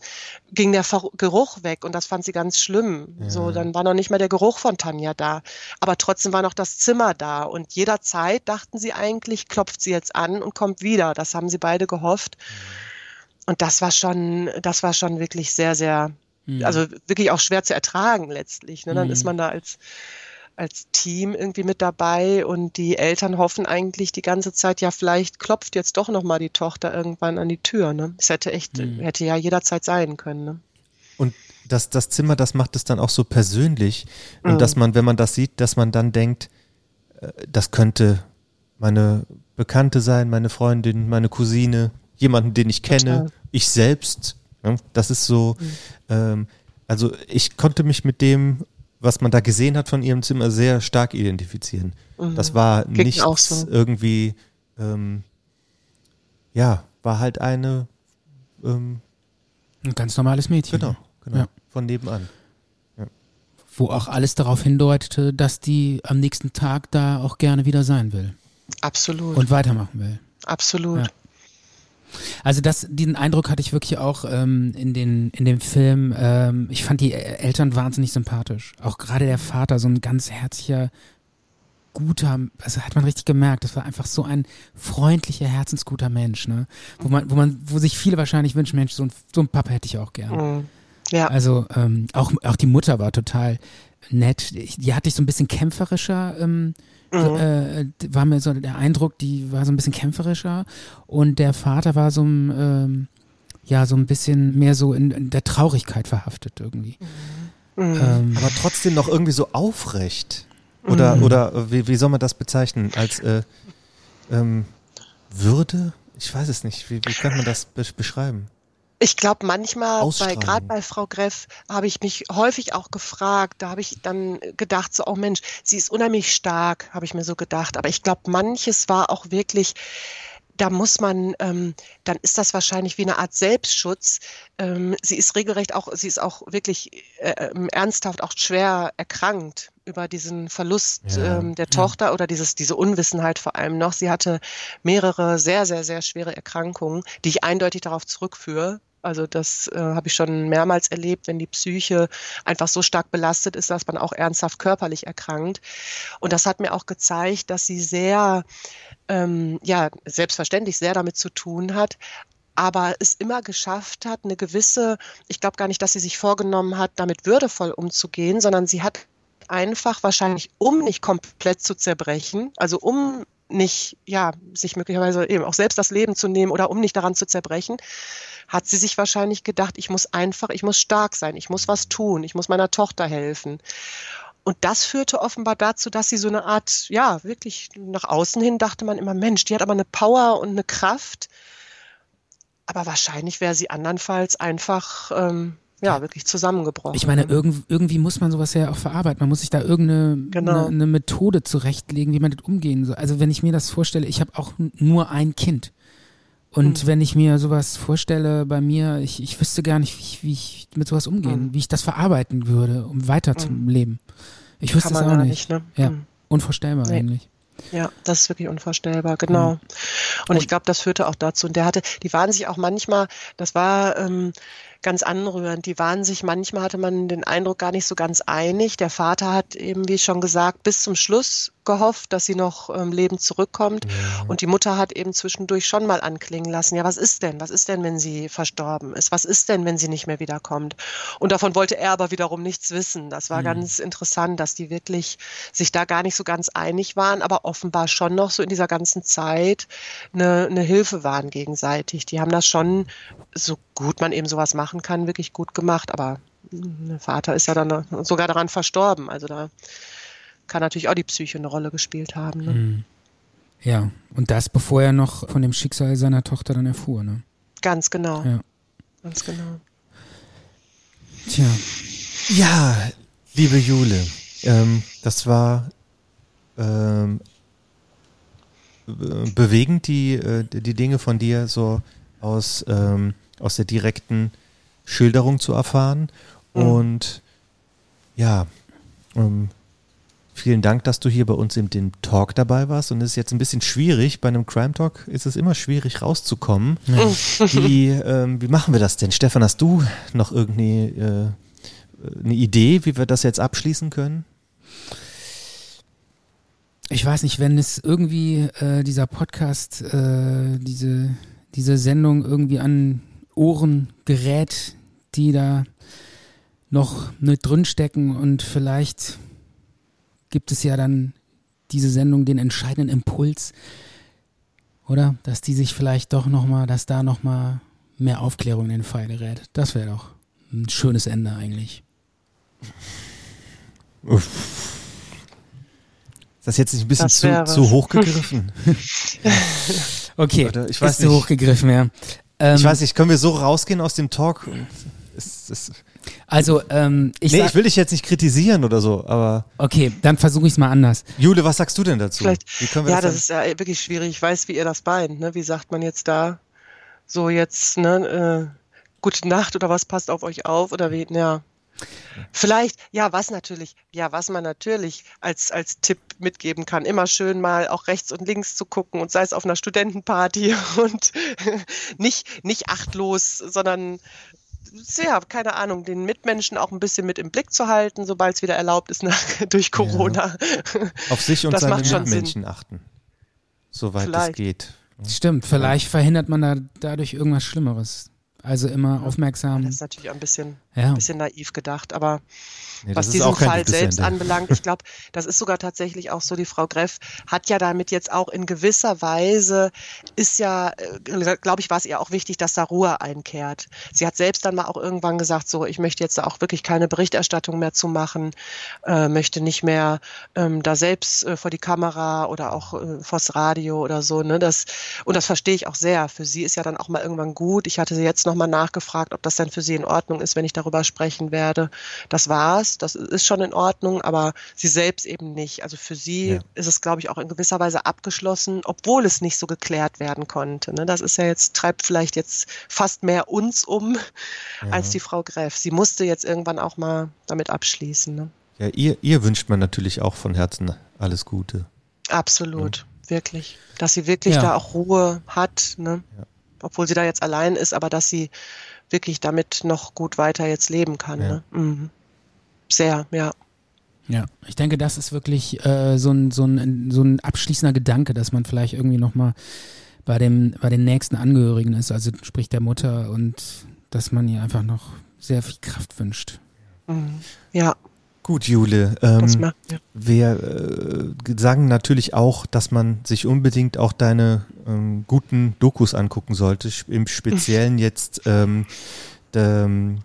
C: ging der Geruch weg und das fand sie ganz schlimm. Ja. So, dann war noch nicht mal der Geruch von Tanja da. Aber trotzdem war noch das Zimmer da und jederzeit dachten sie eigentlich, klopft sie jetzt an und kommt wieder. Das haben sie beide gehofft. Mhm. Und das war schon, das war schon wirklich sehr, sehr mhm. also wirklich auch schwer zu ertragen letztlich. Ne? Dann mhm. ist man da als als Team irgendwie mit dabei und die Eltern hoffen eigentlich die ganze Zeit, ja, vielleicht klopft jetzt doch nochmal die Tochter irgendwann an die Tür. Ne? Es hätte echt, mhm. hätte ja jederzeit sein können. Ne?
A: Und das, das Zimmer, das macht es dann auch so persönlich. Und mhm. dass man, wenn man das sieht, dass man dann denkt, äh, das könnte meine Bekannte sein, meine Freundin, meine Cousine, jemanden, den ich kenne, Total. ich selbst. Ne? Das ist so, mhm. ähm, also ich konnte mich mit dem, was man da gesehen hat von ihrem Zimmer, sehr stark identifizieren. Mhm. Das war Klingt nichts so. irgendwie, ähm, ja, war halt eine ähm,
B: ein ganz normales Mädchen.
A: Genau, genau. Ja. Von nebenan.
B: Ja. Wo auch alles darauf hindeutete, dass die am nächsten Tag da auch gerne wieder sein will.
C: Absolut.
B: Und weitermachen will.
C: Absolut. Ja.
B: Also das, diesen Eindruck hatte ich wirklich auch ähm, in, den, in dem Film. Ähm, ich fand die Eltern wahnsinnig sympathisch. Auch gerade der Vater, so ein ganz herzlicher, guter, also hat man richtig gemerkt, das war einfach so ein freundlicher, herzensguter Mensch, ne? Wo man, wo man, wo sich viele wahrscheinlich wünschen, Mensch, so ein, so ein Papa hätte ich auch gern. Mhm. Ja. Also ähm, auch, auch die Mutter war total nett. Die hatte ich so ein bisschen kämpferischer, ähm, mhm. äh, war mir so der Eindruck, die war so ein bisschen kämpferischer und der Vater war so ein, ähm, ja, so ein bisschen mehr so in, in der Traurigkeit verhaftet irgendwie.
A: Mhm. Ähm, Aber trotzdem noch irgendwie so aufrecht. Oder, mhm. oder wie, wie soll man das bezeichnen? Als äh, ähm, Würde? Ich weiß es nicht. Wie, wie kann man das be beschreiben?
C: Ich glaube, manchmal, bei, gerade bei Frau Greff, habe ich mich häufig auch gefragt, da habe ich dann gedacht, so, oh Mensch, sie ist unheimlich stark, habe ich mir so gedacht. Aber ich glaube, manches war auch wirklich, da muss man, ähm, dann ist das wahrscheinlich wie eine Art Selbstschutz. Ähm, sie ist regelrecht auch, sie ist auch wirklich äh, ähm, ernsthaft auch schwer erkrankt über diesen Verlust ja, ähm, der Tochter ja. oder dieses, diese Unwissenheit vor allem noch. Sie hatte mehrere sehr, sehr, sehr schwere Erkrankungen, die ich eindeutig darauf zurückführe. Also das äh, habe ich schon mehrmals erlebt, wenn die Psyche einfach so stark belastet ist, dass man auch ernsthaft körperlich erkrankt. Und das hat mir auch gezeigt, dass sie sehr, ähm, ja, selbstverständlich sehr damit zu tun hat, aber es immer geschafft hat, eine gewisse, ich glaube gar nicht, dass sie sich vorgenommen hat, damit würdevoll umzugehen, sondern sie hat einfach wahrscheinlich, um nicht komplett zu zerbrechen, also um nicht, ja, sich möglicherweise eben auch selbst das Leben zu nehmen oder um nicht daran zu zerbrechen, hat sie sich wahrscheinlich gedacht, ich muss einfach, ich muss stark sein, ich muss was tun, ich muss meiner Tochter helfen. Und das führte offenbar dazu, dass sie so eine Art, ja, wirklich nach außen hin dachte man immer, Mensch, die hat aber eine Power und eine Kraft. Aber wahrscheinlich wäre sie andernfalls einfach, ähm, ja, wirklich zusammengebrochen.
B: Ich meine, irgend, irgendwie muss man sowas ja auch verarbeiten. Man muss sich da irgendeine genau. eine, Methode zurechtlegen, wie man damit umgehen soll. Also wenn ich mir das vorstelle, ich habe auch nur ein Kind. Und mhm. wenn ich mir sowas vorstelle bei mir, ich, ich wüsste gar nicht, wie ich, wie ich mit sowas umgehen, mhm. wie ich das verarbeiten würde, um weiter mhm. zu leben. Ich wüsste es auch nicht. nicht ne? Ja, mhm. unvorstellbar nee. eigentlich.
C: Ja, das ist wirklich unvorstellbar, genau. Mhm. Und ich glaube, das führte auch dazu. Und der hatte, die waren sich auch manchmal, das war ähm, ganz anrührend. Die waren sich, manchmal hatte man den Eindruck gar nicht so ganz einig. Der Vater hat eben, wie schon gesagt, bis zum Schluss gehofft, dass sie noch ähm, lebend zurückkommt. Ja. Und die Mutter hat eben zwischendurch schon mal anklingen lassen, ja, was ist denn? Was ist denn, wenn sie verstorben ist? Was ist denn, wenn sie nicht mehr wiederkommt? Und davon wollte er aber wiederum nichts wissen. Das war mhm. ganz interessant, dass die wirklich sich da gar nicht so ganz einig waren, aber offenbar schon noch so in dieser ganzen Zeit eine, eine Hilfe waren gegenseitig. Die haben das schon so gut man eben sowas machen kann, wirklich gut gemacht. Aber der Vater ist ja dann sogar daran verstorben. Also da kann natürlich auch die Psyche eine Rolle gespielt haben. Ne? Mhm.
B: Ja, und das bevor er noch von dem Schicksal seiner Tochter dann erfuhr, ne?
C: Ganz genau.
B: Ja.
C: Ganz genau.
A: Tja. Ja, liebe Jule, ähm, das war ähm, bewegend, die, äh, die Dinge von dir so aus ähm, aus der direkten Schilderung zu erfahren. Mhm. Und ja, ähm, vielen Dank, dass du hier bei uns in dem Talk dabei warst. Und es ist jetzt ein bisschen schwierig, bei einem Crime Talk ist es immer schwierig rauszukommen. Ja. Wie, ähm, wie machen wir das denn? Stefan, hast du noch irgendeine äh, eine Idee, wie wir das jetzt abschließen können?
B: Ich weiß nicht, wenn es irgendwie äh, dieser Podcast, äh, diese, diese Sendung irgendwie an Ohren gerät, die da noch mit drinstecken und vielleicht gibt es ja dann diese Sendung den entscheidenden Impuls, oder? Dass die sich vielleicht doch nochmal, dass da nochmal mehr Aufklärung in den Fall gerät. Das wäre doch ein schönes Ende eigentlich.
A: Uff. Ist das jetzt nicht ein bisschen zu, zu hoch gegriffen?
B: okay, Oder ich weiß ist nicht. zu hoch gegriffen, ja.
A: Ähm, ich weiß nicht, können wir so rausgehen aus dem Talk?
B: Ist, ist also, ähm,
A: ich. Nee, ich will dich jetzt nicht kritisieren oder so, aber.
B: Okay, dann versuche ich es mal anders.
A: Jule, was sagst du denn dazu?
C: Vielleicht, ja, das, das ist ja wirklich schwierig. Ich weiß, wie ihr das meint. Ne? Wie sagt man jetzt da so jetzt, ne, äh, gute Nacht oder was passt auf euch auf oder wie, ja. Vielleicht, ja, was natürlich, ja, was man natürlich als, als Tipp mitgeben kann, immer schön mal auch rechts und links zu gucken und sei es auf einer Studentenparty und nicht, nicht achtlos, sondern ja, keine Ahnung, den Mitmenschen auch ein bisschen mit im Blick zu halten, sobald es wieder erlaubt ist nach, durch Corona.
A: Ja. Auf sich und das seine Mitmenschen achten, soweit Vielleicht. es geht.
B: Stimmt, vielleicht verhindert man da dadurch irgendwas Schlimmeres. Also immer aufmerksam.
C: Das ist natürlich ein bisschen, ja. ein bisschen naiv gedacht, aber Nee, was diesen Fall selbst Ende. anbelangt. Ich glaube, das ist sogar tatsächlich auch so, die Frau Greff hat ja damit jetzt auch in gewisser Weise, ist ja, äh, glaube ich, war es ihr auch wichtig, dass da Ruhe einkehrt. Sie hat selbst dann mal auch irgendwann gesagt, so, ich möchte jetzt da auch wirklich keine Berichterstattung mehr zu machen, äh, möchte nicht mehr ähm, da selbst äh, vor die Kamera oder auch äh, vors Radio oder so. Ne? Das, und das verstehe ich auch sehr. Für sie ist ja dann auch mal irgendwann gut. Ich hatte sie jetzt nochmal nachgefragt, ob das dann für sie in Ordnung ist, wenn ich darüber sprechen werde. Das war's das ist schon in Ordnung, aber sie selbst eben nicht. Also für sie ja. ist es, glaube ich, auch in gewisser Weise abgeschlossen, obwohl es nicht so geklärt werden konnte. Ne? Das ist ja jetzt, treibt vielleicht jetzt fast mehr uns um ja. als die Frau Gräf. Sie musste jetzt irgendwann auch mal damit abschließen. Ne?
A: Ja, ihr, ihr wünscht man natürlich auch von Herzen alles Gute.
C: Absolut, ja. wirklich. Dass sie wirklich da auch Ruhe hat, ne? obwohl sie da jetzt allein ist, aber dass sie wirklich damit noch gut weiter jetzt leben kann. Ne? Mhm sehr, ja.
B: Ja, ich denke, das ist wirklich äh, so, ein, so, ein, so ein abschließender Gedanke, dass man vielleicht irgendwie nochmal bei, bei den nächsten Angehörigen ist, also sprich der Mutter und dass man ihr einfach noch sehr viel Kraft wünscht.
C: Mhm. Ja.
A: Gut, Jule. Ähm, ja. Wir äh, sagen natürlich auch, dass man sich unbedingt auch deine ähm, guten Dokus angucken sollte. Im Speziellen jetzt ähm, de,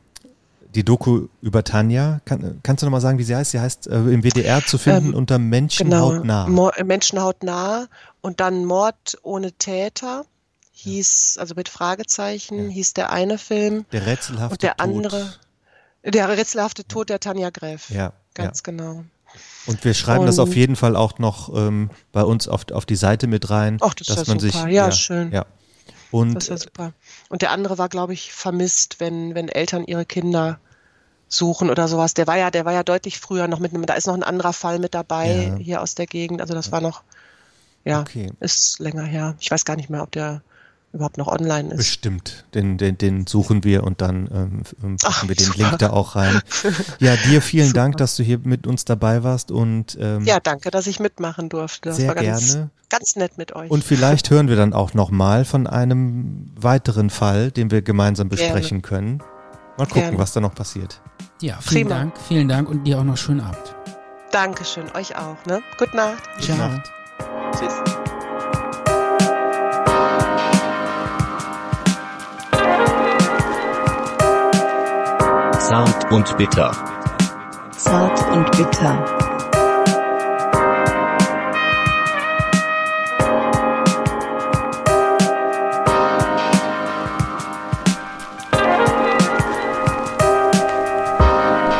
A: die Doku über Tanja. Kann, kannst du nochmal sagen, wie sie heißt? Sie heißt äh, im WDR zu finden ähm, unter Menschenhautnah.
C: Genau, Mo Menschenhautnah und dann Mord ohne Täter hieß, also mit Fragezeichen, ja. hieß der eine Film.
A: Der rätselhafte
C: Und der andere, der rätselhafte Tod der Tanja Greff.
A: Ja.
C: Ganz
A: ja.
C: genau.
A: Und wir schreiben und, das auf jeden Fall auch noch ähm, bei uns auf, auf die Seite mit rein.
C: Ach, das dass ist ja man super. Sich, ja, ja, schön.
A: Ja,
C: und, das war super. Und der andere war, glaube ich, vermisst, wenn, wenn Eltern ihre Kinder suchen oder sowas. Der war ja, der war ja deutlich früher noch mit einem, da ist noch ein anderer Fall mit dabei ja. hier aus der Gegend. Also das war noch, ja, okay. ist länger her. Ich weiß gar nicht mehr, ob der überhaupt noch online ist.
A: Bestimmt. Den, den, den suchen wir und dann ähm, ähm packen Ach, wir den super. Link da auch rein. Ja, dir vielen super. Dank, dass du hier mit uns dabei warst und
C: ähm, ja, danke, dass ich mitmachen durfte. Das
A: sehr
C: war
A: ganz, gerne.
C: Ganz nett mit euch.
A: Und vielleicht hören wir dann auch nochmal von einem weiteren Fall, den wir gemeinsam besprechen gerne. können. Mal gucken, gerne. was da noch passiert.
B: Ja, vielen Prima. Dank, vielen Dank und dir auch noch schönen Abend.
C: Dankeschön, euch auch. Ne? Gute Nacht.
B: Gute Nacht. Tschüss.
D: Zart und bitter.
E: Zart und bitter.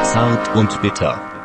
D: Zart und bitter.